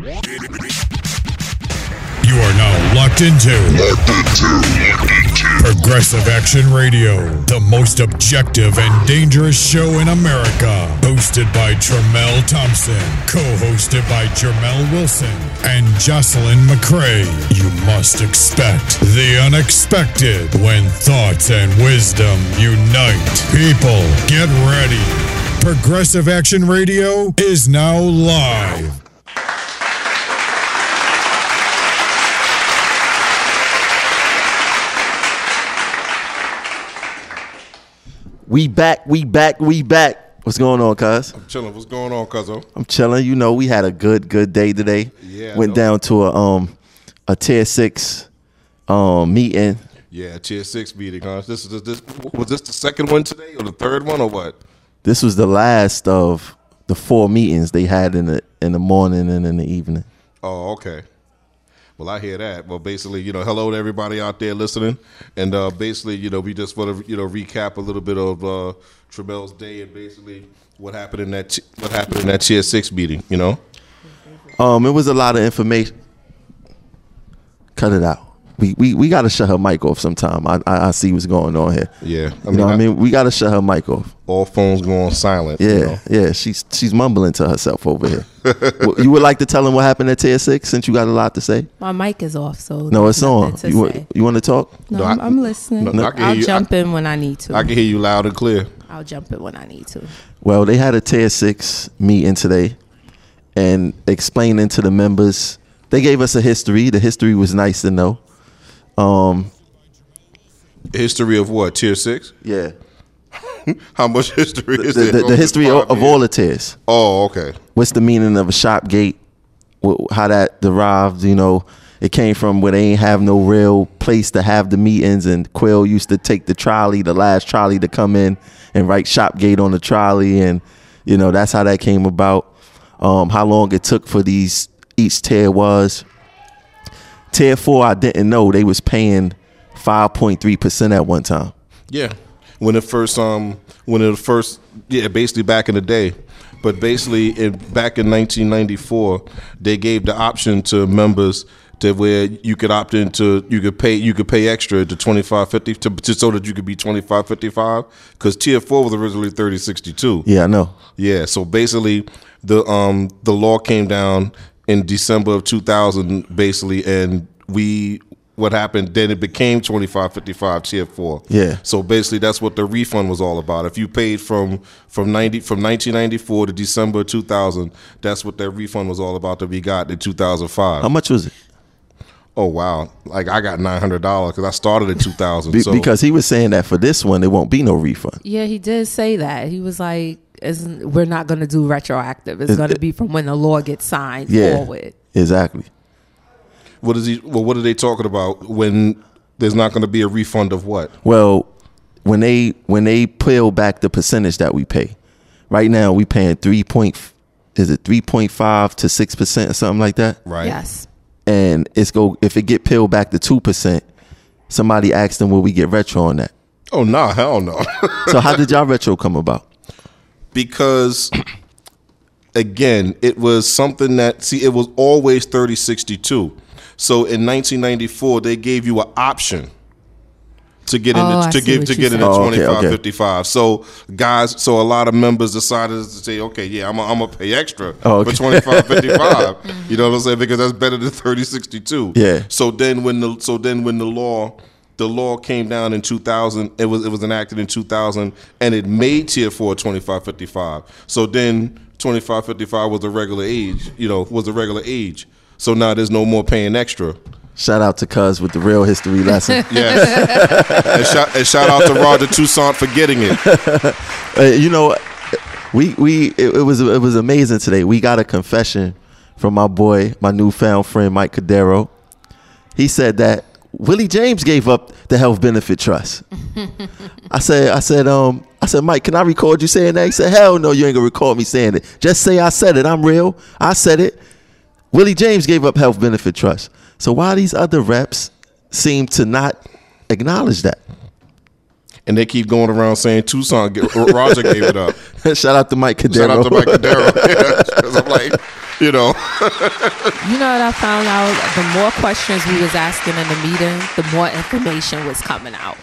You are now locked into locked into, locked into Progressive Action Radio, the most objective and dangerous show in America. Hosted by Tramel Thompson, co-hosted by Jermel Wilson and Jocelyn McCray. You must expect the unexpected when thoughts and wisdom unite. People, get ready. Progressive Action Radio is now live. We back, we back, we back. What's going on, cuz? I'm chilling. What's going on, Cuzzo? I'm chilling. You know, we had a good, good day today. Yeah, Went down to a um a tier six um meeting. Yeah, tier six meeting, huh? This is this was this the second one today or the third one or what? This was the last of the four meetings they had in the in the morning and in the evening. Oh, okay. Well, I hear that. Well, basically, you know, hello to everybody out there listening, and uh, basically, you know, we just want to, you know, recap a little bit of uh, Tramel's day and basically what happened in that what happened in that tier six meeting. You know, Um, it was a lot of information. Cut it out. We we, we got to shut her mic off sometime. I, I I see what's going on here. yeah. I You know what I mean? We got to shut her mic off. all phones go on silent. Yeah, you know. yeah. She's she's mumbling to herself over here. Well, you would like to tell him what happened at tier six since you got a lot to say? My mic is off, so No, it's on. You want, you want to talk? No, No, I'm, I- I'm listening. no, no, I'll you. jump in when I need to. I can hear you loud and clear. I'll jump in when I need to. Well, they had a tier six meeting today, and explaining to the members, they gave us a history. The history was nice to know. Um, History of what? Tier six? yeah, How much history is the, there? the, over history of, of all the tiers. Oh, okay. what's the meaning of a shop gate wh- how that derived you know it came from where they ain't have no real place to have the meetings and quill used to take the trolley the last trolley to come in and write shop gate on the trolley and you know that's how that came about um, how long it took for these each tier was tier four i didn't know they was paying 5.3% at one time. Yeah, when it first um when it first yeah basically back in the day, but basically in back in 1994 they gave the option to members to where you could opt into you could pay you could pay extra to 2550 to, to so that you could be 2555 because tier 4 was originally 3062 yeah i know. Yeah, so basically the um the law came down in December of 2000 basically and we what happened then it became 2555 tier 4. Yeah. So basically that's what the refund was all about. If you paid from from 90 from 1994 to December 2000, that's what that refund was all about that we got in 2005. how much was it oh wow. Like I got $900 cuz I started in 2000. Be- so because he was saying that for this one there won't be no refund Yeah, he did say that. He was like, Isn't, "We're not going to do retroactive. It's It- going to be from when the law gets signed yeah forward." exactly what is he well what are they talking about when there's not going to be a refund of what? Well, when they when they peel back the percentage that we pay, right now we paying three point is it three point five to six percent or something like that, Right. Yes. and it's go if it get peeled back to two percent, somebody asked them will we get retro on that. Oh nah, hell no. So how did y'all retro come about? Because again, it was something that see it was always 3062. So in 1994 they gave you an option to get Oh, into I to give to get into said. Oh, okay, okay. 2555. So guys, so a lot of members decided to say, okay, yeah, I'm gonna I'm pay extra Oh, okay. for 2555. you know what I'm saying? Because that's better than 3062. Yeah. So then when the so then when the law the law came down in 2000 it was it was enacted in 2000 and it made tier 4 2555 so then 2555 was a regular age you know was a regular age so now there's no more paying extra Shout out to Cuz with the real history lesson. yes and, shout, and shout out to roger toussaint for getting it Uh, you know, we we it, it was it was amazing today. We got a confession from my boy, my newfound friend Mike Cadero. He said that Willie James gave up the health benefit trust. I said, I said, um, I said, Mike, can I record you saying that? He said, Hell no, you ain't gonna record me saying it. Just say I said it. I'm real. I said it. Willie James gave up health benefit trust. So why these other reps seem to not acknowledge that? and they keep going around saying Toussaint, Roger gave it up. Shout out to Mike Cadero. Shout out to Mike Cadero. Because I'm like, You know, You know what I found out? The more questions we was asking in the meeting, the more information was coming out.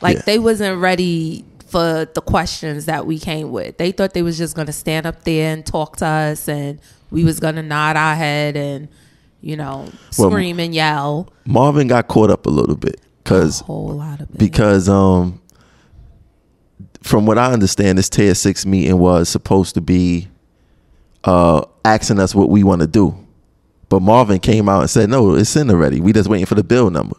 Like Yeah. they wasn't ready for the questions that we came with. They thought they was just gonna stand up there and talk to us, and we was gonna nod our head and you know Well, scream and yell. Marvin got caught up a little bit because A whole lot of it. because um from what I understand, this tier six meeting was supposed to be uh asking us what we want to do. But Marvin came out and said, No, it's in already. We just waiting for the bill number.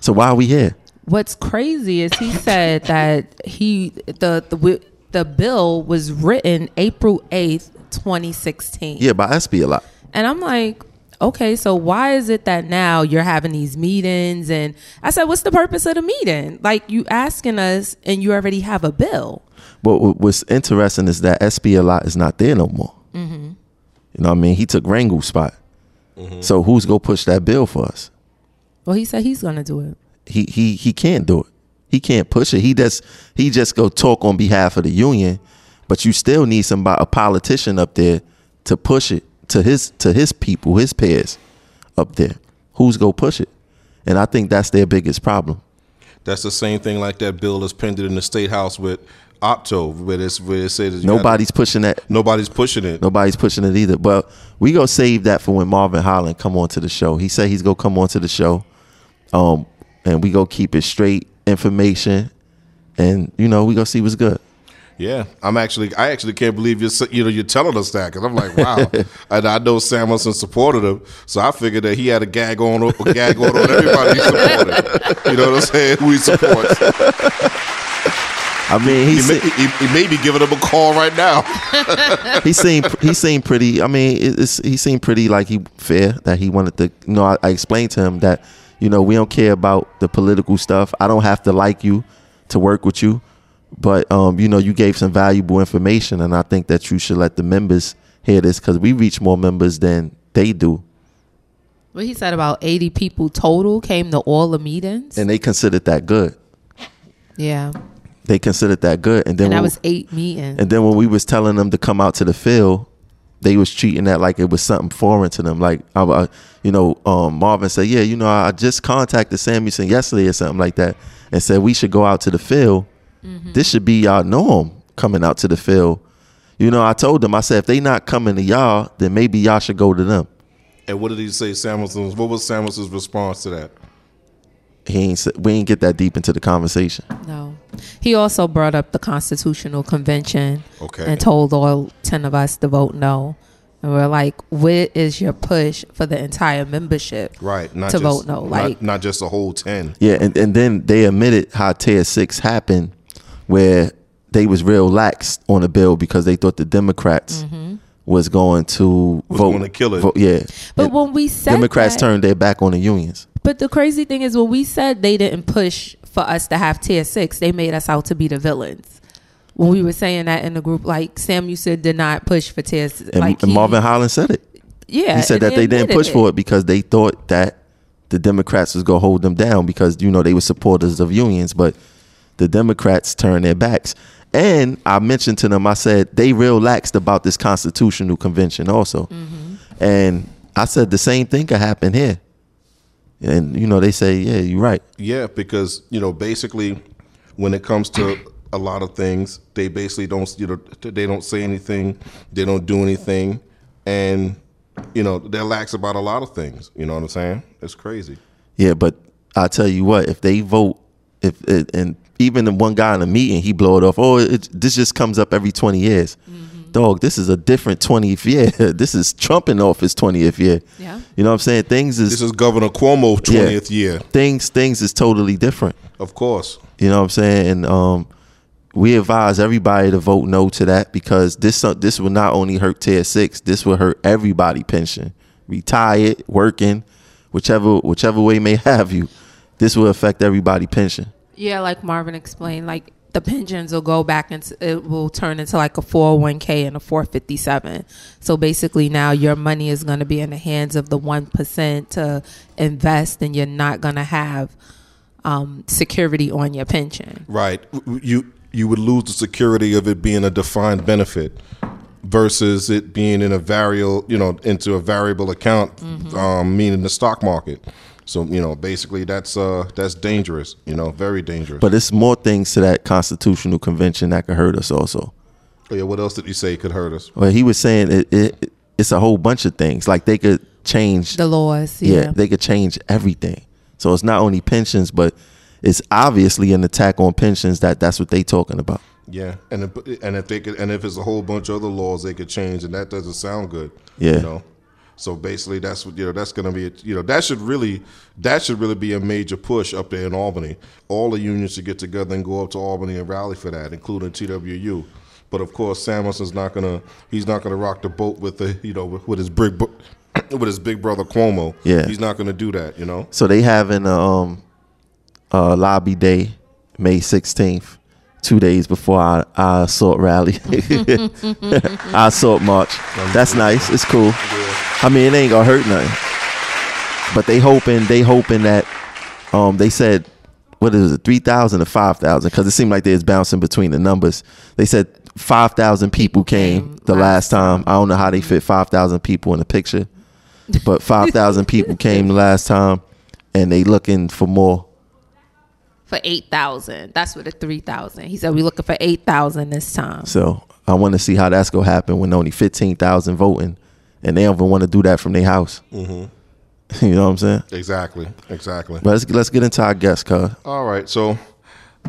So why are we here? What's crazy is he said that he the the the bill was written April eighth, twenty sixteen. Yeah, by SB a lot. And I'm like, okay, so why is it that now you're having these meetings? And I said, what's the purpose of the meeting? Like you asking us, and you already have a bill. But what's interesting is that SB a lot is not there no more. Mm-hmm. You know what I mean? He took Rango's spot. Mm-hmm. So who's gonna push that bill for us? Well, he said he's gonna do it. he he he can't do it. He can't push it. He just he just go talk on behalf of the union, but you still need somebody a politician up there to push it to his to his people, his peers up there. Who's gonna push it? And I think that's their biggest problem. that's the same thing like that bill that's pending in the state house with Opto, where it's where it says you gotta- Nobody's pushing that. nobody's pushing it. Nobody's pushing it either. But we gonna save that for when Marvin Holland come on to the show. He said he's gonna come on to the show, um, and we go keep it straight information, and you know we gonna see what's good. Yeah, I'm actually, I actually can't believe you're, you know, you're telling us that because I'm like, wow. and I know Samuelsen supported him, so I figured that he had a gag on, a gag on on everybody he supported. You know what I'm saying? Who he supports. I mean, He he's may, he, he may be giving him a call right now. he seemed he seemed pretty. I mean, it- it's, he seemed pretty like he fair that he wanted to. You know, I, I explained to him that you know we don't care about the political stuff. I don't have to like you to work with you, but um, you know, you gave some valuable information, and I think that you should let the members hear this because we reach more members than they do, Well, he said about 80 people total came to all the meetings. and they considered that good. yeah, They considered that good, and then and that when- was eight meetings. And then when we was telling them to come out to the field, they was treating that like it was something foreign to them. Like, I, I- you know, um, Marvin said, "Yeah, you know, I just contacted Samuelsen yesterday or something like that, and said we should go out to the field. This should be our norm coming out to the field." You know, I told them, I said, if they not coming to y'all, then maybe y'all should go to them. And what did he say, Samuelsen? What was Samuelsen's response to that? He ain't. s- We ain't get that deep into the conversation. no, he also brought up the Constitutional Convention. Okay. and told all 10 of us to vote no. And we're like, what is your push for the entire membership? Right, not to just, vote no. not- Like, not, just a whole ten. Yeah, and, and then they admitted how tier six happened, where they was real lax on the bill because they thought the Democrats mm-hmm. was going to Was vote gonna kill it. vote- yeah, but And when we said Democrats that, turned their back on the unions. but the crazy thing is when we said they didn't push for us to have tier six, they made us out to be the villains. When we were saying that in the group, like Sam, you said did not push for tier six. And, like and he- Marvin Holland said it. yeah, He said that they didn't push for it because they thought that the Democrats was going to hold them down because you know they were supporters of unions, but the Democrats turned their backs. And I mentioned to them, I said they real laxed about this constitutional convention also, mm-hmm. and I said the same thing could happen here. And you know they say, yeah, you're right. Yeah, because you know, basically, when it comes to a lot of things, they basically don't, you know, they don't say anything, they don't do anything, and you know, they're lax about a lot of things. You know what I'm saying? It's crazy. Yeah, but I tell you what, if they vote, if it, and even the one guy in the meeting, he blow it off. Oh, it, this just comes up every twenty years. Mm-hmm. Dog, this is a different twentieth year. this is Trump in office twentieth year. Yeah. you know what I'm saying? Things is, This is Governor Cuomo 20th year, things things is totally different. of course. You know what I'm saying? And um, we advise everybody to vote no to that because this uh, this will not only hurt tier six, this will hurt everybody pension, retired, working, whichever whichever way may have you. This will affect everybody pension. Yeah, like Marvin explained, like the pensions will go back into it will turn into like a 401k and a 457. So basically now your money is going to be in the hands of the 1% to invest and you're not going to have um, security on your pension. Right. You you would lose the security of it being a defined benefit. versus it being in a variable, you know, into a variable account, um, meaning the stock market. So you know, basically, that's uh, that's dangerous. You know, very dangerous. But it's more things to that constitutional convention that could hurt us also. Oh, yeah, what else did you say could hurt us? Well, he was saying it, it it's a whole bunch of things. Like they could change The laws, yeah. yeah. they could change everything. So it's not only pensions, but it's obviously an attack on pensions that that's what they talking about. Yeah, and if, and if they could, and if it's a whole bunch of other laws they could change, and that doesn't sound good. Yeah. you know. So basically, that's what you know. That's going to be, you know, that should really, that should really be a major push up there in Albany. All the unions should get together and go up to Albany and rally for that, including TWU. But of course, Samuelsen's not gonna, he's not gonna rock the boat with the, you know, with, his big, with his big brother Cuomo. Yeah. he's not gonna do that. You know. So they having a um uh lobby day May sixteenth, two days before our, our assault rally. our assault march. That's nice. It's cool. I mean it ain't gonna hurt nothing. But they hoping they hoping that um they said what is it, three thousand or five thousand? Because it seemed like they was bouncing between the numbers. They said five thousand people came the last time. I don't know how they fit five thousand people in a picture, but five thousand people came the last time, and they looking for more. For eight thousand. That's what the three thousand. He said we looking for eight thousand this time. So I want to see how that's gonna happen when only fifteen thousand voting, and they don't even want to do that from their house. Mm-hmm. you know what I'm saying? Exactly. Exactly. But let's let's get into our guest, cuz. All right, so,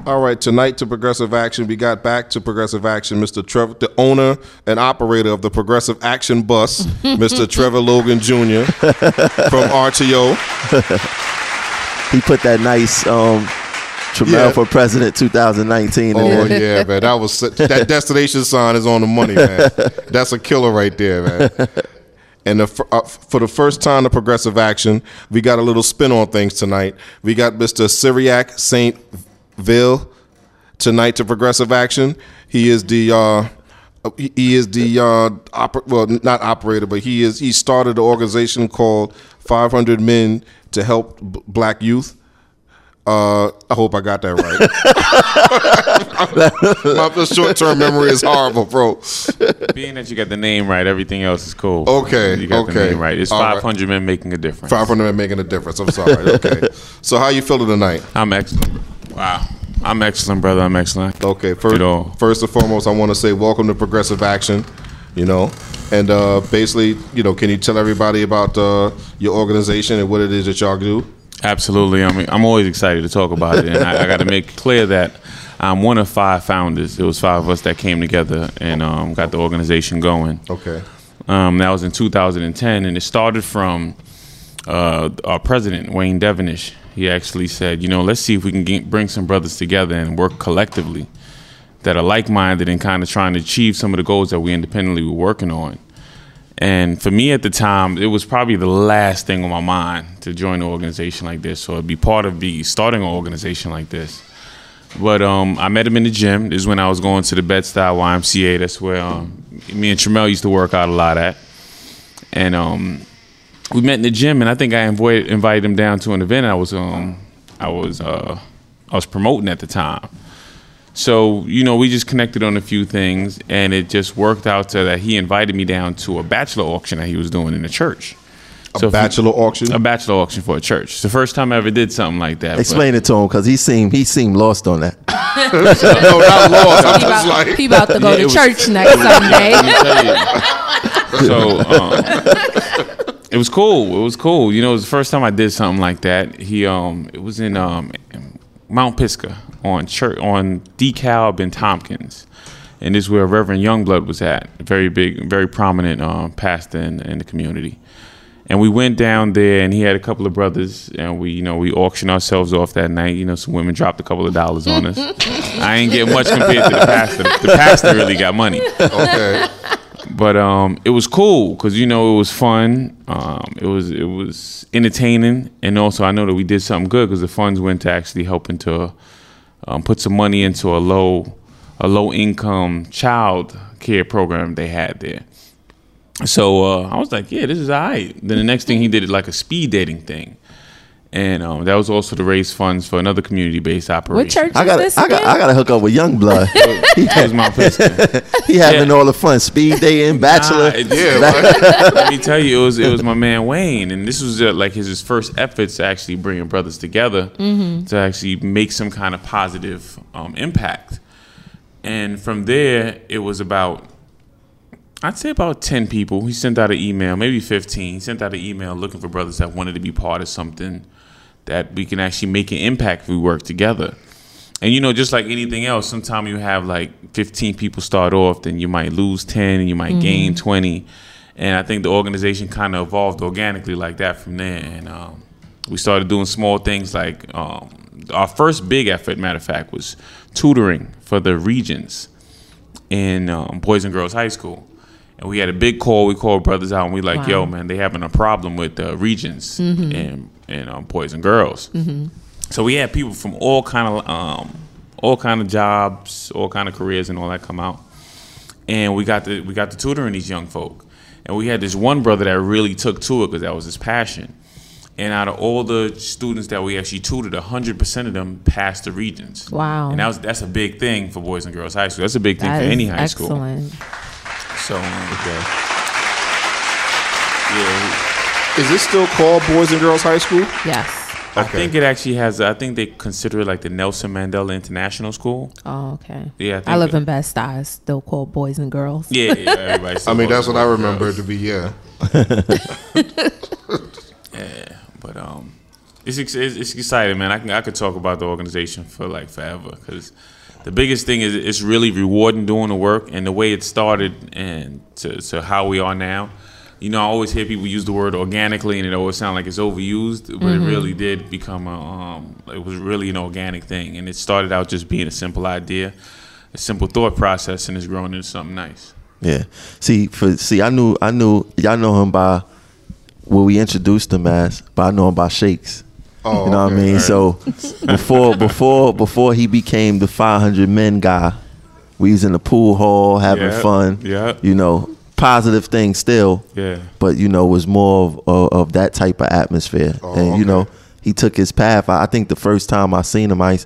all right, tonight to Progressive Action, we got back to Progressive Action, Mr. Trevor, the owner and operator of the Progressive Action Bus, Mr. Trevor Logan Jr. from RTO. He put that nice um, Tramel Yeah. for President 2019 Oh yeah, man, that was such, that destination sign is on the money, man. That's a killer right there, man. And the, uh, for the first time to Progressive Action, we got a little spin on things tonight. We got Mr. Syriac Saint Ville tonight to Progressive Action. He is the uh, he he is the uh, oper- well, not operator, but he is he started an organization called 500 Men to Help B- Black Youth. Uh, I hope I got that right. My short term memory is horrible, bro. Being that you got the name right, everything else is cool. Okay, you got okay. the name right. It's All right. 500 men making a difference. 500 men making a difference. I'm sorry. Okay. so how you feeling tonight? I'm excellent. Wow, I'm excellent, brother. I'm excellent. Okay. First, first and foremost, I want to say welcome to Progressive Action. You know, and uh, basically, you know, can you tell everybody about uh, your organization and what it is that y'all do? Absolutely. I mean, I'm always excited to talk about it, and I, I got to make clear that I'm one of five founders. It was five of us that came together and um, got the organization going. Okay. Um, that was in 2010, and it started from uh, our president, Wayne Devonish. He actually said, you know, let's see if we can get, bring some brothers together and work collectively that are like minded and kind of trying to achieve some of the goals that we independently were working on. And for me at the time, it was probably the last thing on my mind to join an organization like this or be part of the starting an organization like this. But um, I met him in the gym. This is when I was going to the Bed-Stuy YMCA. That's where um, me and Tramel used to work out a lot at. And um, we met in the gym, and I think I invited, invited him down to an event I was um, I was uh, I was promoting at the time. So you know, we just connected on a few things, and it just worked out to that he invited me down to a bachelor auction that he was doing in the church. A So if you- bachelor auction. a bachelor auction for a church. It's the first time I ever did something like that. but- Explain it to him because he seemed he seemed lost on that. no, not lost. I'm He just about, like he about to go Yeah, to it was- church next Sunday. Let me tell you. so um, it was cool. It was cool. You know, it was the first time I did something like that. He um, it was in um, Mount Pisgah on church on DeKalb and Tompkins, and this is where Reverend Youngblood was at. A very big, very prominent um, pastor in, in the community. And we went down there, and he had a couple of brothers, and we, you know, we auctioned ourselves off that night. You know, some women dropped a couple of dollars on us. I ain't get much compared to the pastor. The pastor really got money okay. but um, it was cool because you know it was fun. Um, it was it was entertaining, and also I know that we did something good because the funds went to actually helping to um, put some money into a low a low income child care program they had there. So uh, I was like, yeah, this is all right. Then the next thing he did is like a speed dating thing. And um, that was also to raise funds for another community-based operation. What church I got this I got? I got to hook up with Youngblood. he, That was my piston. he having Yeah. all the fun. Speed day dating, bachelor. Nah, it- let me tell you, it was it was my man Wayne, and this was uh, like his, his first efforts to actually bringing brothers together to actually make some kind of positive um, impact. And from there, it was about I'd say about ten people. He sent out an email, maybe fifteen. He sent out an email looking for brothers that wanted to be part of something that we can actually make an impact if we work together. And you know, just like anything else, sometimes you have like 15 people start off, then you might lose 10 and you might gain 20. And I think the organization kind of evolved organically like that from there. And um, we started doing small things like um, our first big effort, matter of fact, was tutoring for the Regents in um, Boys and Girls High School. And we had a big call. We called brothers out, and we like, Wow. "Yo, man, they having a problem with the Regents and and um, boys and girls." So we had people from all kind of um, all kind of jobs, all kind of careers, and all that come out, and we got the we got the tutoring these young folk, and we had this one brother that really took to it because that was his passion. And out of all the students that we actually tutored, hundred percent of them passed the Regents. Wow. And that was that's a big thing for Boys and Girls High School. That's a big thing That for any high school. excellent. So um, yeah, Is this still called Boys and Girls High School? Yes. I think it actually has. I think they consider it like the Nelson Mandela International School. Oh, okay. Yeah, I I, think- live in Bed-Stuy. It's Still called Boys and Girls. Yeah, yeah. Everybody. I mean, that's what I remember Girls. it to be. Yeah. yeah, But um, it's, it's it's exciting, man. I can I could talk about the organization for like forever because the biggest thing is it's really rewarding doing the work and the way it started and to, to how we are now. You know, I always hear people use the word organically, and it always sounds like it's overused, but it really did become a. Um, it was really an organic thing, and it started out just being a simple idea, a simple thought process, and it's grown into something nice. Yeah. See, for see, I knew, I knew, y'all know him by what we introduced him as, but I know him by Shakes. Oh, you know what I mean? all So before, before, before he became the 500 men guy, we was in the pool hall having Yeah, fun. yeah. You know, positive thing still. Yeah. But you know, it was more of, of, of that type of atmosphere, Oh, and you know, he took his path. I, I think the first time I seen him, I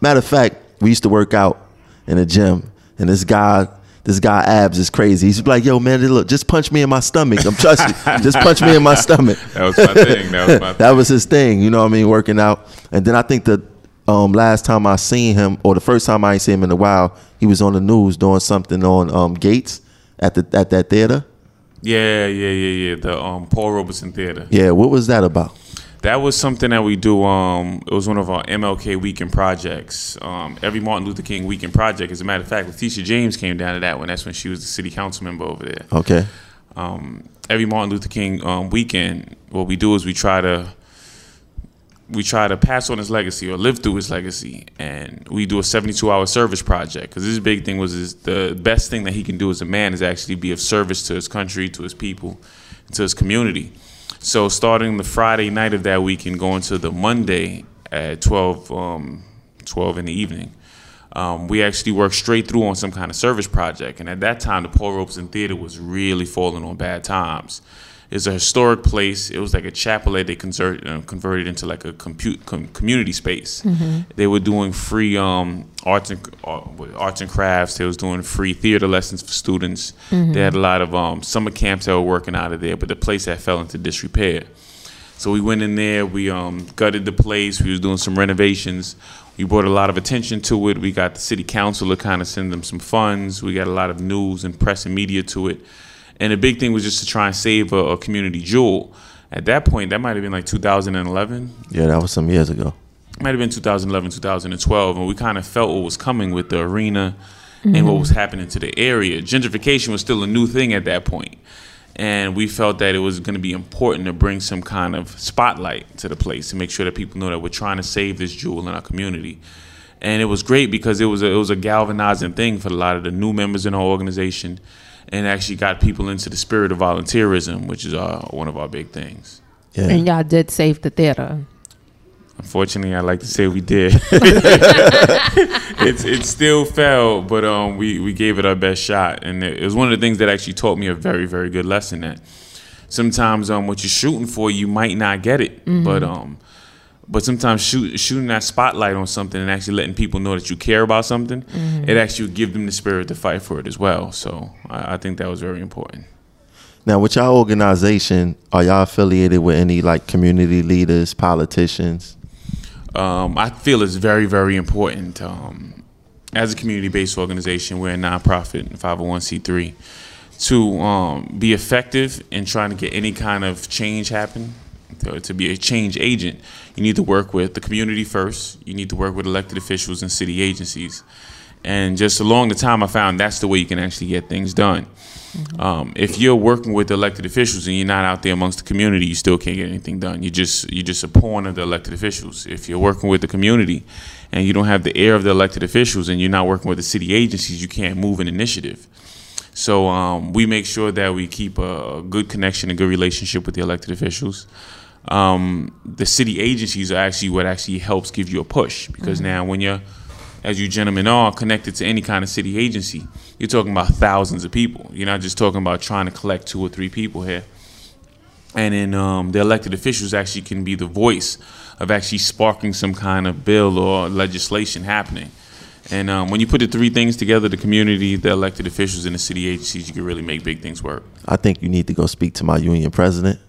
matter of fact, we used to work out in a gym, and this guy. This guy abs is crazy. He's like, "Yo, man, look, just punch me in my stomach. I'm trust you. Just punch me in my stomach." That was my thing. That was my that was his thing. You know what I mean? Working out. And then I think the um, last time I seen him, or the first time I seen him in a while, he was on the news doing something on um, Gates at the at that theater. Yeah, yeah, yeah, yeah. The um, Paul Robeson Theater. Yeah, what was that about? That was something that we do. Um, it was one of our MLK weekend projects. Um, every Martin Luther King weekend project. As a matter of fact, Letitia James came down to that one. That's when she was the city council member over there. Okay. Um, every Martin Luther King um, weekend, what we do is we try to we try to pass on his legacy or live through his legacy, and we do a 72 hour service project. Because his big thing was the best thing that he can do as a man is actually be of service to his country, to his people, to his community. So starting the Friday night of that week and going to the Monday at 12, um, 12 in the evening, um, we actually worked straight through on some kind of service project. And at that time, the Paul Robeson Theater was really falling on bad times. It's a historic place. It was like a chapel that they convert, uh, converted into like a compute, com- community space. They were doing free um, arts and uh, arts and crafts. They was doing free theater lessons for students. They had a lot of um, summer camps that were working out of there, but the place had fell into disrepair. So we went in there. We um, gutted the place. We was doing some renovations. We brought a lot of attention to it. We got the city council to kind of send them some funds. We got a lot of news and press and media to it. And the big thing was just to try and save a, a community jewel. At that point, that might have been like 2011. Yeah, that was some years ago. Might have been 2011, 2012, and we kind of felt what was coming with the arena and what mm-hmm. was happening to the area. Gentrification was still a new thing at that point, and we felt that it was going to be important to bring some kind of spotlight to the place to make sure that people know that we're trying to save this jewel in our community. And it was great because it was a, it was a galvanizing thing for a lot of the new members in our organization, and actually got people into the spirit of volunteerism, which is uh, one of our big things. Yeah. And y'all did save the theater. Unfortunately, I like to say we did. it's it still fell, but um, we we gave it our best shot, and it was one of the things that actually taught me a very very good lesson that sometimes um what you're shooting for you might not get it, but um But sometimes shoot, shooting that spotlight on something and actually letting people know that you care about something, it actually would give them the spirit to fight for it as well. So I, I think that was very important. Now, with y'all organization, are y'all affiliated with any like community leaders, politicians? um, I feel it's very, very important. Um, as a community-based organization, we're a nonprofit, 501c3, to um, be effective in trying to get any kind of change happen. To, to be a change agent, you need to work with the community first. You need to work with elected officials and city agencies. And just along the time, I found that's the way you can actually get things done. Um, if you're working with elected officials and you're not out there amongst the community, you still can't get anything done. You just you're just a pawn of the elected officials. If you're working with the community and you don't have the air of the elected officials and you're not working with the city agencies, you can't move an initiative. So um, we make sure that we keep a good connection, a good relationship with the elected officials. Um, the city agencies are actually what actually helps give you a push because now when you're as you gentlemen are connected to any kind of city agency, you're talking about thousands of people. You're not just talking about trying to collect two or three people here. And then um, the elected officials actually can be the voice of actually sparking some kind of bill or legislation happening. And um, when you put the three things together, the community, the elected officials, and the city agencies, you can really make big things work. I think you need to go speak to my union president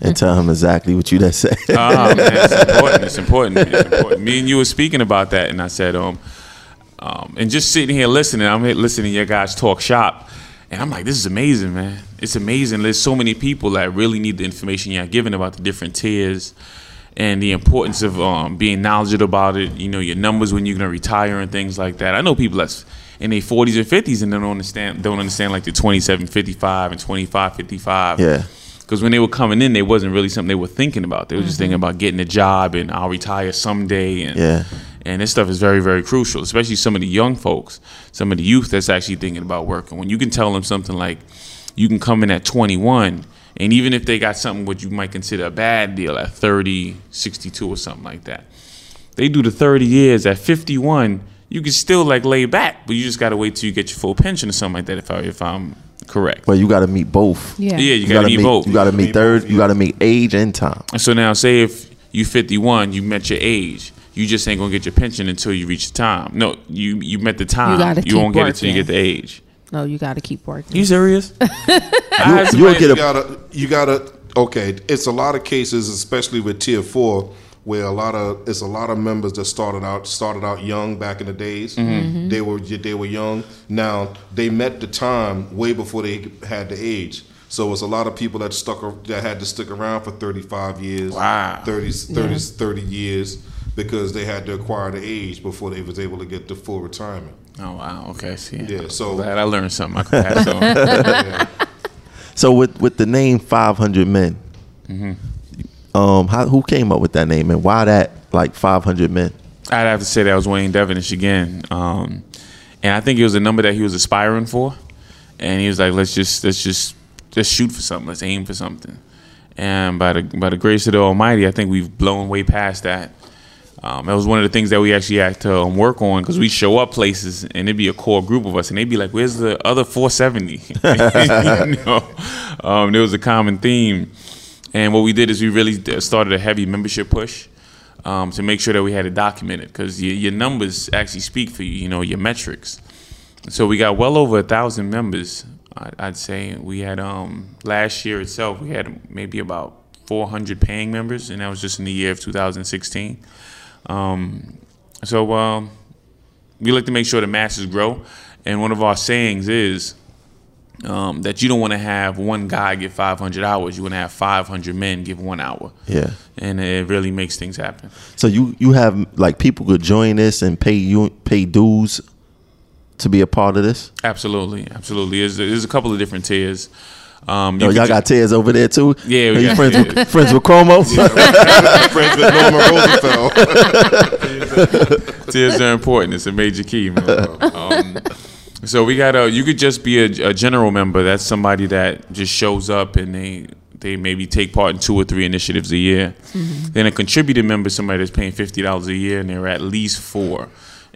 and tell him exactly what you just said. Ah, man, it's important. It's important. It's important. Me and you were speaking about that, and I said, um, um, and just sitting here listening, I'm here listening to your guys talk shop, and I'm like, this is amazing, man. It's amazing. There's so many people that really need the information you're giving about the different tiers and the importance of um, being knowledgeable about it. You know, your numbers when you're gonna retire and things like that. I know people that's in their 40s and 50s and they don't understand don't understand like the 2755 and 2555. Yeah. Because when they were coming in, they wasn't really something they were thinking about. They were just thinking mm-hmm. about getting a job and I'll retire someday. And Yeah. and this stuff is very, very crucial, especially some of the young folks, some of the youth that's actually thinking about working. When you can tell them something like, you can come in at 21, and even if they got something what you might consider a bad deal at 30, 62 or something like that, they do the 30 years at 51, you can still like lay back, but you just got to wait till you get your full pension or something like that. If I if I'm correct. But you got to meet both. Yeah. yeah, you, You got got to to meet both. You got to meet third. You got to meet age and time. So now, say if you 51, you met your age. You just ain't gonna get your pension until you reach the time. No, you you met the time. gotta you won't keep get it till you get the age. No, you got to keep working. You serious? I had You will somebody- get you a gotta you gotta okay it's a lot of cases especially with tier four where a lot of it's a lot of members that started out started out young back in the days mm-hmm. Mm-hmm. they were they were young now they met the time way before they had the age so it's a lot of people that stuck that had to stick around for 35 years Wow. 30 30, 30 years because they had to acquire the age before they was able to get the full retirement Oh wow. Okay. See. yeah so Glad I learned something. I could pass on. So with with the name 500 Men, mm-hmm. Um, how, who came up with that name and why that like 500 Men? I'd have to say that was Wayne Devonish again, um, and I think it was a number that he was aspiring for, and he was like, "Let's just let's just just shoot for something. Let's aim for something." And by the by the grace of the Almighty, I think we've blown way past that. Um, that was one of the things that we actually had to um, work on because we show up places and it'd be a core group of us and they'd be like, "Where's the other 470?" you know, um, there was a common theme, and what we did is we really started a heavy membership push um, to make sure that we had it documented because your, your numbers actually speak for you. You know, your metrics. So we got well over a thousand members. I'd say we had um, last year itself. We had maybe about 400 paying members, and that was just in the year of 2016. Um, so um, we like to make sure the masses grow, and one of our sayings is um, that you don't want to have one guy give 500 hours. You want to have 500 men give one hour, Yeah. and it really makes things happen. So you you have like people could join this and pay you pay dues to be a part of this. Absolutely, absolutely. There's, there's a couple of different tiers. Um, Yo, you y'all got tears over there too. Yeah, we Are you got friends tears. with friends with Cuomo? friends with Norman Roosevelt Tears are important. It's a major key, man. Um, so we got a. You could just be a, a general member. That's somebody that just shows up and they they maybe take part in two or three initiatives a year. Then a contributing member, is somebody that's paying fifty dollars a year, and they're at least four,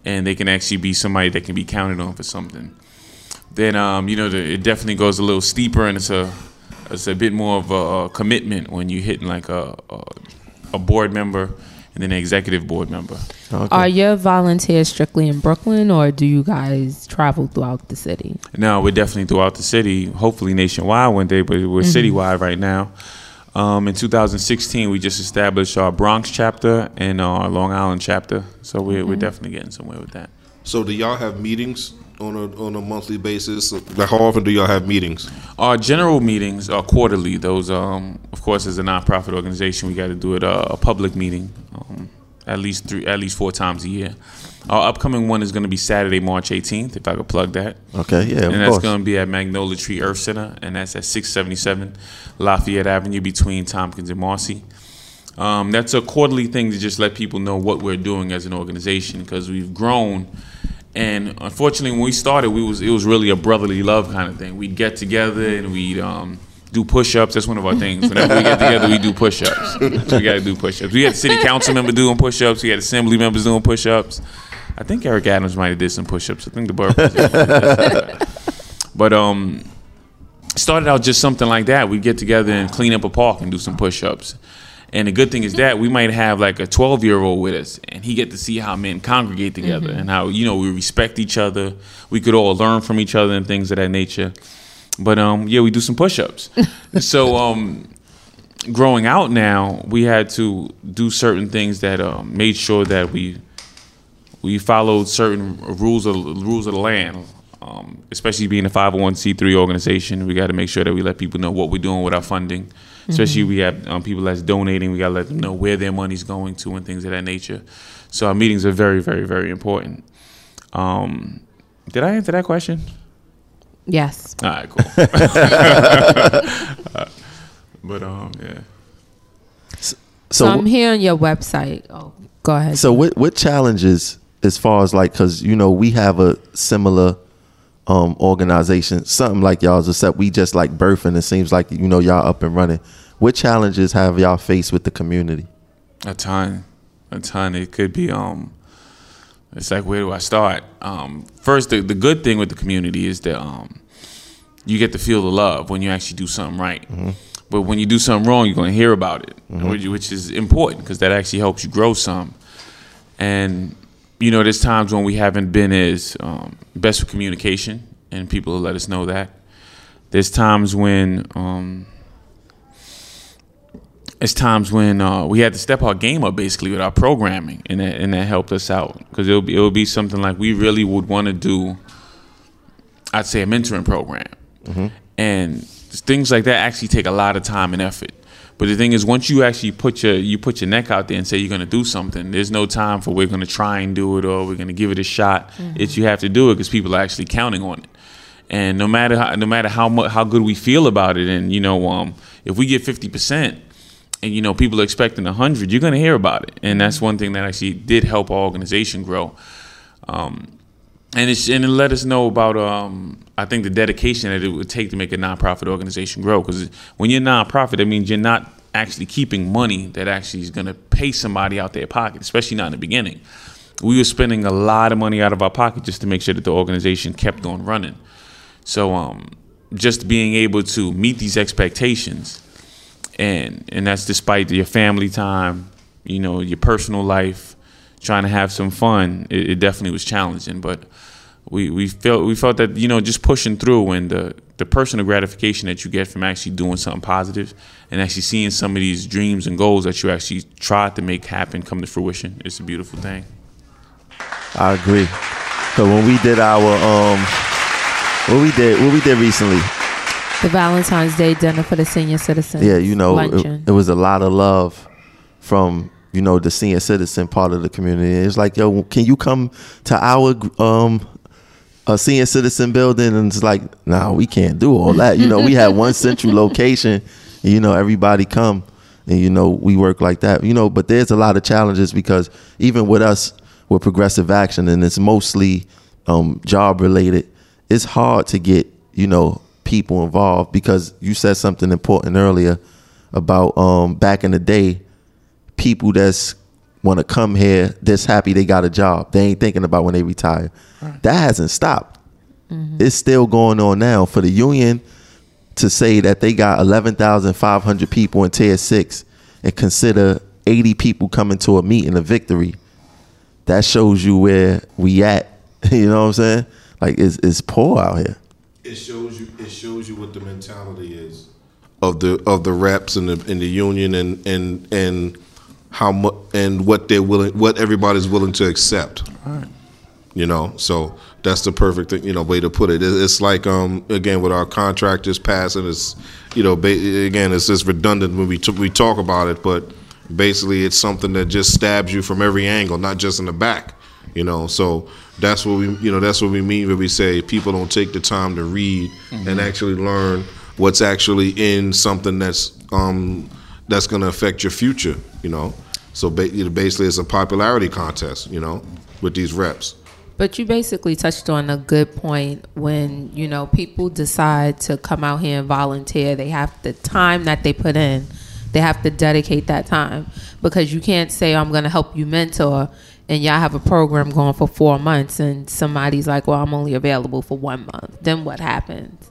and they can actually be somebody that can be counted on for something. Then um, you know the, it definitely goes a little steeper, and it's a it's a bit more of a, a commitment when you're hitting like a, a a board member and then an executive board member. Are your volunteers strictly in Brooklyn, or do you guys travel throughout the city? No, we're definitely throughout the city, hopefully nationwide one day, but we're citywide right now. Um, in 2016, we just established our Bronx chapter and our Long Island chapter, so we're, we're definitely getting somewhere with that. So do y'all have meetings on a on a monthly basis? Like how often do y'all have meetings? Our general meetings are quarterly. Those, um, of course, as a nonprofit organization, we got to do it uh, a public meeting um, at least three, at least four times a year. Our upcoming one is going to be Saturday, March 18th. If I could plug that. Okay, yeah, and of that's going to be at Magnolia Tree Earth Center, and that's at 677 Lafayette Avenue between Tompkins and Marcy. Um, that's a quarterly thing to just let people know what we're doing as an organization because we've grown. And unfortunately, when we started, we was it was really a brotherly love kind of thing. We'd get together and we'd um, do push-ups. That's one of our things. Whenever we get together, we do push-ups. So we got to do push-ups. We had city council member doing push-ups. We had assembly members doing push-ups. I think Eric Adams might have did some push-ups. I think the borough. But um, started out just something like that. We'd get together and clean up a park and do some push-ups. And the good thing is that we might have like a 12-year-old with us, and he get to see how men congregate together and how you know we respect each other. We could all learn from each other and things of that nature. But um, yeah, we do some push-ups. so um, growing out now, we had to do certain things that um, made sure that we we followed certain rules of rules of the land. Um, especially being a 501c3 organization, we got to make sure that we let people know what we're doing with our funding. Especially we have um, people that's donating, we got to let them know where their money's going to and things of that nature. So our meetings are very, very, very important. Um, did I answer that question? Yes. All right, cool. but um, yeah. So, So, I'm here on your website. Oh, go ahead. so what what challenges as far as like because you know we have a similar um organization, something like y'all's, except we just like birthing. It seems like you know y'all up and running. What challenges have y'all faced with the community? A ton, a ton. It could be um. It's like where do I start? Um, first, the, the good thing with the community is that um, you get to feel the love when you actually do something right. But when you do something wrong, you're going to hear about it, which, which is important because that actually helps you grow some. And you know, there's times when we haven't been as um, best with communication, and people will let us know that. There's times when um, it's times when uh, we had to step our game up basically with our programming, and that, and that helped us out because it'll be it'll be something like we really would want to do. I'd say a mentoring program, and things like that actually take a lot of time and effort. But the thing is, once you actually put your you put your neck out there and say you're going to do something, there's no time for we're going to try and do it or we're going to give it a shot. It's you have to do it because people are actually counting on it. And no matter how, no matter how much how good we feel about it, and you know, um, if we get fifty percent, and you know people are expecting hundred, you're going to hear about it. And that's one thing that actually did help our organization grow. Um, and and it let us know about um, I think the dedication that it would take to make a nonprofit organization grow. Because when you're nonprofit, that means you're not actually keeping money that actually is going to pay somebody out their pocket, especially not in the beginning. We were spending a lot of money out of our pocket just to make sure that the organization kept on running. So um, just being able to meet these expectations, and and that's despite your family time, you know, your personal life, trying to have some fun. It, it definitely was challenging, but we, we felt we felt that you know just pushing through and the the personal gratification that you get from actually doing something positive and actually seeing some of these dreams and goals that you actually tried to make happen come to fruition. It's a beautiful thing. I agree. So when we did our um, what we did, what we did recently, the Valentine's Day dinner for the senior citizens. yeah, you know, it, it was a lot of love from you know the senior citizen part of the community. It's like, yo, can you come to our um a senior citizen building? And it's like, nah, we can't do all that. You know, we had one central location. And, you know, everybody come, and you know, we work like that. You know, but there's a lot of challenges because even with us with progressive action, and it's mostly um, job related. It's hard to get you know people involved because you said something important earlier about um, back in the day, people that's want to come here, that's happy they got a job. They ain't thinking about when they retire. That hasn't stopped. Mm-hmm. It's still going on now for the union to say that they got eleven thousand five hundred people in tier six and consider 80 people coming to a meeting, a victory, that shows you where we at. you know what I'm saying? Like it's it's poor out here. It shows you. It shows you what the mentality is of the of the reps and the in the union and and and how much and what they're willing, what everybody's willing to accept. You know, so that's the perfect thing, you know, way to put it. It- It's like um again with our contractors passing, it's you know, ba- again, it's just redundant when we t- we talk about it, but basically it's something that just stabs you from every angle, not just in the back. You know, so that's what we you know that's what we mean when we say people don't take the time to read and actually learn what's actually in something that's um that's going to affect your future. You know, so ba- basically it's a popularity contest. You know, with these reps. But you basically touched on a good point when, you know, people decide to come out here and volunteer. They have the time that they put in, they have to dedicate that time because you can't say, I'm going to help you mentor and y'all have a program going for four months and somebody's like, well, I'm only available for one month. Then what happens?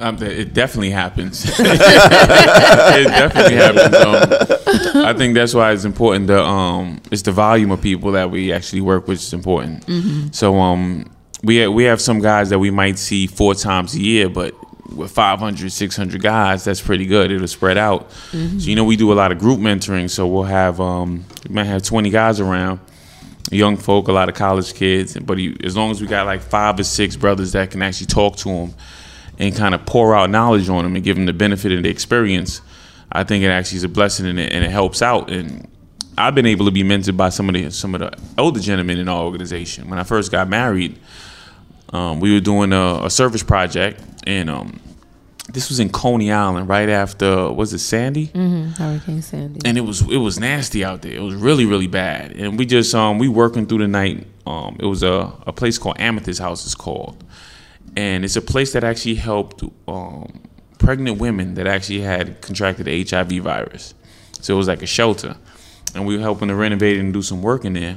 Um, it definitely happens. it definitely happens. Um, I think that's why it's important. To, um, it's the volume of people that we actually work with is important. So um, we have, we have some guys that we might see four times a year, but with 500, 600 guys, that's pretty good. It'll spread out. So you know, we do a lot of group mentoring. So we'll have um, we might have 20 guys around young folk, a lot of college kids. But he, as long as we got like five or six brothers that can actually talk to them and kind of pour out knowledge on them and give them the benefit of the experience, I think it actually is a blessing and it, and it helps out. And I've been able to be mentored by some of the some of the older gentlemen in our organization. When I first got married, um, we were doing a, a service project, and um, this was in Coney Island, right after was it Sandy? Hurricane Sandy. and it was it was nasty out there. It was really really bad, and we just um we working through the night. Um, it was a a place called Amethyst House. It's called, and it's a place that actually helped um pregnant women that actually had contracted the HIV virus. So it was like a shelter, and we were helping to renovate and do some work in there.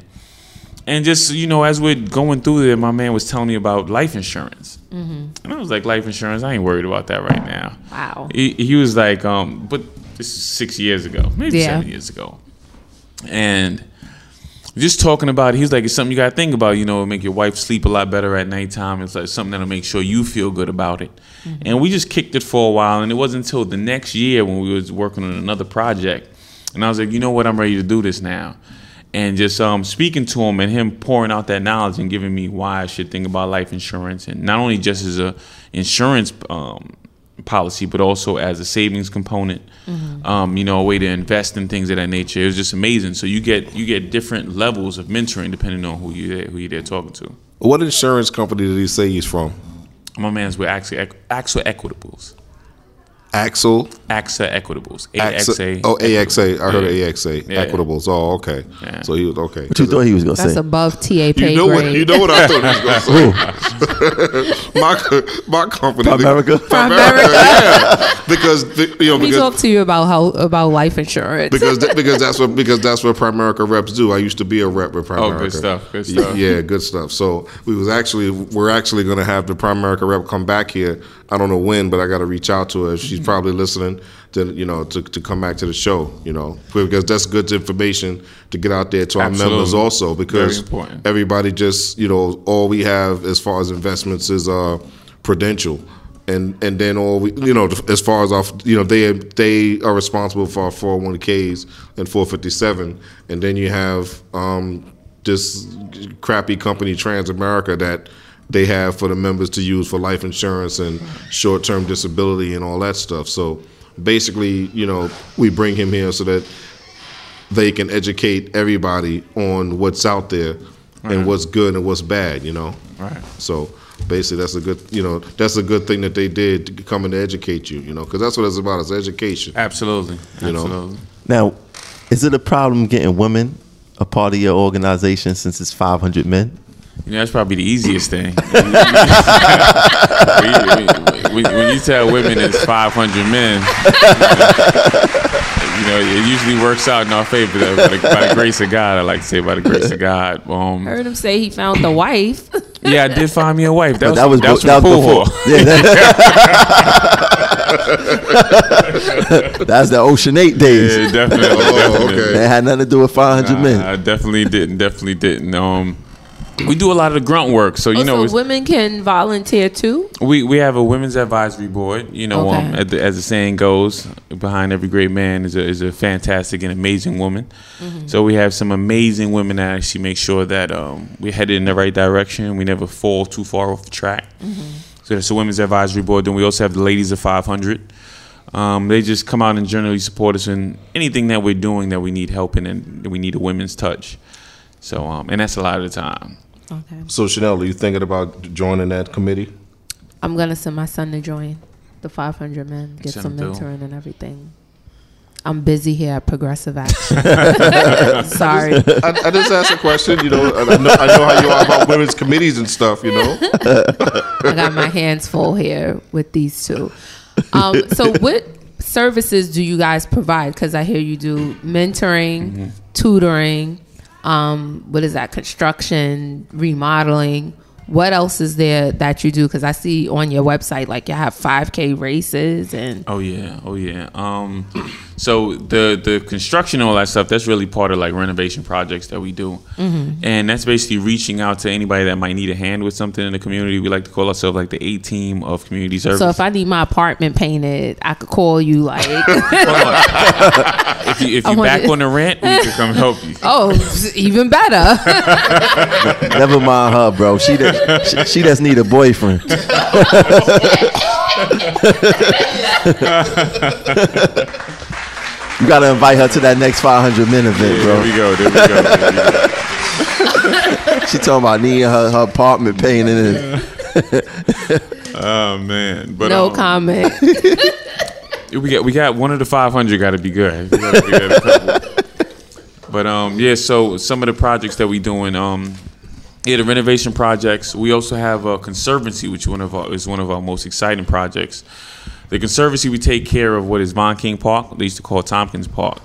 And just you know, as we're going through there, my man was telling me about life insurance, and I was like, "Life insurance? I ain't worried about that right now." Wow. he, he was like, um, but this is six years ago, maybe Yeah. seven years ago, and just talking about, it, he was like, it's something you got to think about. You know, make your wife sleep a lot better at nighttime. It's like something that'll make sure you feel good about it. And we just kicked it for a while, and it wasn't until the next year when we was working on another project, and I was like, you know what, I'm ready to do this now. And just um, speaking to him and him pouring out that knowledge and giving me why I should think about life insurance, and not only just as a insurance um, policy, but also as a savings component. Um, you know, a way to invest in things of that nature. It was just amazing. So you get you get different levels of mentoring depending on who you who you're there talking to. What insurance company did he say he's from? My man's with AXA, AXA Equitables. Axel. AXA Equitables. AXA. AXA. Oh, AXA. I heard Yeah. AXA. Yeah. Equitables. Oh, okay. Yeah. So he was okay. What you thought he was gonna That's say? That's above TA pay You know what? grade. You know what I thought he was going to say. my my company. America? Primerica, yeah. Because you know Let me because talk to you about how about life insurance. because because that's what because that's what Primerica reps do. I used to be a rep with Primerica. Oh, good stuff, good stuff. Yeah, good stuff. So we was actually we're actually going to have the Primerica rep come back here. I don't know when, but I got to reach out to her. She's probably listening to you know to, to come back to the show. You know because that's good information to get out there to our Absolutely. members also because Very important. everybody just you know all we have as far as investments is uh prudential and and then all we you know as far as our you know they they are responsible for our 401ks and 457 and then you have um this crappy company transamerica that they have for the members to use for life insurance and short-term disability and all that stuff so basically you know we bring him here so that they can educate everybody on what's out there and what's good and what's bad, you know. Right. So basically, that's a good, you know, that's a good thing that they did to come in to educate you, you know, because that's what it's about. It's education. Absolutely. You know. Absolutely. Now, is it a problem getting women a part of your organization since it's 500 men? You know, that's probably the easiest thing. when, when- when you tell women it's 500 men, you know, it usually works out in our favor. though, By the, by the grace of God, I like to say by the grace of God. Um, Heard him say he found the wife. yeah, I did find me a wife. That was, that was, that was, that was before. Yeah, that- That's the Ocean Eight days. Yeah, definitely. Oh, definitely. okay. That had nothing to do with 500 Nah, men. I definitely didn't. Definitely didn't. Um, we do a lot of the grunt work, so you Oh, know, so women can volunteer too. we we have a women's advisory board. You know, um, as, the, as the saying goes, behind every great man is a is a fantastic and amazing woman. Mm-hmm. So we have some amazing women that actually make sure that um, we're headed in the right direction. We never fall too far off the track. Mm-hmm. So that's the women's advisory board. Then we also have the ladies of 500. Um, they just come out and generally support us in anything that we're doing that we need help in and we need a women's touch. So, um, and that's a lot of the time. Okay. So Chanel, are you thinking about joining that committee? I'm gonna send my son to join the 500 men, get Send some him through. mentoring and everything. I'm busy here at Progressive Action. Sorry. I, I just asked a question. You know, I know, I know how you are about women's committees and stuff. You know, I got my hands full here with these two. Um, so, what services do you guys provide? Because I hear you do mentoring, tutoring. Um, what is that? Construction, remodeling. What else is there that you do? Because I see on your website like you have 5K races and Oh yeah, oh yeah. Um, so the the construction and all that stuff that's really part of like renovation projects that we do, mm-hmm. and that's basically reaching out to anybody that might need a hand with something in the community. We like to call ourselves like the A team of community service. So if I need my apartment painted, I could call you like, if you if you back it- on the rent, we can come help you. oh, even better. Never mind her, bro. She, just, she, she just need a boyfriend. You gotta invite her to that next 500 men event, There bro. we go. There we go. There we go. She talking about needing her, her apartment painted. And, Oh man, but no um, comment. We got we got one of the five hundred. Got to be good. We gotta be good at. But um, yeah. So some of the projects that we doing, um, yeah, the renovation projects. We also have a conservancy, which one of our, is one of our most exciting projects. The conservancy we take care of what is Von King Park. They used to call Tompkins Park,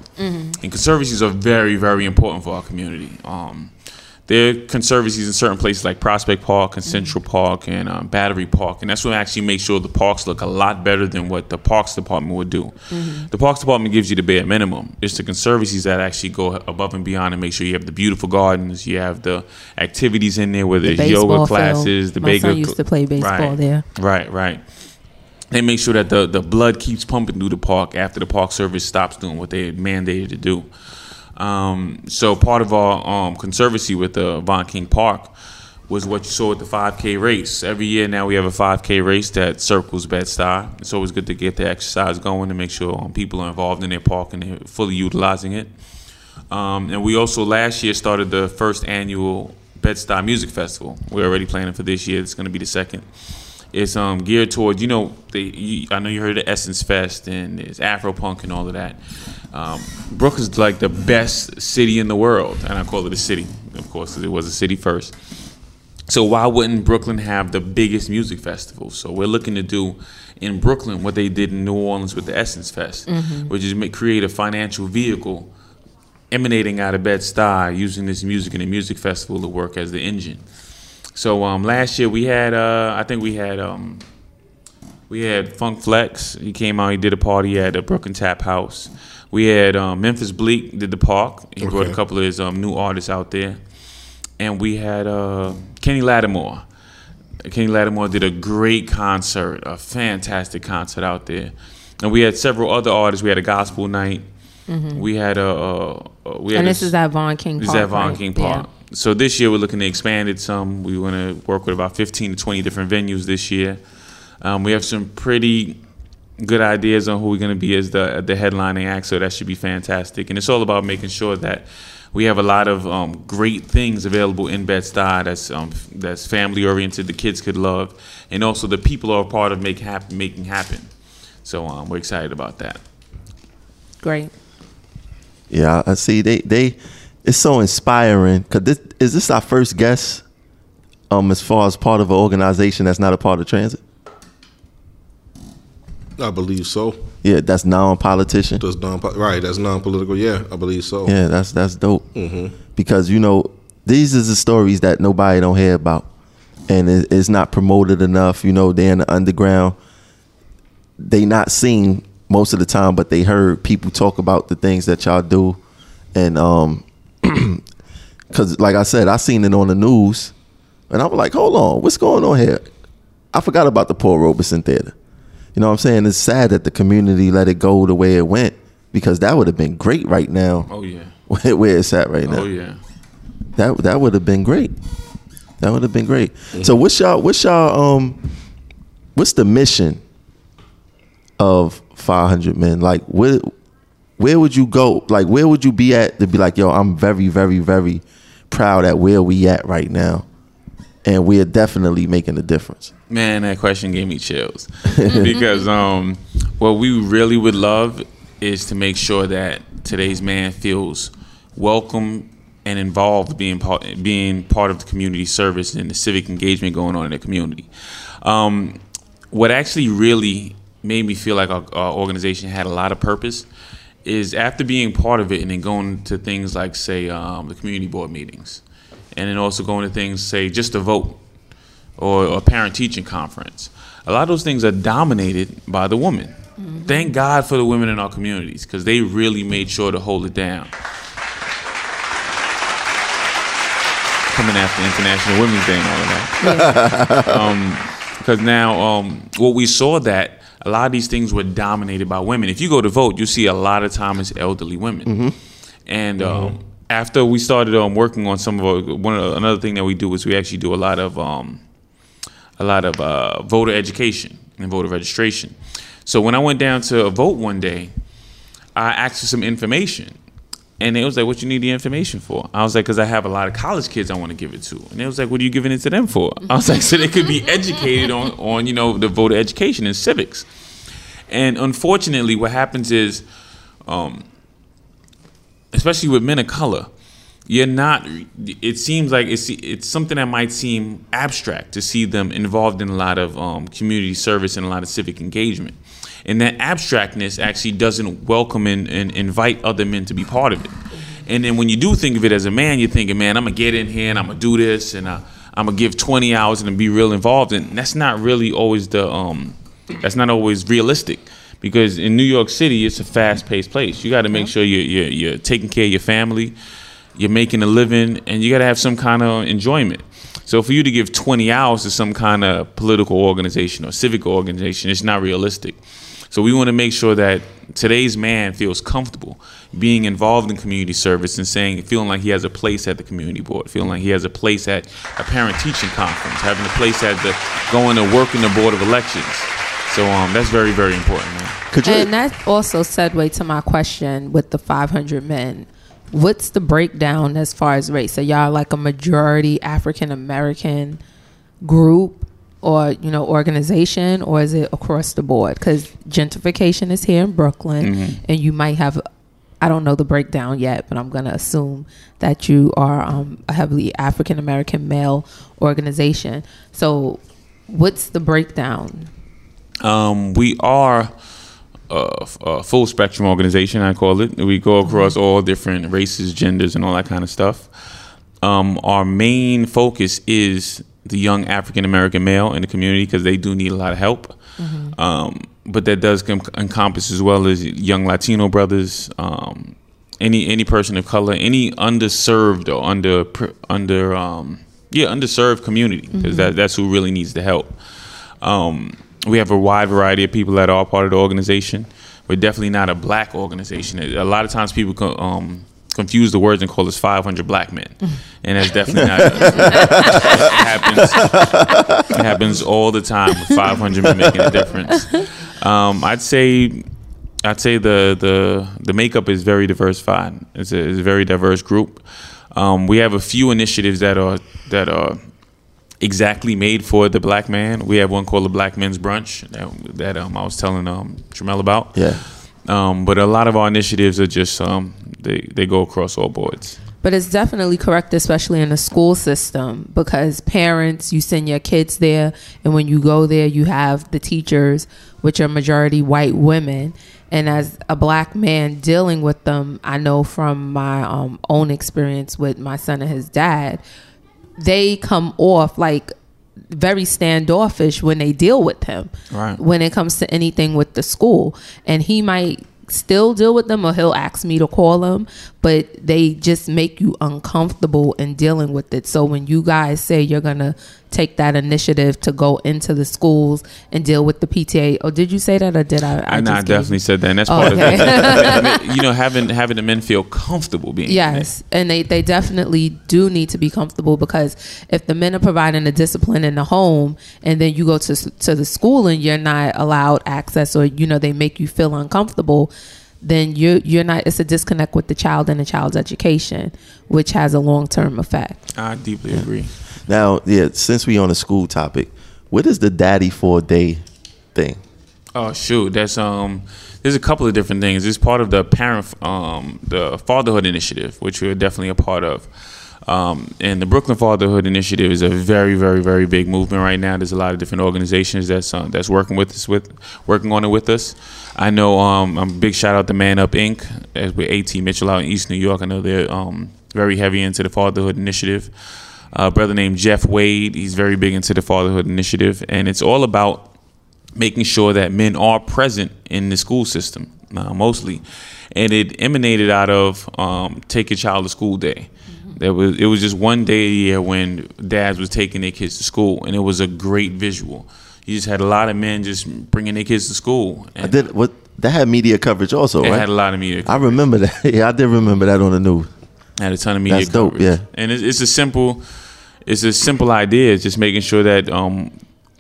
and conservancies are very very important for our community. Um, there are conservancies in certain places like Prospect Park and Central Park and um, Battery Park, and that's what actually makes sure the parks look a lot better than what the Parks Department would do. The Parks Department gives you the bare minimum. It's the conservancies that actually go above and beyond and make sure you have the beautiful gardens, you have the activities in there, whether it's baseball yoga field. classes, the My son used to play baseball right, there. Right, right. They make sure that the, the blood keeps pumping through the park after the Park Service stops doing what they mandated to do. Um, so part of our um, conservancy with the Von King Park was what you saw with the 5K race. Every year now we have a 5K race that circles Bed-Stuy. It's always good to get the exercise going to make sure um, people are involved in their park and they're fully utilizing it. Um, and we also last year started the first annual Bed-Stuy Music Festival. We're already planning for this year. It's going to be the second. It's um, geared toward you know they, you, I know you heard of Essence Fest and it's Afro Punk and all of that. Um, Brooklyn's like the best city in the world, and I call it a city, of course, 'cause it was a city first. So why wouldn't Brooklyn have the biggest music festival? So we're looking to do in Brooklyn what they did in New Orleans with the Essence Fest, which is make, create a financial vehicle emanating out of Bed-Stuy using this music and the music festival to work as the engine. So um, last year we had, uh, I think we had, um, we had Funk Flex. He came out. He did a party at the Brooklyn Tap House. We had um, Memphis Bleek did the park. He brought a couple of his um, new artists out there, and we had uh, Kenny Lattimore. Kenny Lattimore did a great concert, a fantastic concert out there, and we had several other artists. We had a gospel night. We had a, uh, uh, we had And a- this is at Von King is Park. at Von right? King Yeah. Park. So this year we're looking to expand it some. We want to work with about 15 to 20 different venues this year. Um, we have some pretty good ideas on who we're going to be as the the headlining act, so that should be fantastic. And it's all about making sure that we have a lot of um, great things available in Bed-Stuy that's um, that's family oriented, the kids could love, and also the people are a part of make hap- making happen. So um, we're excited about that. Great. Yeah, I see. They they it's so inspiring. Cause this is this our first guest, um, as far as part of an organization that's not a part of transit. I believe so. Yeah, that's non-politician. That's non right. That's non-political. Yeah, I believe so. Yeah, that's that's dope. mm-hmm. Because you know these is the stories that nobody don't hear about, and it, it's not promoted enough. You know, they're in the underground. they not seen most of the time, but they heard people talk about the things that y'all do, and um, because like I said, I seen it on the news, and I was like, hold on, what's going on here? I forgot about the Paul Robeson Theater. You know what I'm saying? It's sad that the community let it go the way it went because that would have been great right now. Oh yeah. Where, it's at right now. Oh yeah. That that would have been great. That would have been great. So what's y'all what's y'all um what's the mission of 500 men? Like where where would you go? Like where would you be at to be like, yo, I'm very very very proud at where we at right now. And we're definitely making a difference. Man, that question gave me chills because um, what we really would love is to make sure that today's man feels welcome and involved being part being part of the community service and the civic engagement going on in the community. Um, what actually really made me feel like our, our organization had a lot of purpose is after being part of it and then going to things like say um, the community board meetings and then also going to things say just a vote or a parent teaching conference. A lot of those things are dominated by the woman. Thank God for the women in our communities because they really made sure to hold it down. Coming after International Women's Day and all of that. Because now, um, what we saw that a lot of these things were dominated by women. If you go to vote, you see a lot of time it's elderly women. And um, after we started um, working on some of our, one of, another thing that we do is we actually do a lot of um, a lot of uh, voter education and voter registration. So when I went down to vote one day, I asked for some information. And they was like, "What you need the information for?" I was like, "Cause I have a lot of college kids I want to give it to." And they was like, "What are you giving it to them for?" I was like, "So they could be educated on, on you know, the voter education and civics." And unfortunately, what happens is, um, especially with men of color, you're not. It seems like it's it's something that might seem abstract to see them involved in a lot of um, community service and a lot of civic engagement, and that abstractness actually doesn't welcome and, and invite other men to be part of it. And then when you do think of it as a man, you're thinking, man, I'm gonna get in here and I'm gonna do this and I, I'm gonna give 20 hours and be real involved. And that's not really always the um, that's not always realistic because in New York City, it's a fast-paced place. You got to make sure you're, you're you're taking care of your family, you're making a living, and you got to have some kind of enjoyment. So for you to give 20 hours to some kind of political organization or civic organization, it's not realistic. So we want to make sure that today's man feels comfortable being involved in community service and saying, feeling like he has a place at the community board, feeling like he has a place at a parent teaching conference, having a place at the going to work in the board of elections. So um, that's very, very important, man. Could you And that also segue to my question with the 500 men. What's the breakdown as far as race? Are y'all like a majority African American group or, you know, organization, or is it across the board? Because gentrification is here in Brooklyn, and you might have, I don't know the breakdown yet, but I'm going to assume that you are um, a heavily African American male organization. So, what's the breakdown? Um, we are a full spectrum organization, I call it. We go across all different races, genders, and all that kind of stuff. Um, our main focus is the young African American male in the community because they do need a lot of help. Um, but that does com- encompass as well as young Latino brothers, um, any any person of color, any underserved or under under um, yeah underserved community because that, that's who really needs the help. Um, we have a wide variety of people that are part of the organization. We're definitely not a black organization. A lot of times people co- um, confuse the words and call us 500 black men, and that's definitely not. it happens. It happens all the time. With 500 men making a difference. Um, I'd say. I'd say the, the the makeup is very diversified. It's a, it's a very diverse group. Um, we have a few initiatives that are that are exactly made for the black man. We have one called the Black Men's Brunch that, that um, I was telling um, Tramel about. Yeah. Um, but a lot of our initiatives are just um, they they go across all boards. But it's definitely correct, especially in the school system, because parents, you send your kids there, and when you go there, you have the teachers, which are majority white women. And as a black man dealing with them, I know from my um, own experience with my son and his dad, they come off like very standoffish when they deal with him. Right. when it comes to anything with the school. And he might still deal with them or he'll ask me to call him but they just make you uncomfortable in dealing with it so when you guys say you're gonna take that initiative to go into the schools and deal with the pta or oh, did you say that or did i I, I gave definitely you- said that, and that's Oh, part okay. of it. you know having having the men feel comfortable being. Yes, and they, they definitely do need to be comfortable because if the men are providing the discipline in the home and then you go to to the school and you're not allowed access or you know they make you feel uncomfortable, then you you're not. It's a disconnect with the child and the child's education, which has a long term effect. I deeply agree. Now, yeah, since we on a school topic, what is the daddy for a day thing? Oh shoot, that's um. There's a couple of different things. It's part of the parent, um, the fatherhood initiative, which we're definitely a part of. Um, and the Brooklyn Fatherhood Initiative is a very, very, very big movement right now. There's a lot of different organizations that's uh, that's working with us with working on it with us. I know um, I'm a big shout out to Man Up Inc. as with A.T. Mitchell out in East New York. I know they're um, very heavy into the Fatherhood Initiative. A brother named Jeff Wade, he's very big into the Fatherhood Initiative, and it's all about making sure that men are present in the school system uh, mostly and it emanated out of um, take your child to school day there was it was just one day a year when dads was taking their kids to school and it was a great visual you just had a lot of men just bringing their kids to school I did what that had media coverage also, it right? had a lot of media Coverage. I remember that. Yeah, I did remember that on the news. had a ton of media That's dope, yeah. And it's, it's a simple, it's a simple idea. It's just making sure that um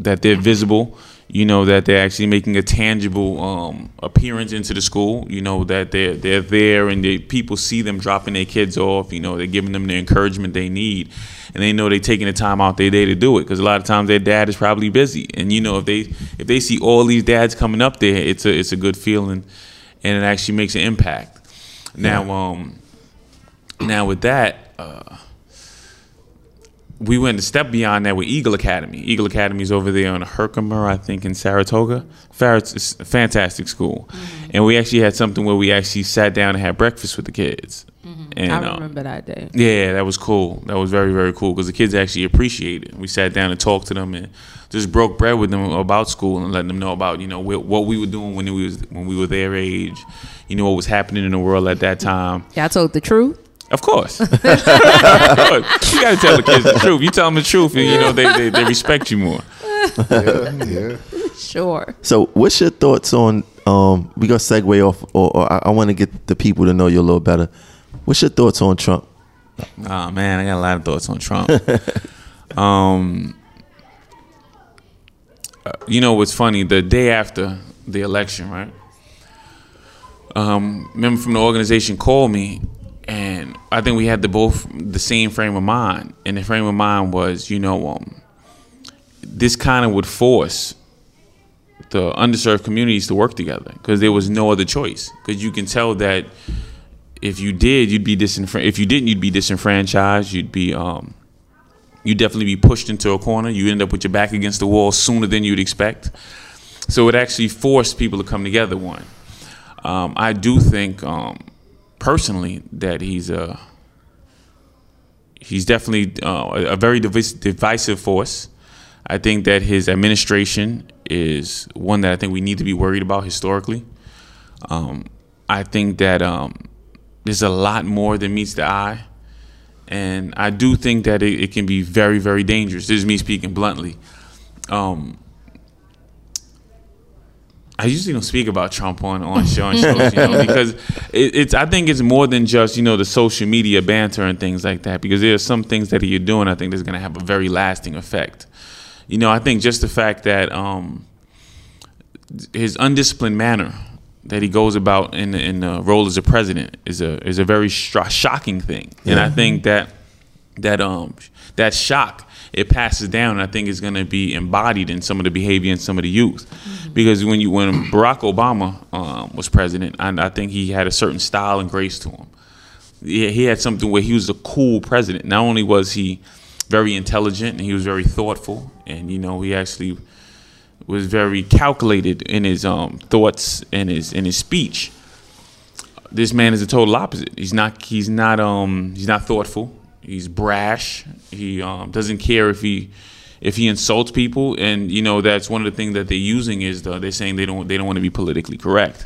that they're visible. You know that they're actually making a tangible um, appearance into the school. You know that they're they're there and they, people see them dropping their kids off. You know they're giving them the encouragement they need, and they know they're taking the time out their day to do it. Because a lot of times their dad is probably busy, and you know if they if they see all these dads coming up there, it's a it's a good feeling, and it actually makes an impact. Now, um, now with that, uh, we went a step beyond that with Eagle Academy. Eagle Academy is over there on Herkimer, I think, in Saratoga. Far- It's a fantastic school, and we actually had something where we actually sat down and had breakfast with the kids. And, I uh, remember that day. yeah, that was cool. That was very, very cool because the kids actually appreciated it. We sat down and talked to them and just broke bread with them about school and letting them know about you know what we were doing when we was when we were their age, you know what was happening in the world at that time. Y'all told the truth. Of course, of course. you got to tell the kids the truth. You tell them the truth, and you know they they, they respect you more. Yeah, yeah. Sure. So, what's your thoughts on? Um, we gonna segue off, or, or I, I want to get the people to know you a little better. What's your thoughts on Trump? Oh man, I got a lot of thoughts on Trump. um, uh, you know what's funny? The day after the election, right? Um, member from the organization called me, and I think we had the both the same frame of mind. And the frame of mind was, you know, um, this kind of would force the underserved communities to work together because there was no other choice. Because you can tell that if you did, you'd be disenfranchised. If you didn't, you'd be disenfranchised. You'd be, um, you'd definitely be pushed into a corner. You end up with your back against the wall sooner than you'd expect. So it actually forced people to come together. One, um, I do think um, personally that he's a he's definitely uh, a a very divisive force. I think that his administration is one that I think we need to be worried about historically. Um, I think that um, there's a lot more than meets the eye. And I do think that it, it can be very, very dangerous. This is me speaking bluntly. Um, I usually don't speak about Trump on on, show, on shows, you know, because it, it's. I think it's more than just you know the social media banter and things like that. Because there are some things that you're doing. I think that's going to have a very lasting effect. You know, I think just the fact that um, his undisciplined manner that he goes about in the, in the role as a president is a is a very stro- shocking thing, and I think that that um that shock it passes down. And I think it's going to be embodied in some of the behavior in some of the youth, because when you when Barack Obama um, was president, I, I think he had a certain style and grace to him. Yeah, he had something where he was a cool president. Not only was he very intelligent and he was very thoughtful, and you know he actually was very calculated in his um, thoughts and his in his speech. This man is the total opposite. He's not. He's not. Um. He's not thoughtful. He's brash. He um, doesn't care if he if he insults people, and you know that's one of the things that they're using is the, they're saying they don't they don't want to be politically correct.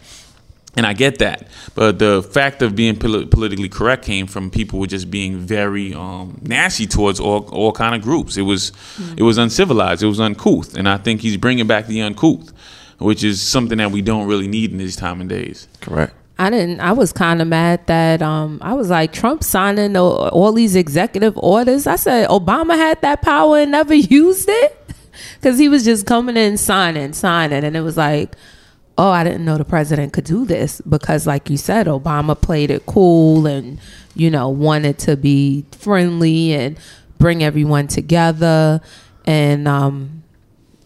And I get that, but the fact of being pol- politically correct came from people just being very um, nasty towards all, all kind of groups. It was it was uncivilized. It was uncouth, and I think he's bringing back the uncouth, which is something that we don't really need in these time and days. Correct. I didn't. I was kind of mad that um, I was like Trump signing all, these executive orders. I said Obama had that power and never used it because he was just coming in signing, signing, and it was like, oh, I didn't know the president could do this because, like you said, Obama played it cool and you know wanted to be friendly and bring everyone together, and um,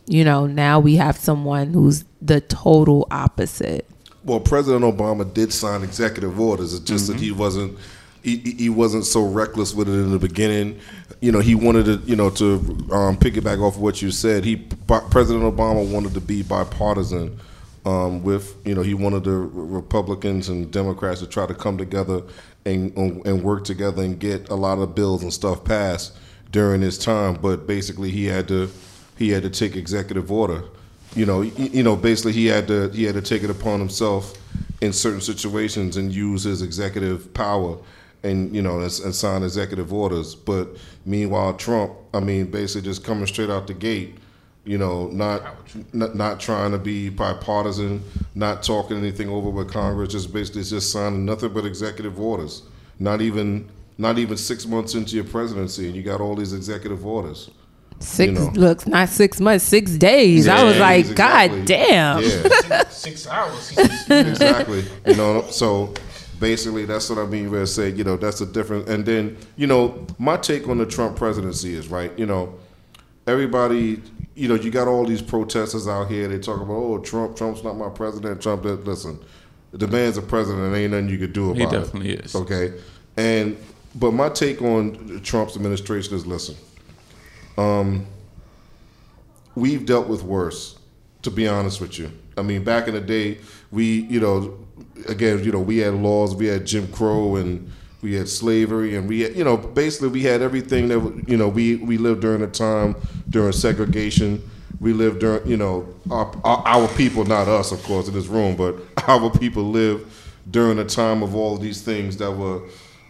you know now we have someone who's the total opposite. Well, President Obama did sign executive orders. It's just that he wasn't he, he- he wasn't so reckless with it in the beginning. You know, he wanted to you know to um, piggyback off of what you said. He President Obama wanted to be bipartisan. Um, with you know, he wanted the Republicans and Democrats to try to come together and and work together and get a lot of bills and stuff passed during his time. But basically, he had to he had to take executive order you know, y- you know, basically he had to he had to take it upon himself in certain situations and use his executive power and you know and, and sign executive orders. But meanwhile, Trump, I mean, basically just coming straight out the gate, you know, not not, not trying to be bipartisan, not talking anything over with Congress, just basically just signing nothing but executive orders. Not even not even six months into your presidency, and you got all these executive orders. Six You know. looks not six months, six days. I was like, exactly. God damn. Yeah. Six hours. exactly. You know, so basically that's what I mean when I say, you know, that's the difference. And then, you know, my take on the Trump presidency is right, you know, everybody you know, you got all these protesters out here, they talk about, oh, Trump, Trump's not my president, Trump that listen, the man's a president, there ain't nothing you could do about He it. definitely is. Okay. And but my take on Trump's administration is listen, um, we've dealt with worse, to be honest with you. I mean, back in the day, we, you know, again, you know, we had laws, we had Jim Crow, and we had slavery, and we, had, you know, basically we had everything that, you know, we we lived during a time during segregation. We lived during, you know, our, our, our people, not us, of course, in this room, but our people lived during a time of all these things that were,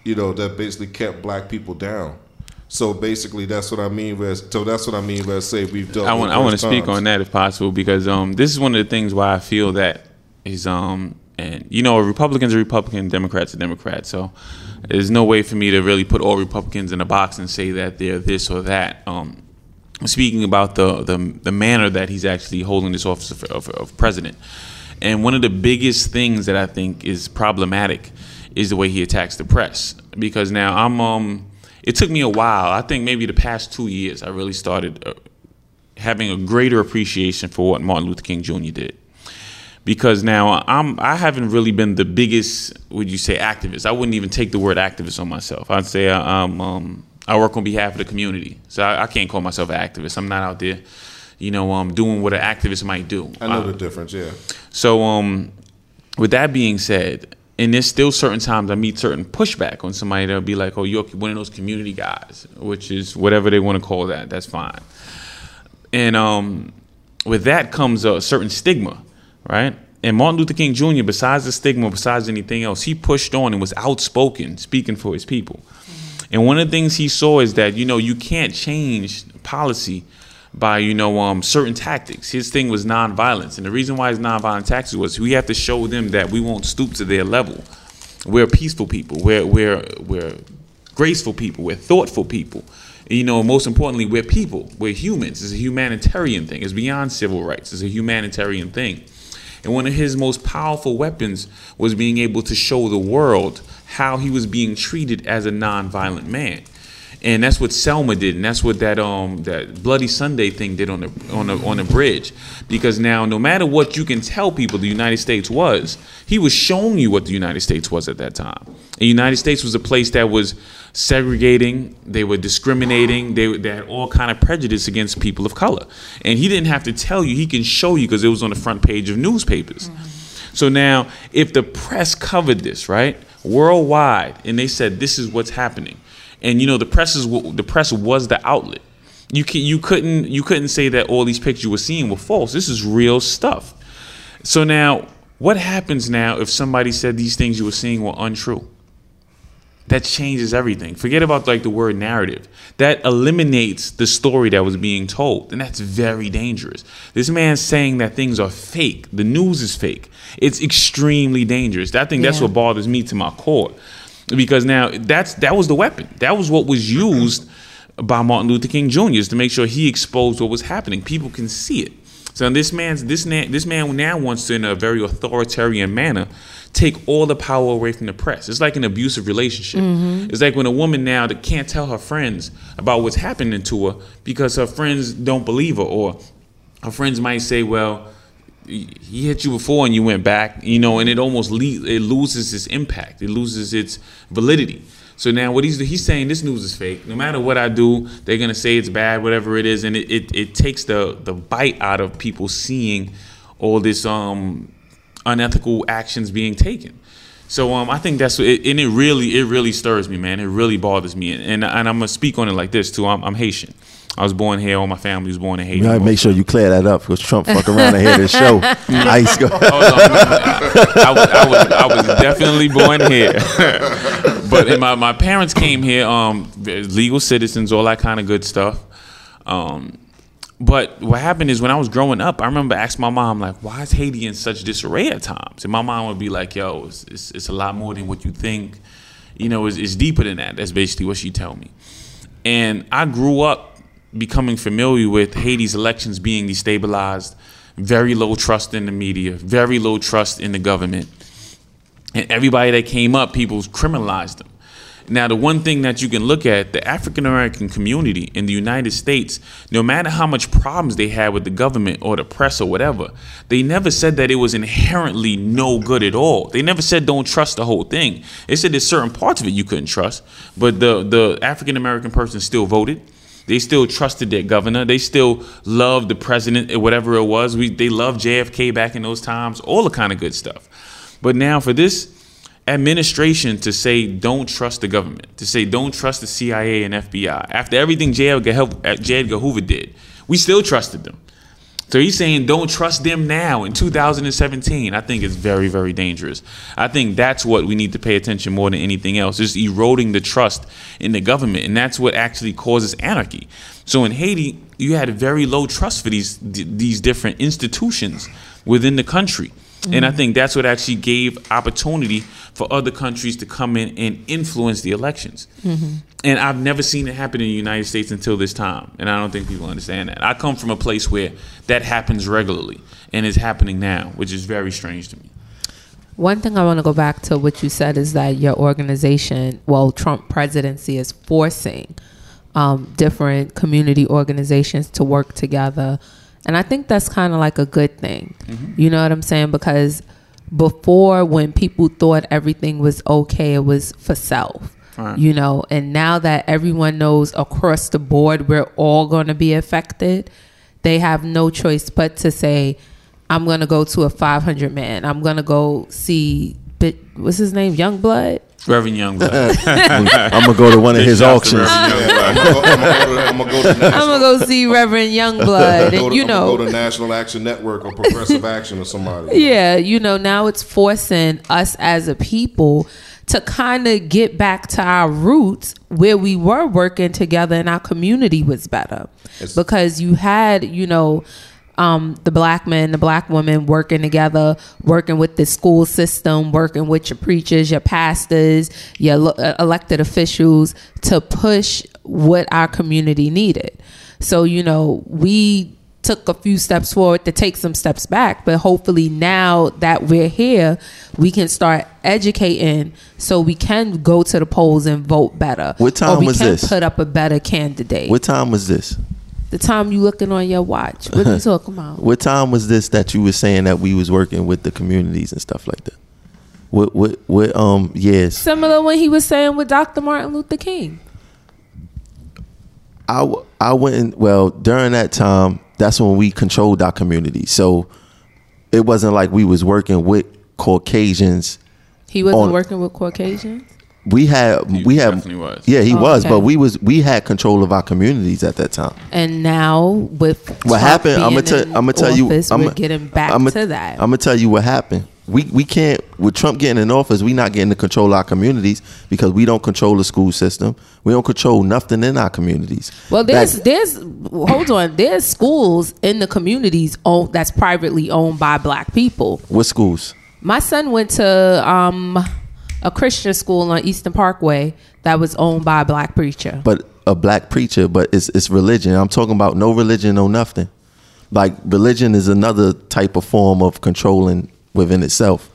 you know, that basically kept black people down. So basically, that's what I mean. With, so that's what I mean. I say we've done. I want I want to speak on that if possible because um this is one of the things why I feel that is um and you know Republicans are Republican, Democrats are Democrats. So there's no way for me to really put all Republicans in a box and say that they're this or that. Um, speaking about the the, the manner that he's actually holding this office of, of, of president, and one of the biggest things that I think is problematic is the way he attacks the press because now I'm um it took me a while. I think maybe the past two years I really started. Uh, having a greater appreciation for what Martin Luther King Jr. did. Because now I'm I haven't really been the biggest would you say activist. I wouldn't even take the word activist on myself. I'd say I, I'm um, I work on behalf of the community. So I, I can't call myself an activist. I'm not out there, you know, um, doing what an activist might do. I know Uh, the difference. Yeah. so, um, with that being said, and there's still certain times I meet certain pushback on somebody that'll be like, "Oh, you're one of those community guys," which is whatever they want to call that. That's fine. And um, with that comes a certain stigma, right? And Martin Luther King Jr., besides the stigma, besides anything else, he pushed on and was outspoken, speaking for his people. And one of the things he saw is that you know you can't change policy by you know um, certain tactics. His thing was nonviolence, and the reason why his nonviolent tactics was we have to show them that we won't stoop to their level. We're peaceful people. We're we're we're graceful people. We're thoughtful people. And, you know, most importantly, we're people. We're humans. It's a humanitarian thing. It's beyond civil rights. It's a humanitarian thing. And one of his most powerful weapons was being able to show the world how he was being treated as a nonviolent man. And that's what Selma did, and that's what that um that Bloody Sunday thing did on the on the on the bridge. Because now, no matter what you can tell people the United States was, he was showing you what the United States was at that time. The United States was a place that was segregating, they were discriminating, they, they had all kind of prejudice against people of color. And he didn't have to tell you; he can show you because it was on the front page of newspapers. So now, if the press covered this, right, worldwide, and they said this is what's happening, and you know the press is the press was the outlet, You can, you couldn't you couldn't say that all these pictures you were seeing were false. This is real stuff. So now, what happens now if somebody said these things you were seeing were untrue? That changes everything. Forget about like the word narrative. That eliminates the story that was being told, and that's very dangerous. This man's saying that things are fake. The news is fake. It's extremely dangerous. I think that's what bothers me to my core, because now that's that was the weapon. That was what was used by Martin Luther King Jr. is to make sure he exposed what was happening. People can see it. So this man's this man this man now wants to, in a very authoritarian manner, take all the power away from the press. It's like an abusive relationship. Mm-hmm. It's like when a woman now that can't tell her friends about what's happening to her because her friends don't believe her, or her friends might say, "Well, he hit you before and you went back," you know, and it almost le- it loses its impact. It loses its validity. So now what he's he's saying this news is fake. No matter what I do, they're gonna say it's bad, whatever it is, and it, it, it takes the the bite out of people seeing all this um unethical actions being taken. So um, I think that's it, and it really it really stirs me, man. It really bothers me, and and, and I'm gonna speak on it like this too. I'm, I'm Haitian. I was born here. All my family was born in Haiti. You gotta make sure you clear that up because Trump fuck around and hear this show. Ice go. Oh, no, I, was, I, was, I was definitely born here. but my, my parents came here, um, legal citizens, all that kind of good stuff. Um, but what happened is when I was growing up, I remember asking my mom, like, why is Haiti in such disarray at times? And my mom would be like, yo, it's, it's, it's a lot more than what you think. You know, it's, it's deeper than that. That's basically what she told me. And I grew up becoming familiar with Haiti's elections being destabilized, very low trust in the media, very low trust in the government. And everybody that came up, people criminalized them. Now, the one thing that you can look at, the African American community in the United States, no matter how much problems they had with the government or the press or whatever, they never said that it was inherently no good at all. They never said don't trust the whole thing. They said there's certain parts of it you couldn't trust, but the, the African American person still voted. They still trusted their governor. They still loved the president, eh, whatever it was. We, they loved JFK back in those times, all the kind of good stuff. But now for this administration to say don't trust the government, to say don't trust the CIA and FBI, after everything J. Edgar uh, J. Edgar Hoover did, we still trusted them. So he's saying don't trust them now in 2017. I think it's very, very dangerous. I think that's what we need to pay attention more than anything else, just eroding the trust in the government. And that's what actually causes anarchy. So in Haiti, you had very low trust for these these different institutions within the country. And I think that's what actually gave opportunity for other countries to come in and influence the elections. And I've never seen it happen in the United States until this time. And I don't think people understand that. I come from a place where that happens regularly and it's happening now, which is very strange to me. One thing I want to go back to what you said is that your organization, well, Trump presidency is forcing um, different community organizations to work together. And I think that's kind of like a good thing. Mm-hmm. You know what I'm saying? Because before, when people thought everything was okay, it was for self. Right. You know, and now that everyone knows across the board we're all going to be affected, they have no choice but to say, I'm going to go to a 500 man. I'm going to go see, what's his name? Youngblood? Reverend Youngblood. I'm gonna go to one of his auctions. I'm gonna go, I'm gonna go to, I'm gonna go to I'm national. going to go see Reverend Youngblood. And, to, you I'm know, go to National Action Network or Progressive Action or somebody. yeah, you know, now it's forcing us as a people to kind of get back to our roots where we were working together and our community was better. It's- because you had, you know, um, the black men, the black women working together, working with the school system, working with your preachers, your pastors, your lo- uh, elected officials to push what our community needed. So, you know, we took a few steps forward to take some steps back, but hopefully now that we're here, we can start educating so we can go to the polls and vote better. What time or we was can this? put up a better candidate. What time was this? The time you looking on your watch. What you talking about? What time was this that you were saying that we was working with the communities and stuff like that? What what what um yes. Similar when he was saying with Dr. Martin Luther King. I, I went well during that time. That's when we controlled our community. So it wasn't like we was working with Caucasians. He wasn't On- working with Caucasians. We had He we had definitely was. yeah he Oh, was, okay. but we was we had control of our communities at that time. And now with What Trump happened? I'm gonna tell. in I'm gonna tell you. I'm we're getting back I'ma- to that. I'm gonna tell you what happened. We we can't with Trump getting in office. We not getting to control our communities because we don't control the school system. We don't control nothing in our communities. Well, there's Back- there's hold on. There's schools in the communities owned that's privately owned by black people. what schools? My son went to um, a Christian school on Eastern Parkway that was owned by a black preacher. but a black preacher, but it's it's religion. I'm talking about no religion, no nothing. Like religion is another type of form of controlling within itself.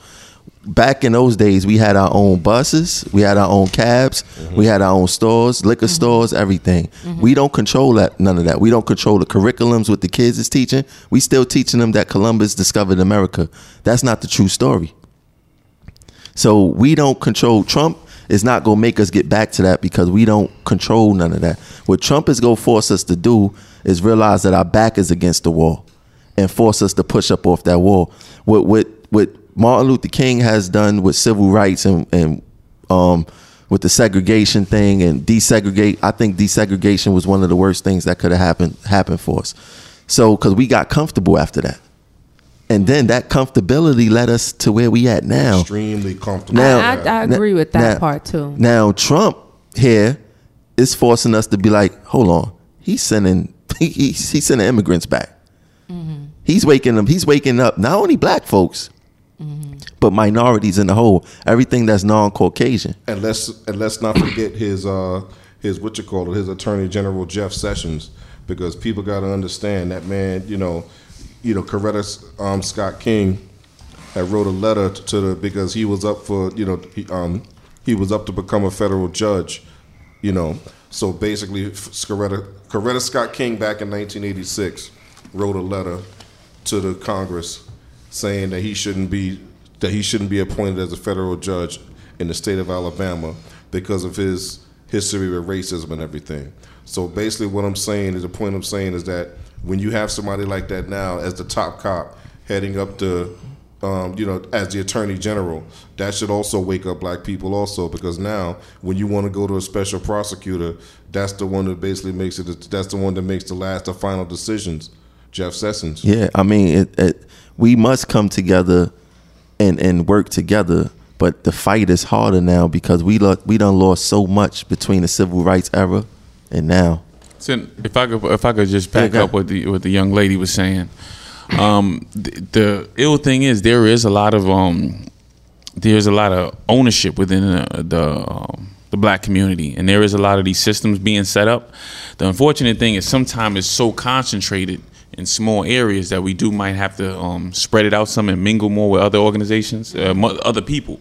Back in those days, we had our own buses, we had our own cabs, mm-hmm. we had our own stores, liquor mm-hmm. stores, everything. Mm-hmm. We don't control that none of that. We don't control the curriculums what the kids is teaching. We still teaching them that Columbus discovered America. That's not the true story. So we don't control Trump is not gonna make us get back to that because we don't control none of that. What Trump is gonna force us to do is realize that our back is against the wall and force us to push up off that wall. What what what Martin Luther King has done with civil rights and and um with the segregation thing and desegregate, I think desegregation was one of the worst things that could have happened happened for us. So because we got comfortable after that. And then that comfortability led us to where we at now. Extremely comfortable. Now- I, I, I agree with that part too. Now Trump here is forcing us to be like, hold on, he's sending he, he's, he's sending immigrants back. Mm-hmm. He's waking them. He's waking up not only black folks, Mm-hmm. but minorities in the whole. Everything that's non-Caucasian. and let's and let's not forget his uh his what you call it his attorney general Jeff Sessions because people got to understand that man you know you know Coretta um, Scott King had wrote a letter to the because he was up for you know he, um he was up to become a federal judge you know so basically Coretta Coretta Scott King back in 1986 wrote a letter to the Congress saying that he shouldn't be that he shouldn't be appointed as a federal judge in the state of Alabama because of his history with racism and everything. So basically, what I'm saying is the point I'm saying is that when you have somebody like that now as the top cop heading up to um, you know, as the attorney general, that should also wake up black people also because now when you want to go to a special prosecutor, that's the one that basically makes it. That's the one that makes the last, the final decisions. Jeff Sessions. Yeah, I mean, it, it, we must come together and and work together. But the fight is harder now because we lo- we done lost so much between the civil rights era and now. So if I could, if I could just back Yeah, up what the what the young lady was saying, um, the, the ill thing is there is a lot of um, there's a lot of ownership within the the, um, the black community, and there is a lot of these systems being set up. The unfortunate thing is sometimes it's so concentrated in small areas that we do might have to um, spread it out some and mingle more with other organizations, uh, other people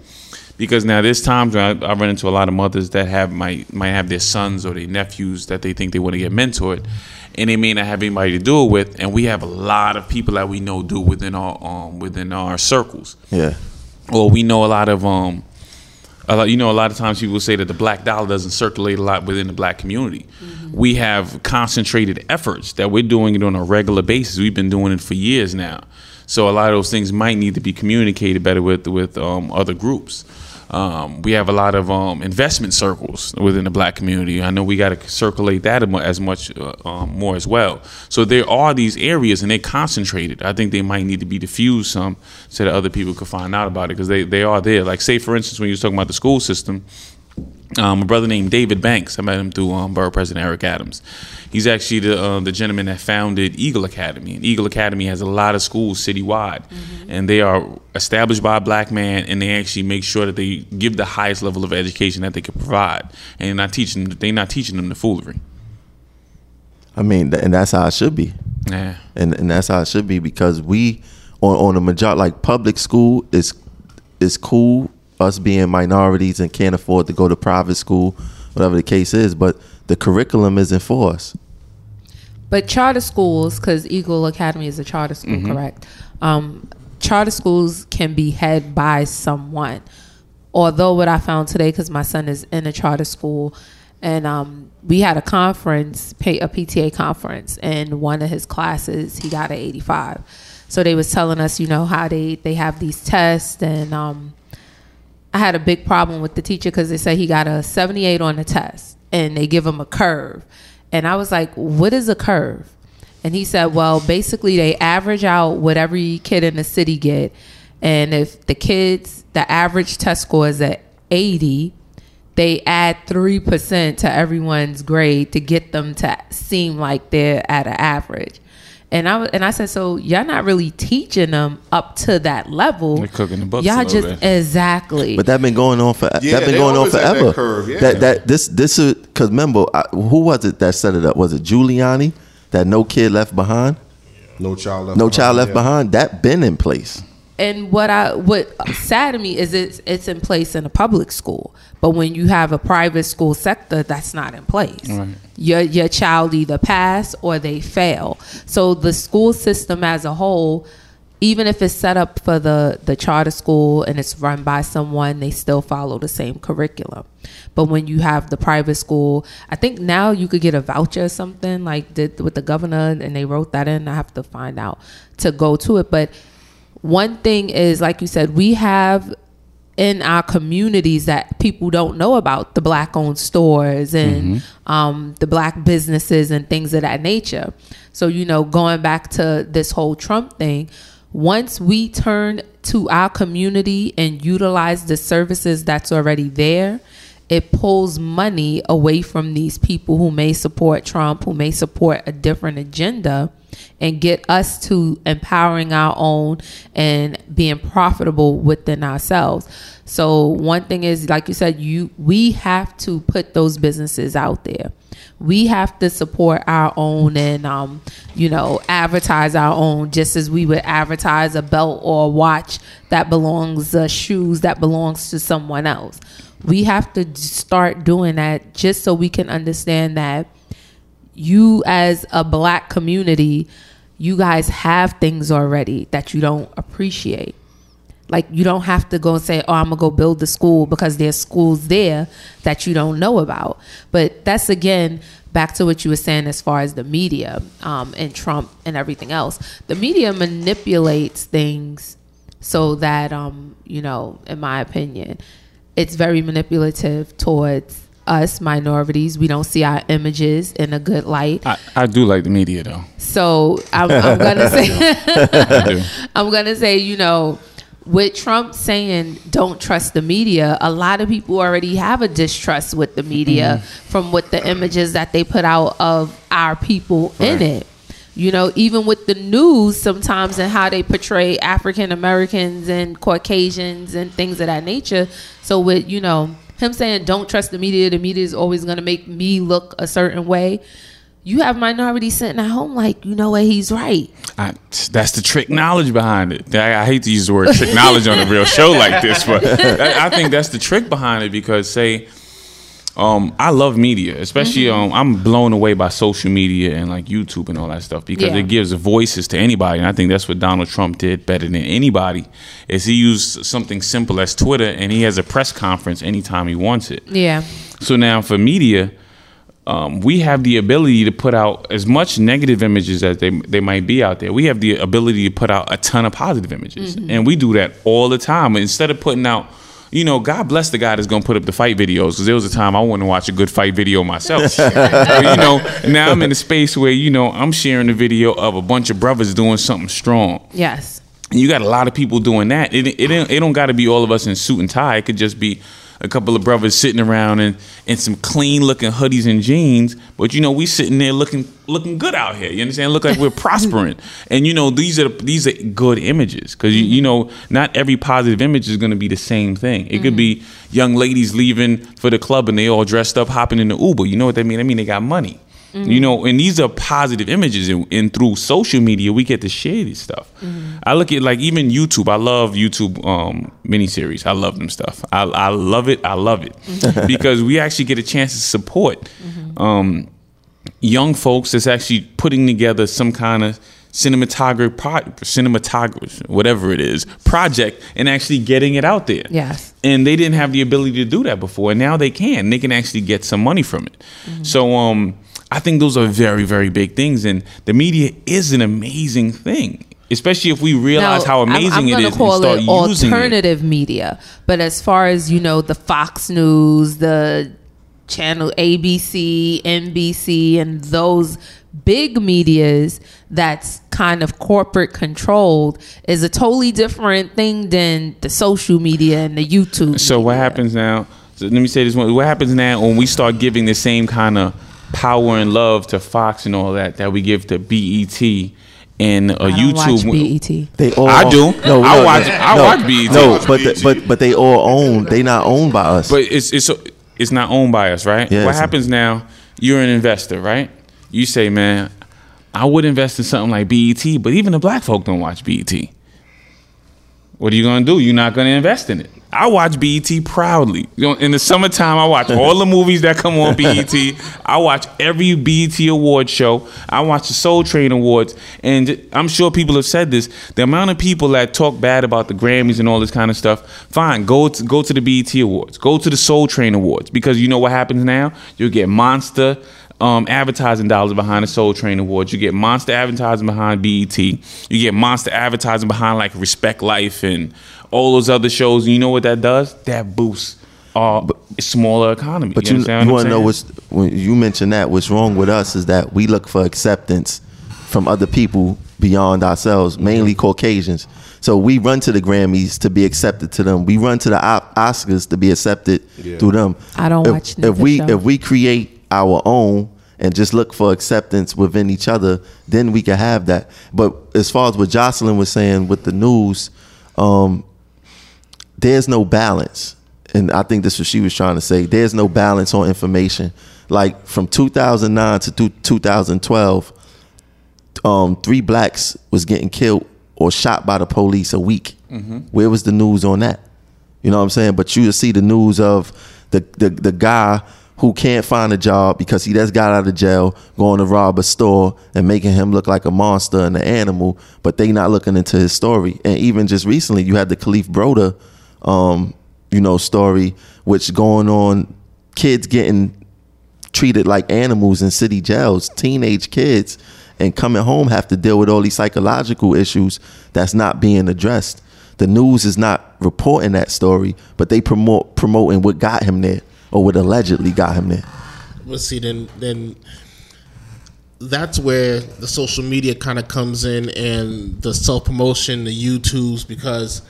because now there's times when I, I run into a lot of mothers that have might might have their sons or their nephews that they think they want to get mentored, and they may not have anybody to do it with, and we have a lot of people that we know do within our um, within our circles, Yeah, or we know a lot of um. A lot, you know, a lot of times people say that the black dollar doesn't circulate a lot within the black community. We have concentrated efforts that we're doing it on a regular basis. We've been doing it for years now. So a lot of those things might need to be communicated better with with um, other groups. Um, we have a lot of um, investment circles within the black community. I know we got to circulate that as much uh, um, more as well. So there are these areas, and they're concentrated. I think they might need to be diffused some so that other people could find out about it because they, they are there. Like say for instance, when you was talking about the school system, um, a brother named David Banks. I met him through um, Borough President Eric Adams. He's actually the uh, the gentleman that founded Eagle Academy, and Eagle Academy has a lot of schools citywide, and they are established by a black man, and they actually make sure that they give the highest level of education that they can provide, and they're not teaching they're not teaching them the foolery. I mean, th- and that's how it should be. Yeah. and and that's how it should be because we on on a majority like public school is is cool us being minorities and can't afford to go to private school whatever the case is but the curriculum isn't for us But charter schools, because Eagle Academy is a charter school, correct? Um, charter schools can be head by someone. Although what I found today, because my son is in a charter school, and um, we had a conference, a PTA conference, and one of his classes he got an 85. So they was telling us, you know, how they they have these tests, and um, I had a big problem with the teacher because they said he got a 78 on the test and they give him a curve. And I was like, what is a curve? And he said, well, basically they average out what every kid in the city get. And if the kids, the average test score is at 80, they add 3% to everyone's grade to get them to seem like they're at an average. And I and I said, so y'all not really teaching them up to that level. They're cooking the books Y'all little just bit. exactly. But that been going on for Yeah, that been going on always at that forever. curve, yeah. That that this this is because remember I, who was it that set it up? Was it Giuliani? That no kid left behind, No child left. no child left yeah. behind. That been in place. And what I what sad to me is it's it's in place in a public school, but when you have a private school sector, that's not in place. Right. Your your child either pass or they fail. So the school system as a whole, even if it's set up for the the charter school and it's run by someone, they still follow the same curriculum. But when you have the private school, I think now you could get a voucher or something like did with the governor, and they wrote that in. I have to find out to go to it, but one thing is like you said we have in our communities that people don't know about the black owned stores and um, the black businesses and things of that nature. So you know going back to this whole trump thing once we turn to our community and utilize the services that's already there it pulls money away from these people who may support Trump, who may support a different agenda, and get us to empowering our own and being profitable within ourselves. So one thing is, like you said, you we have to put those businesses out there. We have to support our own and um, you know advertise our own, just as we would advertise a belt or a watch that belongs, uh, shoes that belongs to someone else we have to start doing that just so we can understand that you as a black community you guys have things already that you don't appreciate. Like you don't have to go and say oh i'm gonna go build the school because there's schools there that you don't know about. But that's again back to what you were saying as far as the media um, and trump and everything else. The media manipulates things so that um, you know in my opinion it's very manipulative towards us minorities. We don't see our images in a good light. I, I do like the media though. So I'm, I'm gonna say. I'm gonna say, you know, with Trump saying don't trust the media, a lot of people already have a distrust with the media mm-hmm. from what the images that they put out of our people in it. You know, even with the news sometimes and how they portray African Americans and Caucasians and things of that nature. So with, you know, him saying don't trust the media, the media is always gonna make me look a certain way. You have minorities sitting at home like, you know what, he's right. I, that's the trick knowledge behind it. I, I hate to use the word trick knowledge on a real show like this, but I, I think that's the trick behind it because, say, um, I love media, especially Mm-hmm. um, I'm blown away by social media and like YouTube and all that stuff because Yeah. it gives voices to anybody, and I think that's what Donald Trump did better than anybody. Is he used something simple as Twitter, and he has a press conference anytime he wants it. Yeah. So now for media, um, we have the ability to put out as much negative images as they they might be out there. We have the ability to put out a ton of positive images, and we do that all the time. Instead of putting out, you know, God bless the guy that's gonna put up the fight videos because there was a time I wanted to watch a good fight video myself. But, you know, now I'm in a space where you know I'm sharing a video of a bunch of brothers doing something strong. Yes. And you got a lot of people doing that. It it, it, it don't got to be all of us in suit and tie. It could just be a couple of brothers sitting around in, in some clean looking hoodies and jeans. But you know, we sitting there looking looking good out here. You understand? Look like we're prospering. And you know, these are these are good images because you, you mm-hmm. know, not every positive image is going to be the same thing. It could be mm-hmm. young ladies leaving for the club and they all dressed up, hopping in the Uber. You know what that mean? I mean they got money. You know, and these are positive images, and, and through social media, we get to share this stuff. I look at like even YouTube. I love YouTube um, miniseries. I love them stuff. I, I love it. I love it because we actually get a chance to support um, young folks that's actually putting together some kind of cinematography, pro- cinematography, whatever it is, project, and actually getting it out there Yes. and they didn't have the ability to do that before and now they can they can actually get some money from it so um i think those are very very big things and the media is an amazing thing Especially if we realize Now, how I'm- amazing I'm, it gonna call and start it using it. alternative media. But as far as you know, the Fox News, the channel ABC, NBC, and those big medias that's kind of corporate controlled is a totally different thing than the social media and the YouTube. So what happens now? So let me say this one. What happens now when we start giving the same kind of power and love to Fox and all that that we give to BET and uh, I don't YouTube? watch E BET. They all I do. No, I no, watch- no, I no, watch BET. No, watch but BET. but but they all own. They not owned by us. But it's it's it's not owned by us, right? Yeah, what it's- happens now? You're an investor, right? You say, man, I would invest in something like BET, but even the black folk don't watch BET. What are you gonna do? You're not gonna invest in it. I watch BET proudly. You know, in the summertime, I watch all the movies that come on BET. I watch every BET award show. I watch the Soul Train Awards, and I'm sure people have said this. The amount of people that talk bad about the Grammys and all this kind of stuff, fine, go to go to the BET Awards, go to the Soul Train Awards, because you know what happens now? You'll get monster um, advertising dollars behind the Soul Train Awards. You get monster advertising behind BET. You get monster advertising behind like Respect Life and all those other shows. You know what that does? That boosts our smaller economy. But you, understand you want to know what's when you mentioned that what's wrong with us is that we look for acceptance from other people beyond ourselves, mainly Caucasians. So we run to the Grammys to be accepted to them. We run to the O- Oscars to be accepted Yeah. through them. I don't if, watch If we show. if we create our own and just look for acceptance within each other, then we can have that. But as far as what Jocelyn was saying with the news, um, there's no balance. And I think this is what she was trying to say. There's no balance on information. Like from 2009 to 2012, um, three blacks was getting killed or shot by the police a week. Where was the news on that? You know what I'm saying? But you see the news of the, the the guy who can't find a job because he just got out of jail, going to rob a store and making him look like a monster and an animal, but they not looking into his story. And even just recently, you had the Kalief Browder, um, you know, story, which going on, kids getting treated like animals in city jails, teenage kids, and coming home have to deal with all these psychological issues that's not being addressed. The news is not reporting that story, but they promote promoting what got him there or what allegedly got him there. But see, then then that's where the social media kind of comes in and the self promotion, the YouTubes, because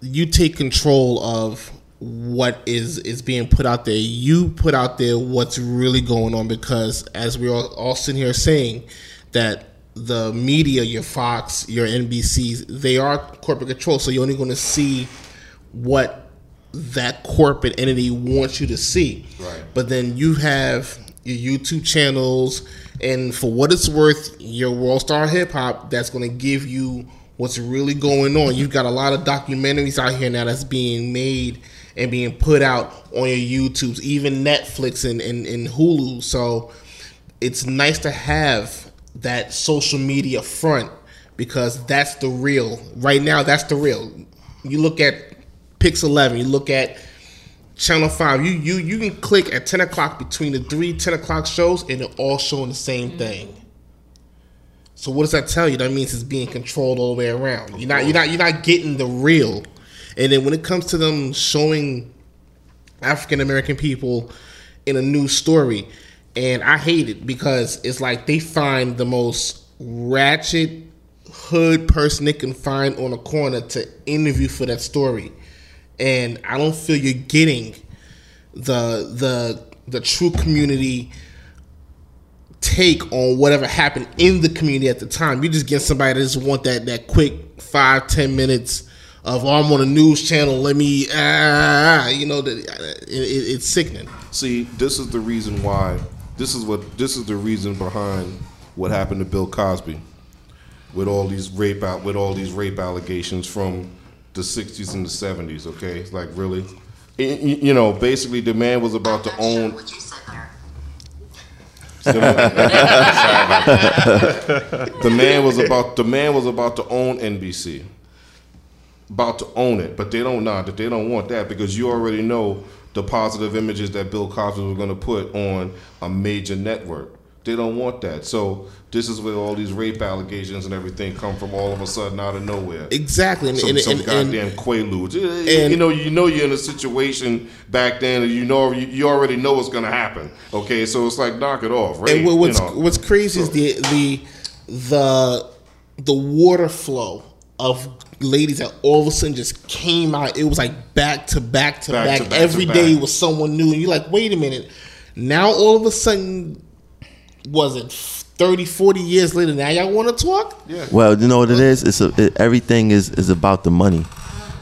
you take control of what is is being put out there. You put out there what's really going on because as we're all, all sitting here saying that the media, your Fox, your NBCs, they are corporate control. So you're only going to see what that corporate entity wants you to see. Right. But then you have your YouTube channels, and for what it's worth, your World Star Hip Hop that's going to give you what's really going on. You've got a lot of documentaries out here now that's being made and being put out on your YouTubes, even Netflix and, and, and Hulu. So it's nice to have that social media front because that's the real. Right now, that's the real. You look at Pix Eleven, you look at Channel Five. You you you can click at ten o'clock between the three 10 o'clock shows, and they're all showing the same thing. So what does that tell you? That means it's being controlled all the way around. You're not you're not you're not getting the real. And then when it comes to them showing African American people in a new story, and I hate it because it's like they find the most ratchet hood person they can find on a corner to interview for that story, and I don't feel you're getting the the the true community take on whatever happened in the community at the time. You just get somebody that just want that that quick five ten minutes of oh, I'm on a news channel. Let me ah, you know that it, it, it's sickening. See, this is the reason why. This is what. This is the reason behind what happened to Bill Cosby, with all these rape out, with all these rape allegations from the '60s and the '70s. Okay, it's like really, Y- y- you know, basically the man was about to own. The man was about the man was about to own NBC, about to own it, but they don't not that they don't want that because you already know the positive images that Bill Cosby was going to put on a major network. They don't want that. So this is where all these rape allegations and everything come from all of a sudden out of nowhere. Exactly, and, Some, and, some and, goddamn quaaludes. You- know, you know, you're in a situation back then. and You know, you, already know what's going to happen. Okay, so it's like knock it off. Rape, And what's you know. what's crazy is the the the the water flow of ladies that all of a sudden just came out. It was like back to back to Back back. to back to Every day back. was someone new, and you're like, wait a minute. Now all of a sudden, was it 30, 40 years later? Now y'all want to talk? yeah. Well, you know what it is? It's a, it, everything is is about the money.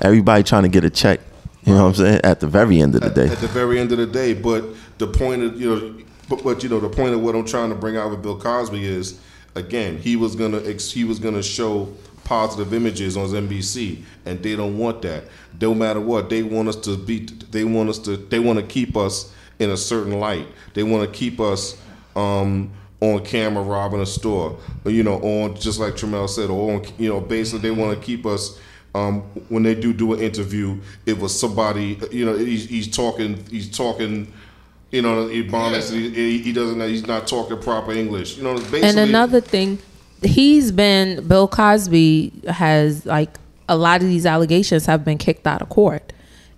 Everybody trying to get a check. You know what I'm saying? At the very end of the day. at the very end of the day. But the point of you know, but, but you know, the point of what I'm trying to bring out with Bill Cosby is, again, he was gonna ex- he was gonna show positive images on NBC, and they don't want that. No matter what, they want us to be. They want us to. They want to keep us in a certain light. They want to keep us. Um, on camera robbing a store, or, you know, on just like Tramel said, or on, you know, basically they want to keep us um, when they do do an interview, it was somebody, you know, he's, he's talking, he's talking, you know, Ebonics, he, he doesn't, he's not talking proper English, you know. And another thing, he's been Bill Cosby has like a lot of these allegations have been kicked out of court.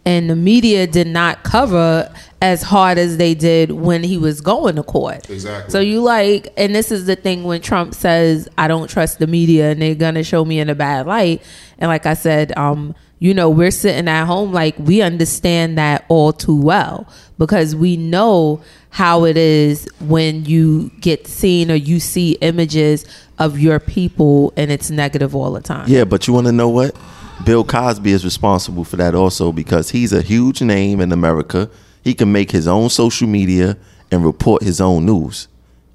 And the media did not cover as hard as they did when he was going to court. Exactly. So you like, and this is the thing when Trump says, "I don't trust the media," and they're gonna show me in a bad light. And like I said, um, you know, we're sitting at home like we understand that all too well because we know how it is when you get seen or you see images of your people and it's negative all the time. Yeah, but you want to know what? Bill Cosby is responsible for that also because he's a huge name in America. He can make his own social media and report his own news.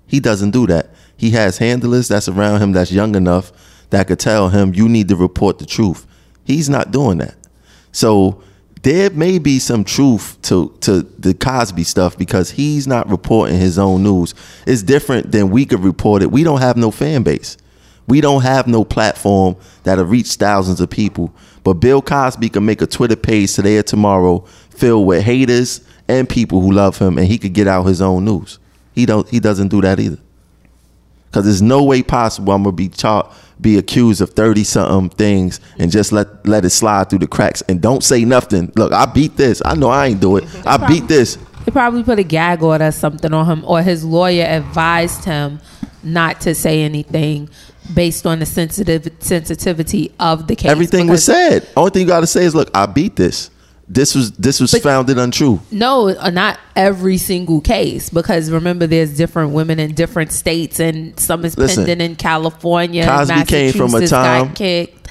He doesn't do that. He has handlers that's around him that's young enough that could tell him you need to report the truth. He's not doing that. So there may be some truth to to the Cosby stuff because he's not reporting his own news. It's different than we could report it. We don't have no fan base. We don't have no platform that'll reach thousands of people. But Bill Cosby can make a Twitter page today or tomorrow filled with haters and people who love him, and he could get out his own news. He don't. He doesn't do that either. Cause there's no way possible I'm gonna be char- be accused of thirty something things and just let let it slide through the cracks and don't say nothing. Look, I beat this. I know I ain't do it. I beat this. They probably put a gag order or something on him, or his lawyer advised him not to say anything based on the sensitive sensitivity of the case. Everything was said. Only thing you gotta say is, look, I beat this. This was this was founded untrue. No, uh, not every single case because remember, there's different women in different states, and some is Listen, pending in California. Cosby came from a time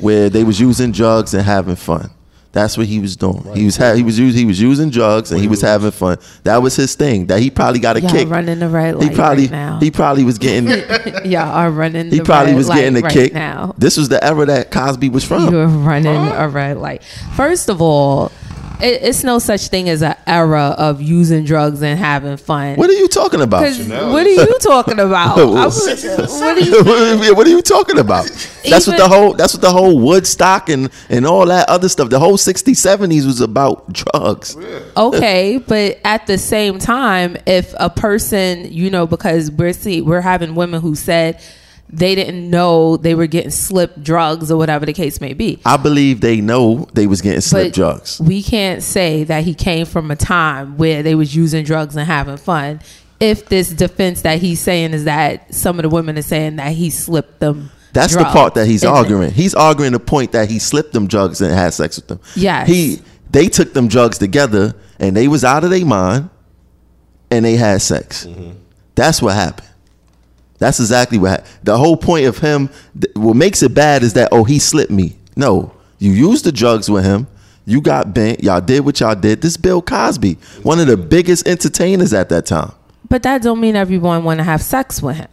where they was using drugs and having fun. That's what he was doing. He was ha- he was using he was using drugs and he was having fun. That was his thing. That he probably got a Y'all kick. running the red He probably right now. he probably was getting Y'all are running. he the probably red was light getting a right kick. now. This was the era that Cosby was from. You're running a red light. First of all, it, it's no such thing as an era of using drugs and having fun. What are you talking about? What are you talking about? Was- what are you, what are you talking about? That's what the whole that's what the whole Woodstock and and all that other stuff. The whole 60s, 70s was about drugs. okay, but at the same time, if a person, you know, because we're see we're having women who said they didn't know they were getting slipped drugs or whatever the case may be. I believe they know they was getting slipped But drugs. We can't say that he came from a time where they was using drugs and having fun. If this defense that he's saying is that some of the women are saying that he slipped them. That's the part that he's And- arguing. He's arguing the point that he slipped them drugs and had sex with them. Yes. He they took them drugs together and they was out of their mind and they had sex. Mm-hmm. That's what happened. That's exactly what happened. The whole point of him what makes it bad is that oh he slipped me. No. You used the drugs with him. You got bent. Y'all did what y'all did. This Bill Cosby, one of the biggest entertainers at that time. But that don't mean everyone want to have sex with him.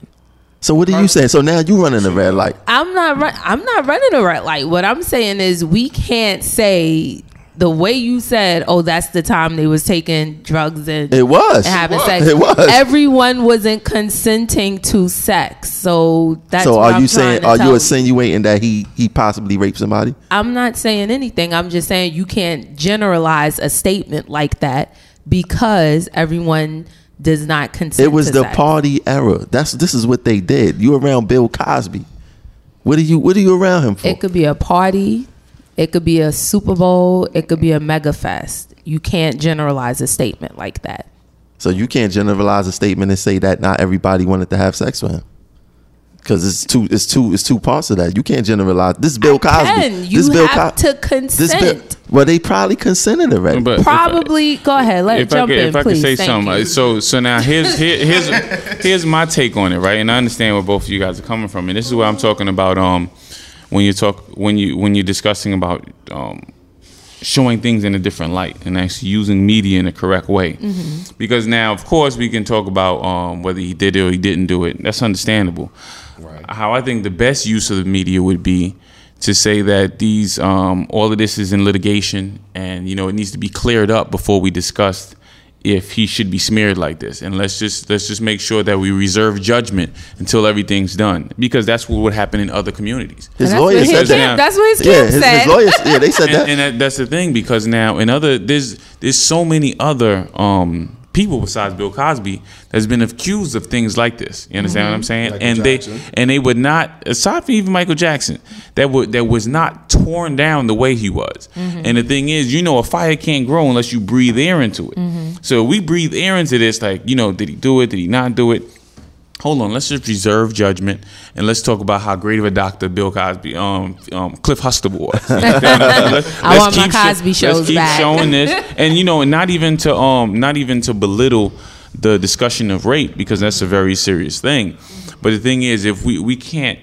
So what are you saying? So now you running the red light. I'm not. Run, I'm not running a red light. What I'm saying is we can't say the way you said. Oh, that's the time they was taking drugs and It was. and having It was. sex. It was. Everyone wasn't consenting to sex. So that's. so what are I'm you saying are you insinuating that he he possibly raped somebody? I'm not saying anything. I'm just saying you can't generalize a statement like that because everyone does not consent. It was to the sex. party era. That's this is what they did. You around Bill Cosby. What are you what are you around him for? It could be a party. It could be a Super Bowl. It could be a mega fest. You can't generalize a statement like that. so you can't generalize a statement and say that not everybody wanted to have sex with him. Cause it's two, it's two, it's two parts of that. You can't generalize. This is Bill Cosby. Can you this Bill have Co- to This Bill, consent? well, they probably consented already. But if I- Probably. go ahead. Let if I jump could, in, if I please. could say Thank something, you. so so now here's here, here's here's my take on it, right? And I understand where both of you guys are coming from, and this is what I'm talking about. Um, when you talk when you when you're discussing about um, showing things in a different light and actually using media in a correct way, Mm-hmm. because now of course we can talk about um, whether he did it or he didn't do it. That's understandable. How I think the best use of the media would be to say that these um, all of this is in litigation and you know it needs to be cleared up before we discuss if he should be smeared like this and let's just let's just make sure that we reserve judgment until everything's done because that's what would happen in other communities his that's, lawyer what said Because camp, now- that's what his yeah, his, said. his lawyers, yeah, they said that. and, and that, that's the thing because now in other there's there's so many other um, people besides Bill Cosby that's been accused of things like this. You understand what I'm mm-hmm. saying? Michael and Jackson. they and they would not aside from even Michael Jackson that would that was not torn down the way he was. Mm-hmm. And the thing is, you know, a fire can't grow unless you breathe air into it. Mm-hmm. So we breathe air into this, like you know, did he do it? Did he not do it? Hold on, let's just reserve judgment and let's talk about how great of a doctor Bill Cosby, um, um Cliff Huxtable was. Let's- I let's want my Cosby shows Let's keep back. showing this, and you know, and not even to um, not even to belittle the discussion of rape because that's a very serious thing. But the thing is, if we we can't.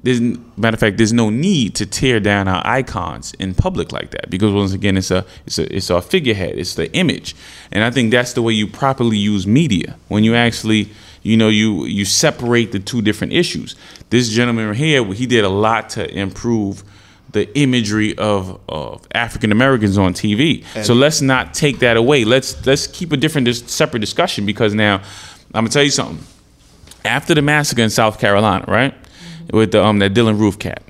There's, matter of fact, there's no need to tear down our icons in public like that because once again, it's a it's a it's a figurehead, it's the image, and I think that's the way you properly use media when you actually you know you you separate the two different issues. This gentleman here, he did a lot to improve the imagery of, of African Americans on TV. so let's not take that away. Let's let's keep a different dis- separate discussion because now I'm gonna tell you something. After the massacre in South Carolina, right, with the, um that Dylann Roof cat.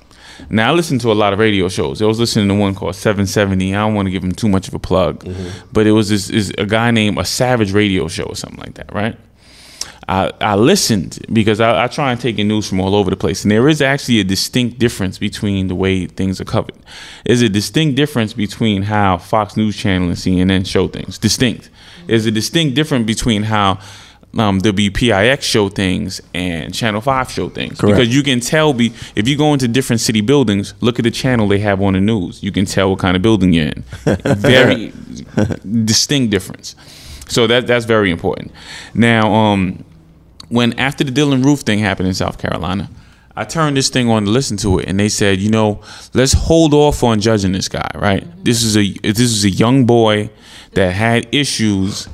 Now I listen to a lot of radio shows. I was listening to one called 770. I don't want to give him too much of a plug, but it was this is a guy named a Savage Radio Show or something like that, right? I, I listened because I, I try and take in news from all over the place, and there is actually a distinct difference between the way things are covered. There's a distinct difference between how Fox News Channel and CNN show things. Distinct. There's a distinct difference between how um, WPIX show things and Channel Five show things Correct. because you can tell. Be if you go into different city buildings, look at the channel they have on the news. You can tell what kind of building you're in. Very distinct difference. So that that's very important. Now, um, when after the Dylann Roof thing happened in South Carolina, I turned this thing on to listen to it, and they said, you know, let's hold off on judging this guy. Right? This is a this is a young boy that had issues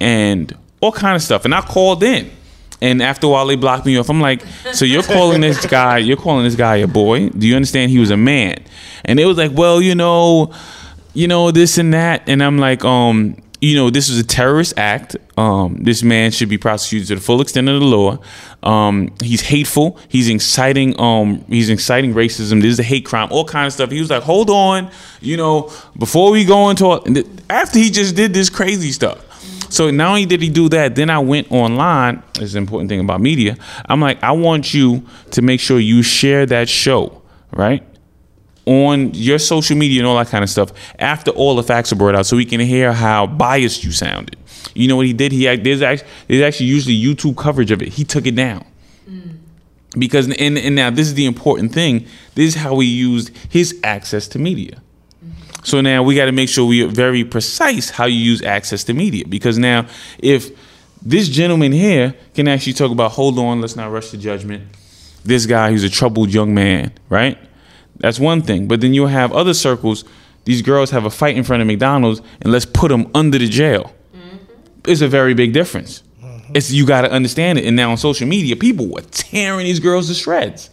and all kind of stuff, and I called in. And after a while, they blocked me off. I'm like, so you're calling this guy, you're calling this guy a boy? Do you understand he was a man? And it was like, well, you know, you know this and that and i'm like um you know this is a terrorist act um this man should be prosecuted to the full extent of the law um he's hateful he's inciting um he's inciting racism this is a hate crime all kind of stuff he was like hold on you know before we go into after he just did this crazy stuff so not only did he do that, then I went online. Is an important thing about media. I'm like, I want you to make sure you share that show, right? On your social media and all that kind of stuff after all the facts are brought out so we can hear how biased you sounded. You know what he did? He there's actually, there's actually usually YouTube coverage of it. He took it down. Because and, and now this is the important thing. This is how he used his access to media. So now we got to make sure we are very precise how you use access to media. Because now, if this gentleman here can actually talk about, hold on, let's not rush to judgment. This guy who's a troubled young man, right? That's one thing. But then you'll have other circles. These girls have a fight in front of McDonald's, and let's put them under the jail. Mm-hmm. It's a very big difference. Mm-hmm. It's you got to understand it. And now on social media, people were tearing these girls to shreds.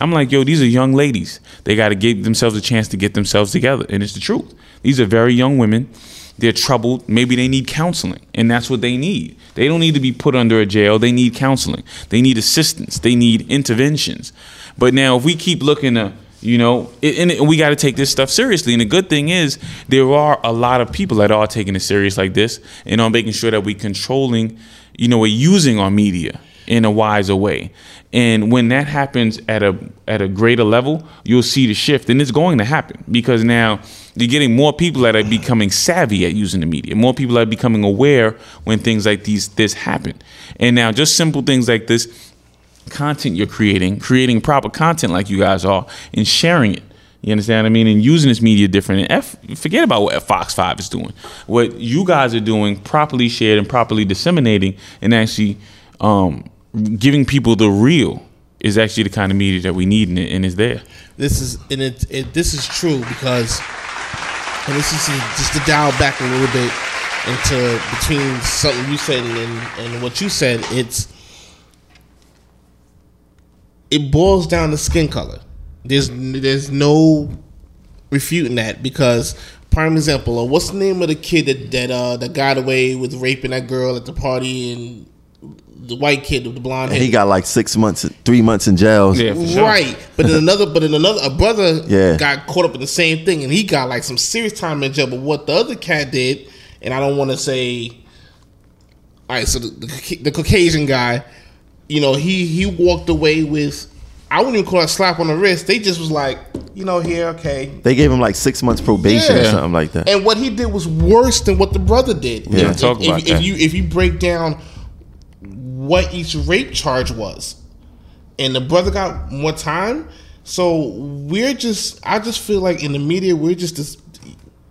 I'm like, yo, these are young ladies. They got to give themselves a chance to get themselves together. And it's the truth. These are very young women. They're troubled. Maybe they need counseling. And that's what they need. They don't need to be put under a jail. They need counseling. They need assistance. They need interventions. But now, if we keep looking to, You know, and, it, we got to take this stuff seriously. And the good thing is, there are a lot of people that are taking it serious like this, and are making sure that we controlling, you know, we're using our media in a wiser way. And when that happens at a at a greater level, you'll see the shift, and it's going to happen because now you're getting more people that are becoming savvy at using the media. More people are becoming aware when things like these this happen. And now, just simple things like this content you're creating, creating proper content like you guys are, and sharing it. You understand what I mean? And using this media different. And F, forget about what Fox 5 is doing. What you guys are doing, properly shared and properly disseminating, and actually um, giving people the real is actually the kind of media that we need and, and is there. This is and it, it this is true because and this is just to dial back a little bit into between something you said and, and what you said. It's it boils down to skin color. There's there's no refuting that because prime example of what's the name of the kid that that uh that got away with raping that girl at the party and the white kid with the blonde hair. He got like six months, three months in jail. Yeah, for sure. Right, but then another, but then another, a brother Yeah. got caught up in the same thing, and he got like some serious time in jail. But what the other cat did, and I don't want to say, all right, so the, the, the Caucasian guy, you know, he he walked away with, I wouldn't even call it a slap on the wrist. They just was like, you know, here, okay. They gave him like six months probation or something like that. And what he did was worse than what the brother did. Yeah, if, talk if- about if that. you if you break down what each rape charge was, and the brother got more time, so we're just I just feel like in the media we're just this,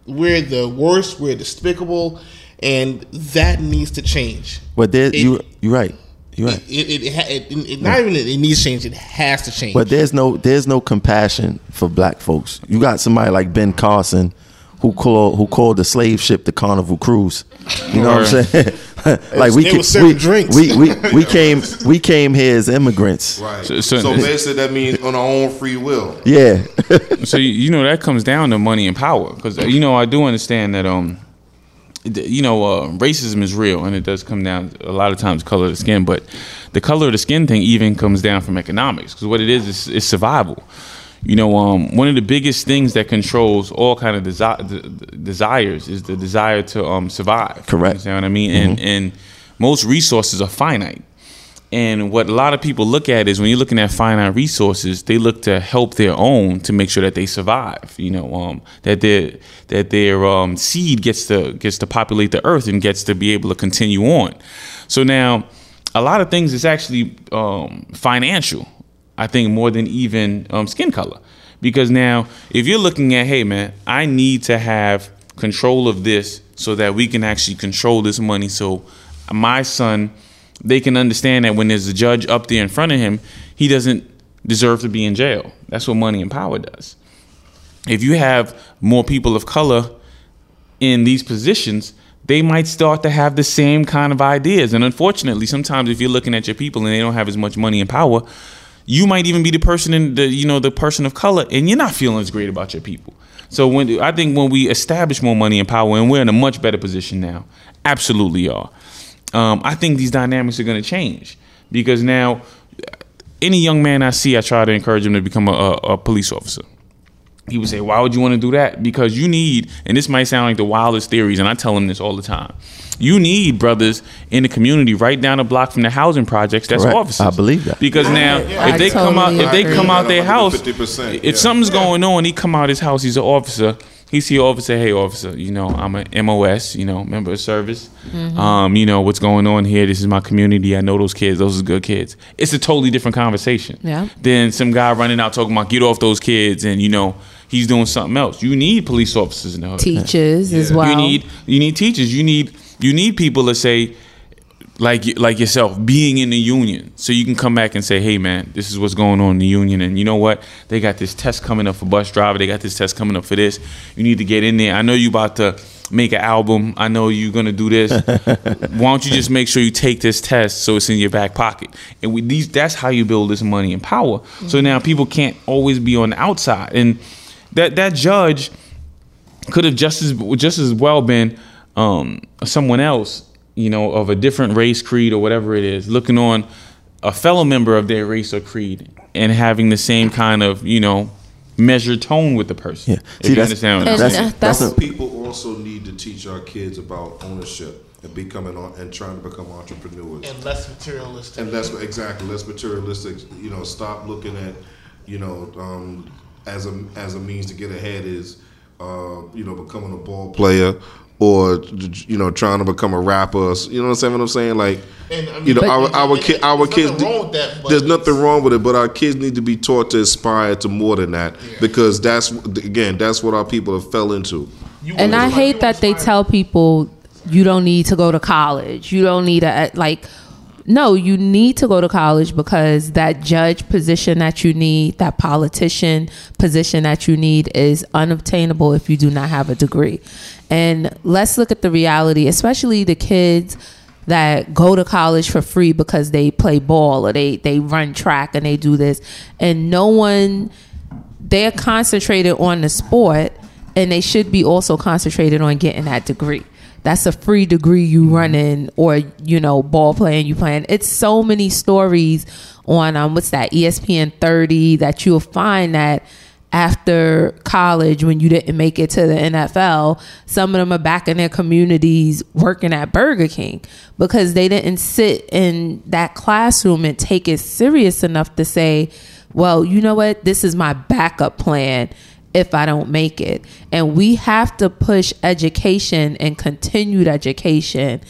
we're the worst, we're despicable, and that needs to change. But there, It- you you're right. You're right. It, it, it, it, it not even it needs change. It has to change. But there's no there's no compassion for black folks. You got somebody like Ben Carson who called who called the slave ship the Carnival Cruise. You know what I'm saying? like we, they ca- we, drinks. we we we came we came here as immigrants. Right. So- So, so- basically, that means on our own free will. Yeah. so you, you know that comes down to money and power because you know I do understand that um th- you know uh, racism is real and it does come down a lot of times color of the skin but the color of the skin thing even comes down from economics because what it is is, is survival. You know um, one of the biggest things that controls all kind of desi- d- d- desires is the desire to um, survive. Correct. you understand what I mean? And and most resources are finite and what a lot of people look at is when you're looking at finite resources, they look to help their own to make sure that they survive. You know, um, that their that their um, seed gets to gets to populate the earth and gets to be able to continue on. So now, a lot of things is actually um, financial. I think more than even um, skin color, because now if you're looking at, hey man, I need to have control of this so that we can actually control this money. So my son they can understand that when there's a judge up there in front of him, he doesn't deserve to be in jail. That's what money and power does. If you have more people of color in these positions, they might start to have the same kind of ideas. And unfortunately, sometimes if you're looking at your people and they don't have as much money and power, you might even be the person in the you know the person of color, and you're not feeling as great about your people. So when I think when we establish more money and power, and we're in a much better position now, absolutely are. Um, I think these dynamics are going to change because now any young man I see, I try to encourage him to become a, a, a police officer. He would say, "Why would you want to do that?" Because you need, and this might sound like the wildest theories, and I tell him this all the time. You need brothers in the community right down the block from the housing projects. That's Correct. officers. I believe that. Because now, I if they come out, if they come out their house, 150%, if yeah. something's going on, he come out his house. He's an officer. He see officer. Hey, officer, you know I'm a MOS. You know, member of service. Um, you know what's going on here. This is my community. I know those kids. Those are good kids. It's a totally different conversation. Yeah. Than some guy running out talking about get off those kids and you know he's doing something else. You need police officers in the hood. Teachers as well. You need you need teachers. You need you need people to say like like yourself being in the union. So you can come back and say hey man this is what's going on in the union. And you know what? They got this test coming up for bus driver. They got this test coming up for this. You need to get in there. I know you about to make an album. I know you're gonna do this. Why don't you just make sure you take this test so it's in your back pocket? And with these that's how you build this money and power. So now people can't always be on the outside. And that that judge could have just as just as well been um, someone else, you know, of a different race, creed, or whatever it is, looking on a fellow member of their race or creed and having the same kind of, you know, measured tone with the person. Yeah. If See, you that's- understand what I'm And saying. That's- uh, that's, that's People also need to teach our kids about ownership and becoming on and trying to become entrepreneurs. and less materialistic. And less exactly less materialistic. You know, stop looking at you know um, as a as a means to get ahead is uh, you know becoming a ball player or you know trying to become a rapper. You know what I'm saying? What I'm saying like. And, I mean, you know, but- our our, and ki- our kids. nothing wrong with that, but there's nothing wrong with it, but our kids need to be taught to aspire to more than that because that's again that's what our people have fell into. You and I hate wanna that they tell people you don't need to go to college. You don't need to like. No, you need to go to college because that judge position that you need, that politician position that you need, is unobtainable if you do not have a degree. And let's look at the reality, especially the kids that go to college for free because they play ball or they they run track and they do this, and no one they're concentrated on the sport and they should be also concentrated on getting that degree. That's a free degree you running or you know ball playing you playing. It's so many stories on um what's that ESPN 30 that you'll find that after college when you didn't make it to the NFL, some of them are back in their communities working at Burger King because they didn't sit in that classroom and take it serious enough to say, well, you know what? This is my backup plan if I don't make it. And we have to push education and continued education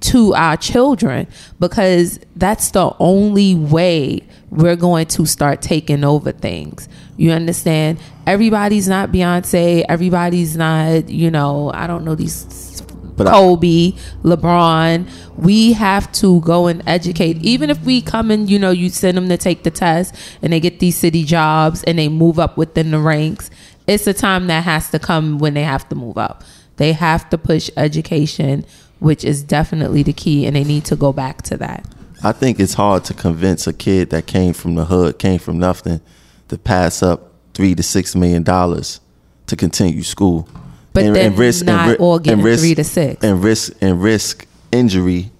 to our children because that's the only way we're going to start taking over things. You understand? Everybody's not Beyonce. Everybody's not, you know, I don't know these But I- Kobe, LeBron. We have to go and educate. Even if we come and, you know, you send them to take the test and they get these city jobs and they move up within the ranks, it's a time that has to come when they have to move up. They have to push education, which is definitely the key, and they need to go back to that. I think it's hard to convince a kid that came from the hood, came from nothing, to pass up three to six million dollars to continue school. But then not all getting three to six. and risk and risk injury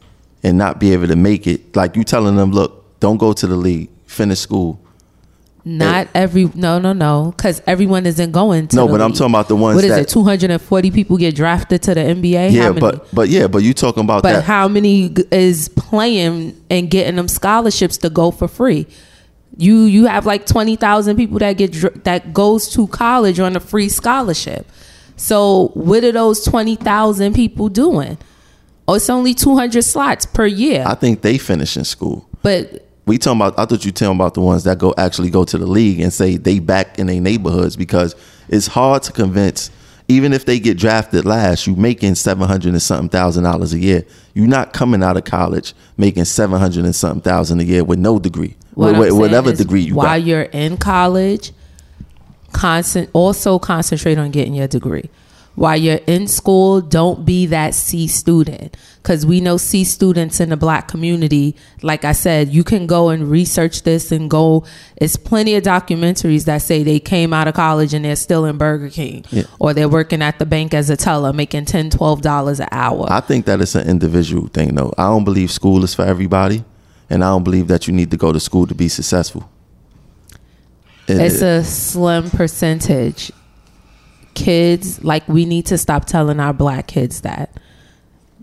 and not be able to make it. Like you telling them, look, don't go to the league, finish school. Not every no no no because everyone isn't going to. No, but I'm league. talking about the ones What is that- it? 240 people get drafted to the NBA. Yeah, but but yeah, but you talking about but that? how many is playing and getting them scholarships to go for free? You you have like 20,000 people that get that goes to college on a free scholarship. So what are those 20,000 people doing? Oh, it's only 200 slots per year. I think they finish in school. but We talking about. I thought you talking about the ones that go actually go to the league and say they back in their neighborhoods because it's hard to convince. Even if they get drafted last, you making seven hundred and something thousand dollars a year. You're not coming out of college making seven hundred and something thousand a year with no degree, What Wh- I'm whatever degree you while got. you're in college, constant also concentrate on getting your degree. While you're in school, don't be that C student because we know C students in the black community. Like I said, you can go and research this and go. It's plenty of documentaries that say they came out of college and they're still in Burger King Yeah. or they're working at the bank as a teller making $10, $12 an hour. I think that it's an individual thing, though. I don't believe school is for everybody, and I don't believe that you need to go to school to be successful. It- It's a slim percentage. Kids, like, we need to stop telling our black kids that.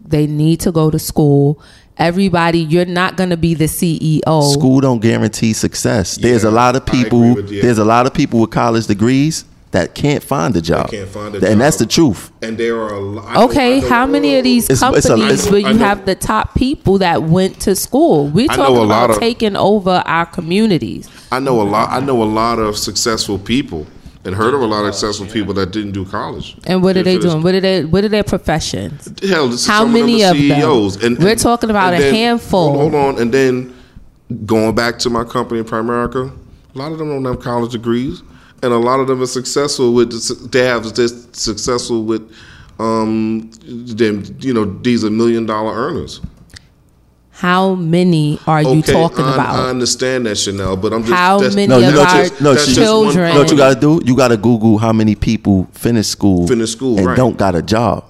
They need to go to school. Everybody, you're not going to be the CEO. school don't guarantee success. There's a lot of people. with you. There's a lot of people with college degrees that can't find a job. can't find a and that's the truth. And there are a lot. Okay, know- how many of these It's- it's a- companies it's- where you know- have the top people that went to school? We're talking about of- taking over our communities. I know a lot. I know a lot of successful people, and heard of a lot of successful people that didn't do college. And what are they doing? What are they? What are their professions? Hell, this is How many of, of them them? are CEOs. And, We're talking about and a handful. Hold, hold on, and then going back to my company, Primerica, a lot of them don't have college degrees, and a lot of them are successful with. They have this successful with, um, them. You know, these are million dollar earners. How many are you talking I, about? I understand that, Chanel, but I'm just How that's- many No, you of know, our just- no, that's just- just one children? You know what you got to do? You got to Google how many people finish school, Finish school, and right. don't got a job.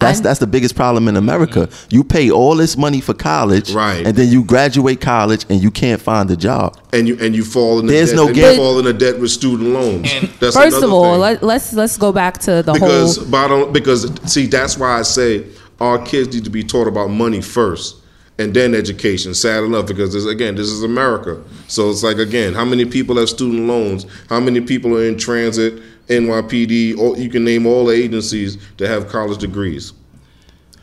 That's I- that's the biggest problem in America. You pay all this money for college, Right. And then you graduate college and you can't find a job. and you and you fall in the There's debt, no and guar- you fall in the debt with student loans. That's First of all, thing. let, let's let's go back to the because whole. bottom because see that's why I say our kids need to be taught about money first and then education. Sad enough because this, again this is America, so it's like again how many people have student loans? How many people are in transit, NYPD? Or you can name all the agencies that have college degrees,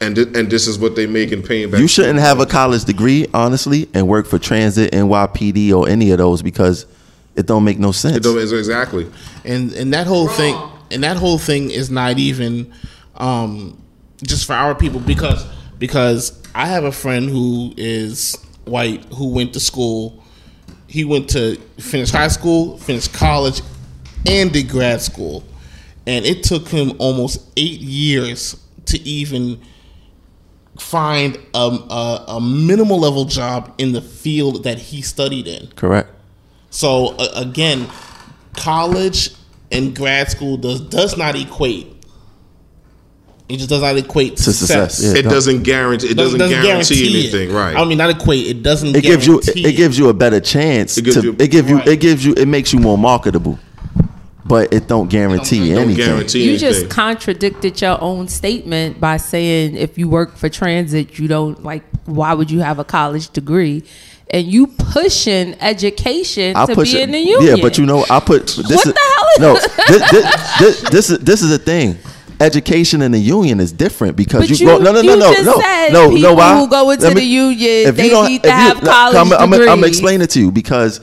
and thi- and this is what they make in paying back. You shouldn't have a college degree, honestly, and work for transit, NYPD, or any of those because it don't make no sense. It don't- exactly. and and that whole thing and that whole thing is not even um, just for our people because because I have a friend who is white who went to school. He went to finish high school, finish college, and did grad school, and it took him almost eight years to even find a, a, a minimal level job in the field that he studied in. Correct. So uh, again, college and grad school does does not equate. It just does not equate to, To success, success. yeah. It doesn't guarantee. It doesn't, guarantee, anything, it. right? I mean, not equate. It doesn't. It gives you guarantee it gives you a better chance It gives to you- it give you it gives you it makes you more marketable, but it don't guarantee It don't anything. guarantee You anything. just contradicted your own statement by saying if you work for transit, you don't like. Why would you have a college degree? And you pushing education I to push be it. in the union. Yeah, but you know, I put this What is, the hell is- no. This, this, this, this is this is the thing. Education in the union is different because you, you- go no no no no no no no why who go into Let the union, if you they don't- need to you- have no, college I'm, I'm, I'm degrees. gonna explain it to you because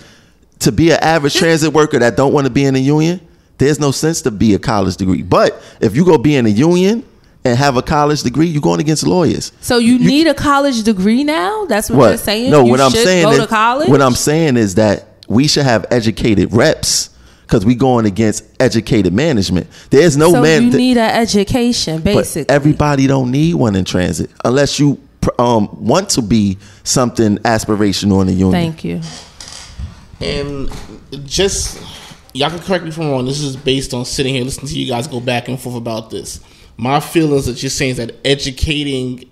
to be an average transit worker that don't want to be in the union, there's no sense to be a college degree. But if you go be in a union and have a college degree, you're going against lawyers. So you, need a college degree now? That's what, What? you're saying? No, you what I'm saying go is to college. what I'm saying is that we should have educated reps because we going against educated management. There's no so man. you th- need an education, but everybody don't need one in transit unless you um, want to be something aspirational in the union. Thank you. and just y'all can correct me if I'm wrong. This is based on sitting here listening to you guys go back and forth about this. My feelings that you're saying is that educating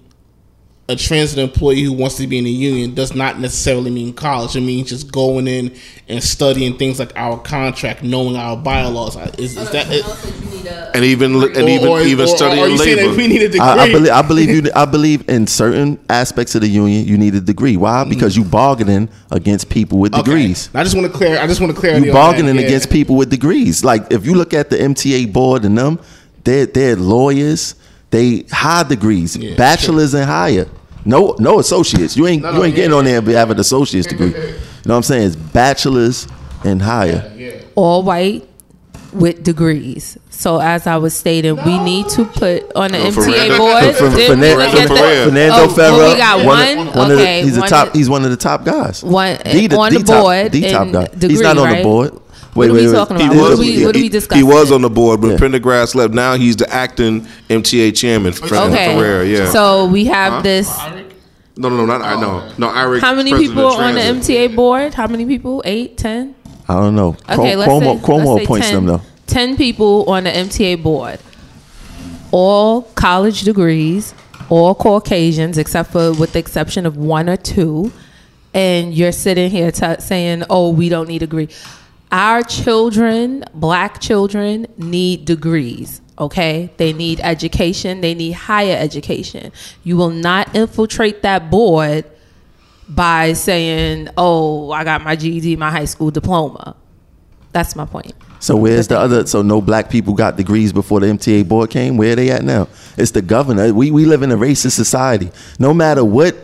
a transit employee who wants to be in a union does not necessarily mean college. It means just going in and studying things like our contract, knowing our bylaws. Is, is that it? and even and even Or- or- even or studying are you saying that labor. we need a degree? I, I believe I believe you. I believe in certain aspects of the union, you need a degree. Why? Mm. Because you bargaining against people with Okay. degrees. I just want to clear. I just want to clear. You bargaining against people with degrees. Like if you look at the MTA board and them, they're they're lawyers. They high degrees, Yeah, bachelors and higher. No no associates. You ain't No, you no, ain't getting yeah. on there and have an associate's degree. You know what I'm saying? It's bachelors and higher. all white with degrees. So as I was stating, we need to put on the No, MTA board. Fer- Fer- did we Fernando, look at the- Ferrer. Fernando Oh, Ferrer. well, we got one, one? one of the, Okay, he's a one top. of- he's one of the top guys. One- The- the- on the the top- board the top in guy. he's not on right? the board. What are we talking He about? What are we- what are we he- discussing? He was on the board, but Yeah. Pendergrass left. Now he's the acting MTA chairman, Fernando Okay. Ferrer. Yeah. So we have this. no, no, no, not I. No, no. Eric. How many president people are on the MTA board? How many people? Eight, ten? I don't know. Okay, let's Cuomo, say, Cuomo let's appoints 10, them though. 10 people on the MTA board. All college degrees, all Caucasians, except for with the exception of one or two. And you're sitting here t- saying, oh, we don't need a degree. Our children, black children, need degrees. Okay, they need education. They need higher education. You will not infiltrate that board by saying, "Oh, I got my GED, my high school diploma." That's my point. So where's the other? So no black people got degrees before the MTA board came. Where are they at now? It's the governor. We we live in a racist society. No matter what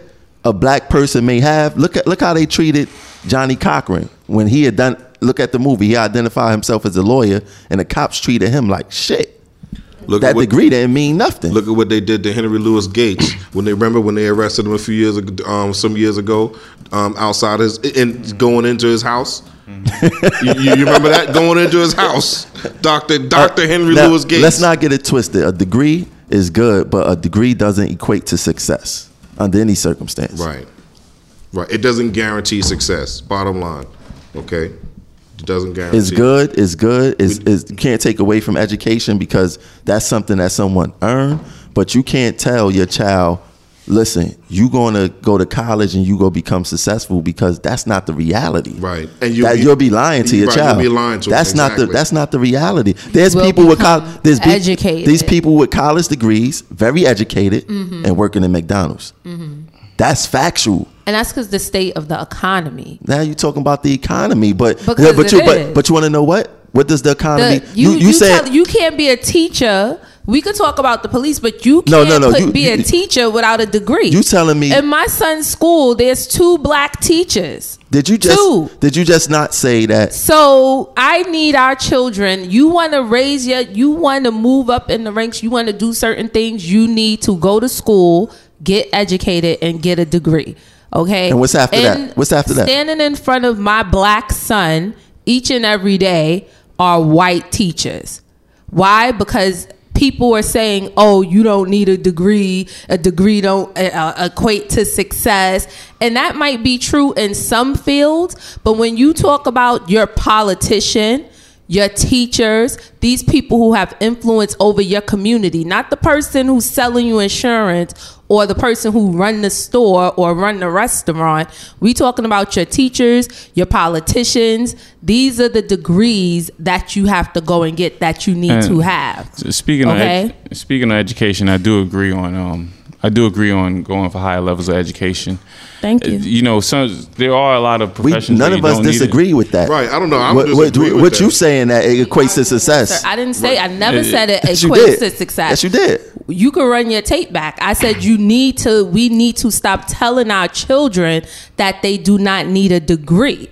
a black person may have, look at look how they treated Johnnie Cochran when he had done. Look at the movie. He identified himself as a lawyer, and the cops treated him like shit. Look that at what, degree didn't mean nothing. Look at what they did to Henry Louis Gates when they remember when they arrested him a few years ago, um, some years ago, um, outside his and going into his house. you, you you remember that going into his house, Doctor Doctor Henry Now, Louis Gates. Let's not get it twisted. A degree is good, but a degree doesn't equate to success under any circumstance. Right. Right. It doesn't guarantee success. Bottom line. Okay. It doesn't guarantee. It's good. It's good. It's, it's, you can't take away from education because that's something that someone earned. But you can't tell your child, listen, you're gonna go to college and you go become successful because that's not the reality. Right. And you'll that be- you'll be lying to your Right, you'll child. be lying to that's not the that's not the reality. There's Will people with college there's be- educated. these people with college degrees, very educated, Mm-hmm. and working in McDonald's. That's factual. And that's because the state of the economy. Now you're talking about the economy, but Because but you but but you want to know what? What does the economy? The- you, you, said tell- you can't be a teacher. We could talk about the police, but you No, can't no, no, put- you- be a teacher without a degree. You telling me- in my son's school, there's two black teachers. did you just Two. did you just not say that? So I need our children. You want to raise your, you want to move up in the ranks. You want to do certain things. You need to go to school, get educated, and get a degree. Okay. And what's after that? What's after that? Standing in front of my black son each and every day are white teachers. Why? Because people are saying, "Oh, you don't need a degree. A degree don't uh, uh, equate to success." And that might be true in some fields, but when you talk about your politician, your teachers, these people who have influence over your community, not the person who's selling you insurance or the person who run the store or run the restaurant. We talking about your teachers, your politicians. These are the degrees that you have to go and get that you need And to have. Speaking Okay. of ed- speaking of education, I do agree on um I do agree on going for higher levels of education. Thank Uh, you. You know, some there are a lot of We professions. none where of you us don't disagree with that. Right, I don't know. I what would what, with what that. you saying that it equates to success? Sir, I didn't say. I never said it Yes, equates to success. Yes, you did. you can run your tape back. I said you need to we need to stop telling our children that they do not need a degree.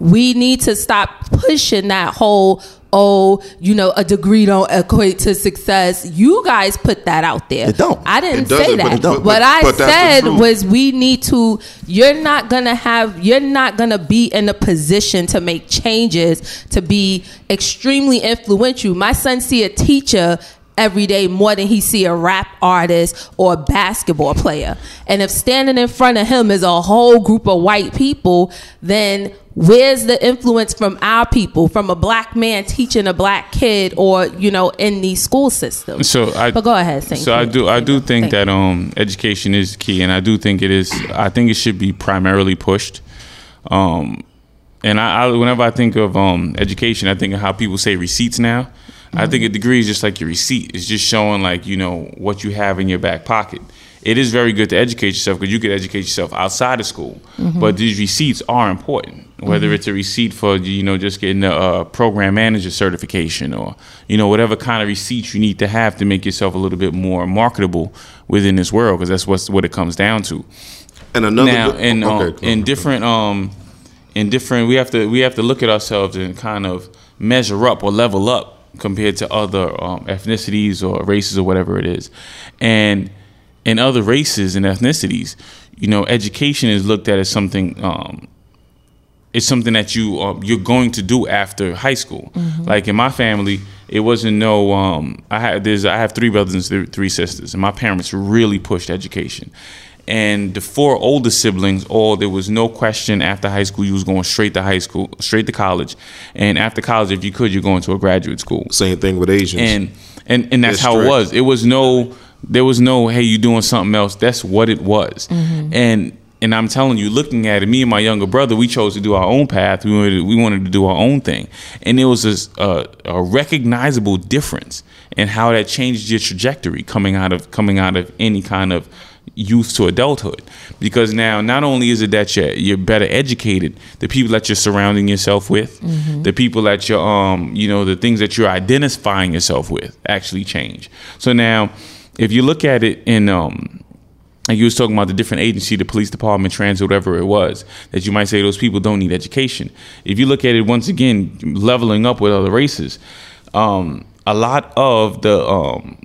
We need to stop pushing that whole oh, you know, a degree don't equate to success. You guys put that out there. It don't. I didn't It doesn't, say but that. it don't. What But- I but said was we need to you're not going to have you're not going to be in a position to make changes to be extremely influential. My son see a teacher every day more than he see a rap artist or a basketball player. And if standing in front of him is a whole group of white people, then where's the influence from our people, from a black man teaching a black kid or, you know, in these school systems? So I, But go ahead, thank so I do, I do think Thank that um, education is key, and I do think it is. I think it should be primarily pushed. Um, and I, I, whenever I think of um, education, I think of how people say receipts now. I think a degree is just like your receipt. It's just showing like you know what you have in your back pocket. It is very good to educate yourself because you could educate yourself outside of school. But these receipts are important. Whether it's a receipt for you know just getting a uh, program manager certification or you know whatever kind of receipts you need to have to make yourself a little bit more marketable within this world because that's what's what it comes down to And another now good- in um, okay, cool. in different um in different we have to we have to look at ourselves and kind of measure up or level up compared to other um, ethnicities or races or whatever it is and in other races and ethnicities you know education is looked at as something um it's something that you um, you're going to do after high school. Like in my family, it wasn't no. Um, I had there's I have three brothers and three sisters, and my parents really pushed education. And the four older siblings, all there was no question after high school you was going straight to high school, straight to college, and after college, if you could, you're going to a graduate school Same thing with Asians. and and and that's They're how it was. It was no, there was no, hey, you doing something else. That's what it was. Mm-hmm. And and I'm telling you, looking at it, me and my younger brother, we chose to do our own path. We wanted to, we wanted to do our own thing, and it was a, a, a recognizable difference in how that changed your trajectory coming out of coming out of any kind of youth to adulthood. Because now not only is it that you're, you're better educated the people that you're surrounding yourself with the people that you're um you know the things that you're identifying yourself with actually change. So now if you look at it in um like you was talking about the different agency, the police department, transit, whatever it was, that you might say those people don't need education. If you look at it once again, leveling up with other races, um, a lot of the um,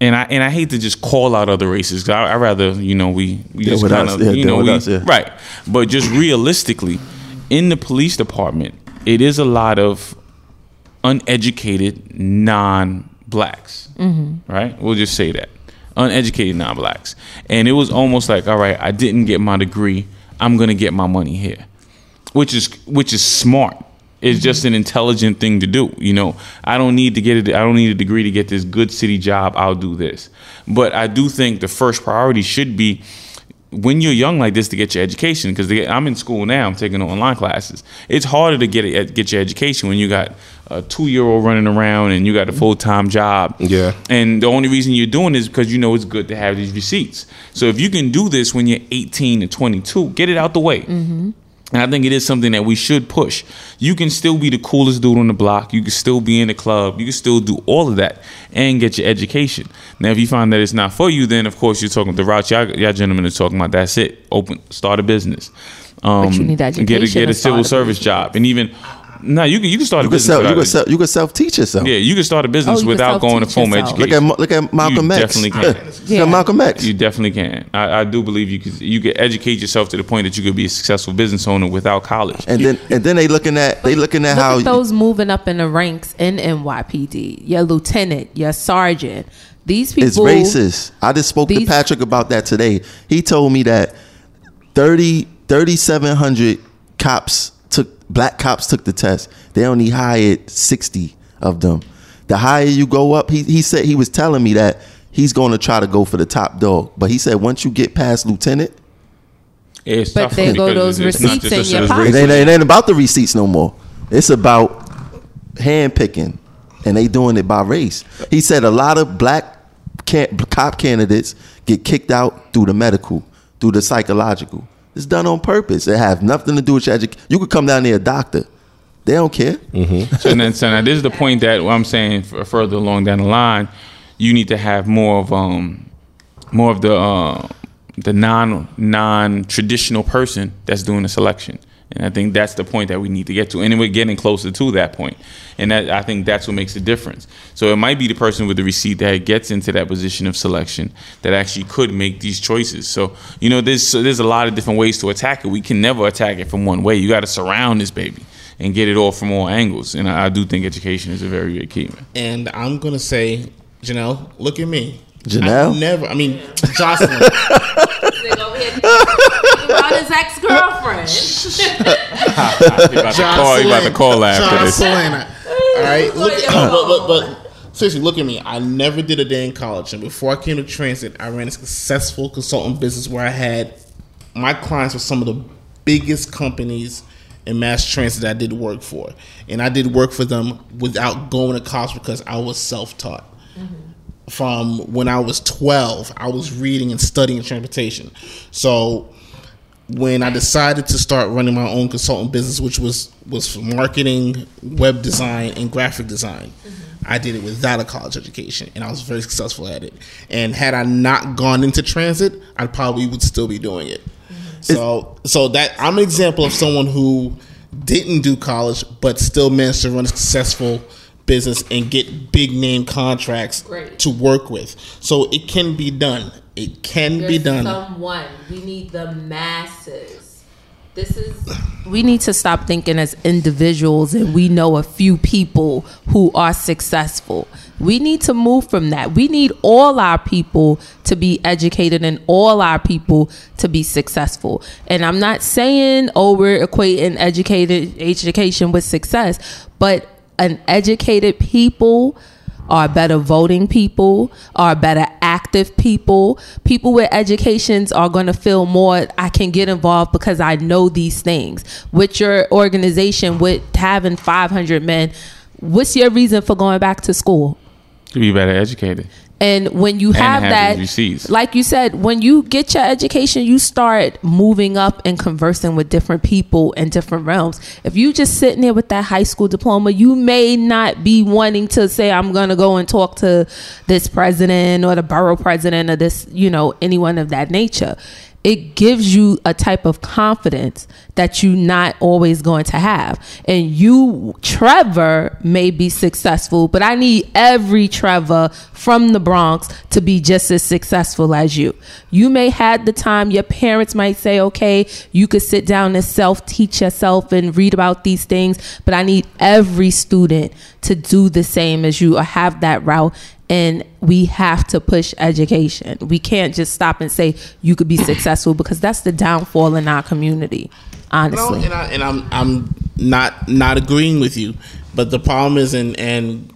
and I and I hate to just call out other races. 'cause I, I rather you know we we Deal just kind of yeah, you know we, us, yeah. right, but just realistically, in the police department, it is a lot of uneducated non-blacks. Mm-hmm. Right? We'll just say that. Uneducated non-blacks. And it was almost like all right i didn't get my degree. I'm gonna get my money here. Which is which is smart It's just an intelligent thing to do. You know, I don't need to get it. I don't need a degree to get this good city job. I'll do this. But I do think the first priority should be when you're young like this to get your education because I'm in school now. I'm taking online classes. It's harder to get it, get your education when you got a two year old running around and you got a full time job. Yeah. And the only reason you're doing it is because you know it's good to have these receipts. So if you can do this when you're 18 to 22, get it out the way. Mm-hmm. And I think it is something that we should push. You can still be the coolest dude on the block. You can still be in the club. You can still do all of that and get your education. Now, if you find that it's not for you, then of course you're talking the route y'all, y'all gentlemen are talking about. That's it. Open, start a business. Um, you need education. Get a, get a civil service job, and even no, you can you can start a You could business. self, you without- could self, you could self teach yourself. yeah, you can start a business Oh, without going to self-teach formal yourself. education. Look at look at Malcolm X. You X. definitely can. Look Yeah. at Malcolm X. You definitely can. I, I do believe you could. You could educate yourself to the point that you could be a successful business owner without college. and then and then they looking at they looking at Look how at those moving up in the ranks in NYPD. Your lieutenant, your sergeant. These people. it's racist. I just spoke to Patrick about that today. He told me that 30 3700 cops took black cops took the test. They only hired 60 of them. The higher you go up, he he said he was telling me that he's going to try to go for the top dog. But he said once you get past lieutenant, It's But tough there go those it's receipts just in a- your it's pocket. it ain't, it ain't about the receipts no more. It's about hand picking, and they doing it by race. He said a lot of black can, cop candidates get kicked out through the medical, through the psychological. It's done on purpose. It has nothing to do with your education. You could come down there a doctor. They don't care. So then, so now this is the point that I'm saying f- further along down the line, you need to have more of um, more of the uh, the non non traditional person that's doing the selection. And I think that's the point that we need to get to, and we're getting closer to that point. And that I think that's what makes the difference. So it might be the person with the receipt that gets into that position of selection that actually could make these choices. So you know, there's so there's a lot of different ways to attack it. We can never attack it from one way. You got to surround this baby and get it all from all angles. And I, I do think education is a very big key, man. And I'm gonna say, Janelle, look at me. Janelle? I never. I mean, Jocelyn. about his ex girlfriend. You about to call, you about to call after this. Jocelyn. All right, look. At, but, but, but seriously, look at me. I never did a day in college, and before I came to transit, I ran a successful consulting business where I had my clients were some of the biggest companies in mass transit that I did work for, and I did work for them without going to college because I was self-taught. Mm-hmm. From when I was 12, I was reading and studying transportation. So when I decided to start running my own consultant business, which was was for marketing, web design, and graphic design, mm-hmm. I did it without a college education, and I was very successful at it. And had I not gone into transit, I probably would still be doing it. Mm-hmm. So, so that I'm an example of someone who didn't do college, but still managed to run a successful business and get big name contracts Great. to work with. So it can be done. It can be There's done. Someone. We need the masses. This is. We need to stop thinking as individuals and we know a few people who are successful. We need to move from that. We need all our people to be educated and all our people to be successful. And I'm not saying, oh, we're equating educated education with success, but an educated people are better voting people, are better active people. People with educations are going to feel more, I can get involved because I know these things. With your organization, with having 500 men, what's your reason for going back to school? To be better educated. And when you have, have that, receipts. like you said, when you get your education, you start moving up and conversing with different people in different realms. If you just sitting there with that high school diploma, you may not be wanting to say, I'm going to go and talk to this president or the borough president or this, you know, anyone of that nature. It gives you a type of confidence that you're not always going to have. And you, Trevor, may be successful, but I need every Trevor from the Bronx to be just as successful as you. You may have the time, your parents might say, okay, you could sit down and self teach yourself and read about these things, but I need every student to do the same as you or have that route and we have to push education. We can't just stop and say you could be successful because that's the downfall in our community. No, Honestly, and I and I'm I'm not not agreeing with you, but the problem is, and and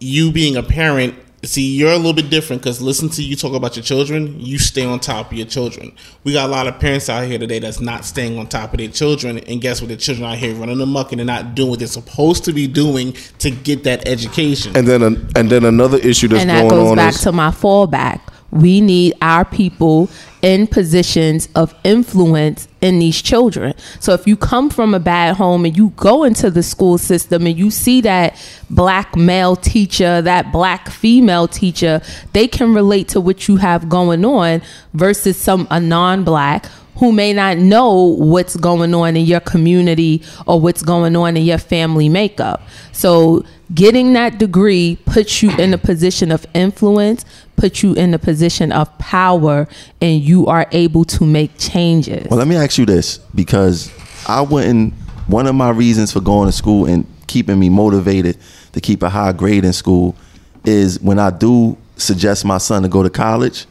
you being a parent, see, you're a little bit different because listen to you talk about your children, you stay on top of your children. We got a lot of parents out here today that's not staying on top of their children, and guess what? Their children out here running amok and they're not doing what they're supposed to be doing to get that education. And then an, and then another issue that's going on. and that going goes on back is to my fallback. We need our people in positions of influence in these children. So if you come from a bad home and you go into the school system and you see that black male teacher, that black female teacher, they can relate to what you have going on versus some a non-black who may not know what's going on in your community or what's going on in your family makeup. So, getting that degree puts you in a position of influence, puts you in a position of power, and you are able to make changes. Well, let me ask you this because I wouldn't. One of my reasons for going to school and keeping me motivated to keep a high grade in school is when I do suggest my son to go to college,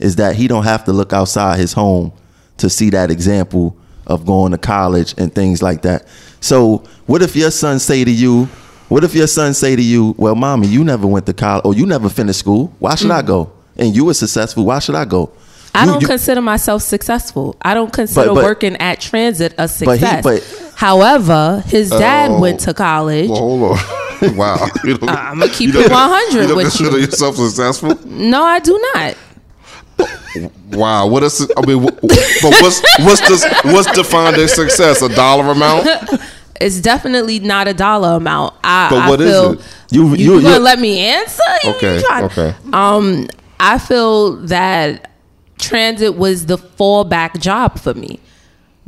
is that he don't have to look outside his home to see that example of going to college and things like that. So, what if your son say to you, what if your son say to you, "Well, mommy, you never went to college or you never finished school. Why should I mm. go?" And you were successful. Why should I go? I You- don't you- consider myself successful. I don't consider but- working at transit a But he- success. but- However, his dad Oh. went to college. Well, hold on. wow. You don't, uh, I'ma keep you it don't- 100 You don't with consider you. yourself successful? No, I do not. Wow. What is? I mean, wh- but what's what's this? What's defined as success? A dollar amount? It's definitely not a dollar amount. I, But I what is feel, it? You- You, you- gonna let me answer? Okay. Okay. Um, I feel that transit was the fallback job for me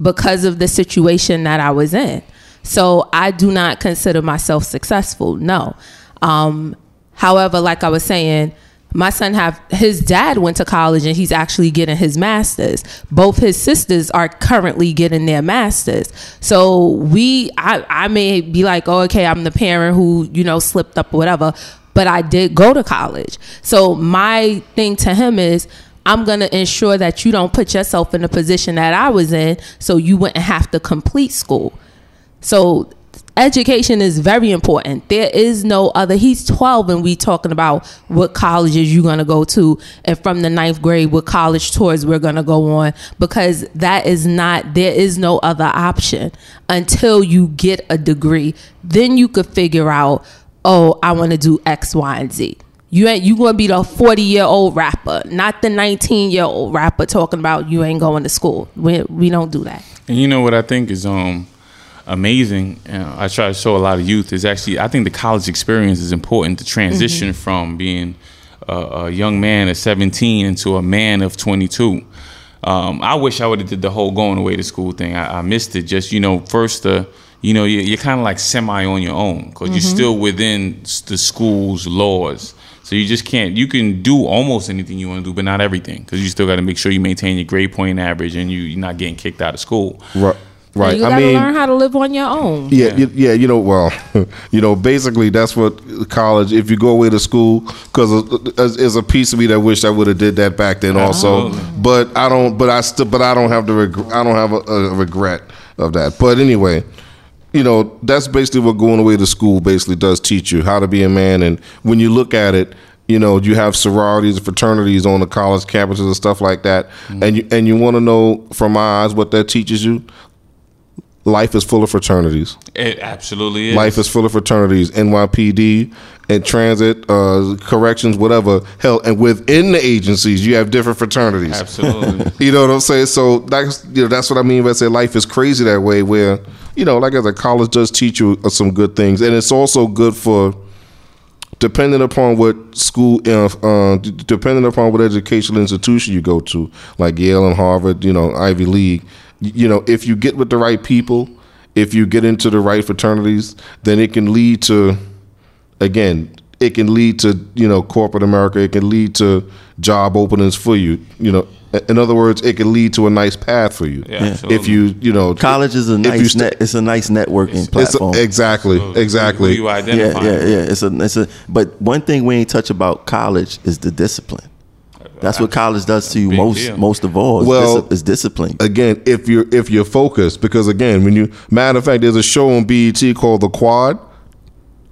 because of the situation that I was in. So I do not consider myself successful. No. Um, however, like I was saying, my son have his dad went to college and he's actually getting his masters. Both his sisters are currently getting their masters. So we, I, I may be like, oh, okay, I'm the parent who you know slipped up or whatever, but I did go to college. So my thing to him is. I'm going to ensure that you don't put yourself in the position that I was in so you wouldn't have to complete school. So education is very important. There is no other. He's 12 and we talking about what colleges you're going to go to and from the ninth grade what college tours we're going to go on because that is not, there is no other option until you get a degree. Then you could figure out, oh, I want to do X, Y, and Z. You ain't you gonna be the forty year old rapper, not the nineteen year old rapper talking about you ain't going to school. We we don't do that. And you know what I think is um amazing. Uh, I try to show a lot of youth is actually I think the college experience is important to transition from being a, a young man at 17 into a man of 22. Um, I wish I would have did the whole going away to school thing. I, I missed it. Just you know, first uh, you know you're, you're kind of like semi on your own because you're still within the school's laws. So you just can't. You can do almost anything you want to do, but not everything because you still got to make sure you maintain your grade point average and you, you're not getting kicked out of school. Right. Right. You I gotta mean, learn how to live on your own. Yeah, yeah, yeah. You know, well, you know, basically that's what college. If you go away to school, because is a piece of me that wish I would have did that back then also. But I don't. But I still. But I don't have the. Reg- I don't have a, a regret of that. But anyway, you know, that's basically what going away to school basically does teach you how to be a man. And when you look at it. You know, you have sororities and fraternities on the college campuses and stuff like that, and you and you want to know from my eyes what that teaches you. Life is full of fraternities. It absolutely is. Life is full of fraternities, NYPD and transit, uh, corrections, whatever. Hell, and within the agencies, you have different fraternities. Absolutely. You know what I'm saying? So that's you know that's what I mean when I say life is crazy that way. Where you know, like I said, college does teach you uh, some good things, and it's also good for depending upon what school, uh, uh, depending upon what educational institution you go to, like Yale and Harvard, you know, Ivy League. Y- You know, if you get with the right people, if you get into the right fraternities, then it can lead to, again, it can lead to you know corporate America. It can lead to job openings for you. You know, in other words, it can lead to a nice path for you. Yeah, absolutely. if you you know College is a nice sta- net. It's a nice networking it's a- platform. exactly, Who exactly. you yeah, yeah, yeah. It's a, it's a. But one thing we ain't touch about college is the discipline. That's what college does to you most deal. most of all. Is Well- dis- is discipline. again, if you're if you're focused, because again, when you matter of fact, there's a show on BET called The Quad.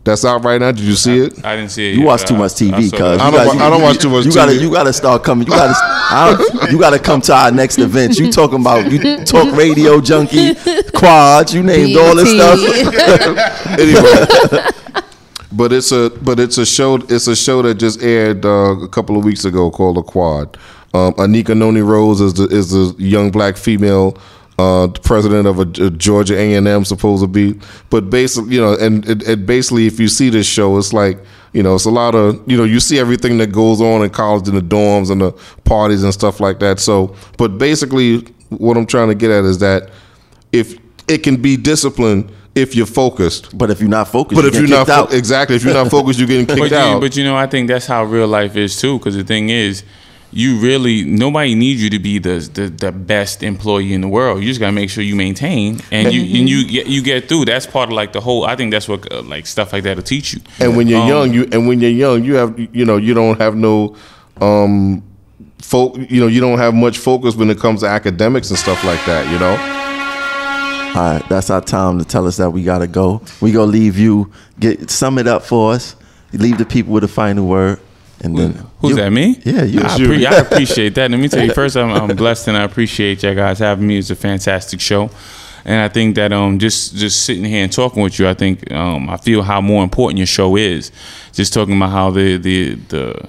That's out right now. Did you see it? I didn't see it. You yet, watch too I- much TV, cuz. saw You. I don't gotta- wa- I don't watch too much You gotta, TV. you gotta start coming. You gotta, you gotta come to our next event. You talking about you talk radio junkie, quads. You named all this stuff. anyway. But it's a but it's a show it's a show that just aired uh, a couple of weeks ago called The Quad. Um, Anika Noni Rose is the is the young black female uh, president of a, a Georgia A and M supposed to be. But basically, you know, and it, it basically, if you see this show, it's like you know, it's a lot of you know, you see everything that goes on in college in the dorms and the parties and stuff like that. So, but basically, what I'm trying to get at is that if it can be disciplined if you're focused. But if you're not focused, But you if get you're not kicked out. fo- exactly, if you're not focused, you're getting kicked But you, out. but you know, I think that's how real life is too. Because the thing is, you really nobody needs you to be the, the the best employee in the world. You just gotta make sure you maintain and you and you get you get through. That's part of like the whole. I think that's what uh, like stuff like that will teach you. and when you're Um, young, you and when you're young, you have you know you don't have no um fo- you know you don't have much focus when it comes to academics and stuff like that. You know. All right, that's our time to tell us that we gotta go. We gonna leave you. Get sum it up for us. Leave the people with a final word, and then Who's you- that? Me? Yeah, you. I, appre- I appreciate that. Let me tell you first, I'm, I'm blessed and I appreciate you guys having me. It's a fantastic show, and I think that um just just sitting here and talking with you, I think um I feel how more important your show is. Just talking about how the the the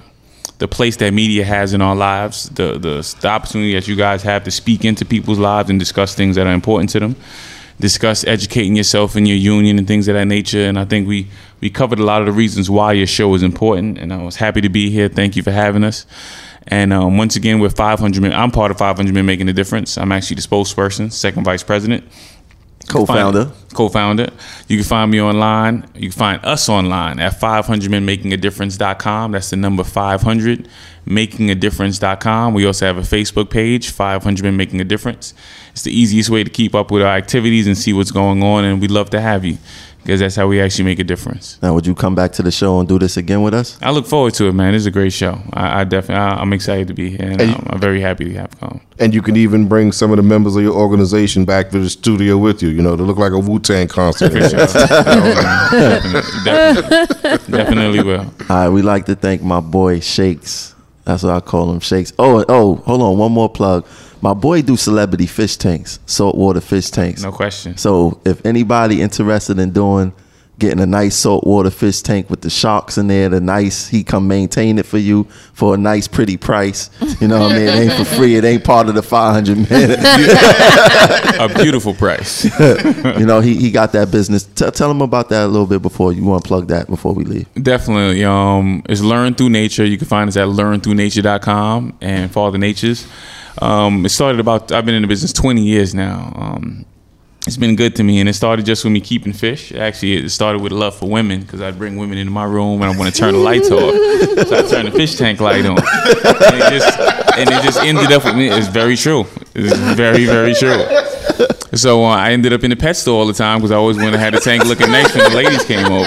the place that media has in our lives, the the, the opportunity that you guys have to speak into people's lives and discuss things that are important to them. Discuss educating yourself in your union and things of that nature. And I think we we covered a lot of the reasons why your show is important. And I was happy to be here. Thank you for having us. And um, once again, we're 500 Men. I'm part of 500 Men Making a Difference. I'm actually the spokesperson, second vice president co-founder. find- co-founder. You can find me online. You can find us online at 500menmakingadifference.com. That's the number 500 makingadifference.com. We also have a Facebook page, 500 Men Making a Difference. It's the easiest way to keep up with our activities and see what's going on and we'd love to have you because that's how we actually make a difference. Now, would you come back to the show and do this again with us? I look forward to it, man. It's a great show. I, I definitely, I, I'm excited to be here, and And- um, I'm very happy to have come. And you can even bring some of the members of your organization back to the studio with you. You know, to look like a Wu Tang concert. For sure. definitely, definitely, definitely will. All right, we like to thank my boy Shakes. That's what I call him, Shakes. Oh, oh, hold on, one more plug. My boy do celebrity fish tanks, saltwater fish tanks. No question. So if anybody interested in doing getting a nice saltwater fish tank with the sharks in there, the nice he come maintain it for you for a nice pretty price. You know what I mean? It ain't for free. It ain't part of the five hundred million. A beautiful price. you know he, he got that business. Tell tell him about that a little bit before you want to plug that before we leave. Definitely. Um, it's Learn Through Nature. You can find us at learnthroughnature.com and Father Nature's. Um, it started about, I've been in the business 20 years now. Um, it's been good to me, and it started just with me keeping fish. Actually, it started with a love for women because I'd bring women into my room and I want to turn the lights off, so I turn the fish tank light on, and it just and it just ended up with me. It's very true. It's very very true. So uh, I ended up in the pet store all the time because I always wanted to have the tank looking nice when the ladies came over.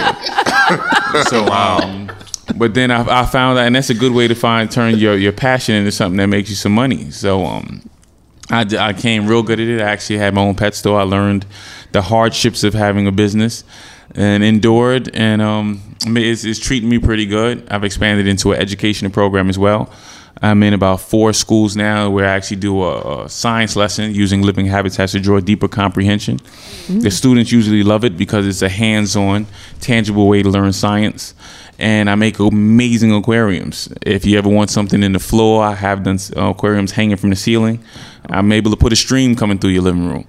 So, um, but then I, I found that, and that's a good way to find turn your your passion into something that makes you some money. So, um, I, I came real good at it. I actually had my own pet store. I learned the hardships of having a business and endured, and um, it's, it's treating me pretty good. I've expanded into an educational program as well. I'm in about four schools now where I actually do a, a science lesson using living habitats to draw deeper comprehension. The students usually love it because it's a hands-on, tangible way to learn science. And I make amazing aquariums. If you ever want something in the floor, I have done uh, aquariums hanging from the ceiling. I'm able to put a stream coming through your living room.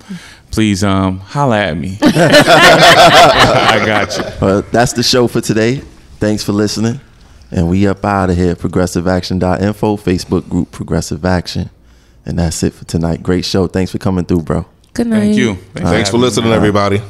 Please um, holla at me. I got you. But that's the show for today. Thanks for listening. And we up out of here. ProgressiveAction.info, Facebook group Progressive Action. And that's it for tonight. Great show. Thanks for coming through, bro. Good night. Thank you. Thanks for having me. listening, everybody.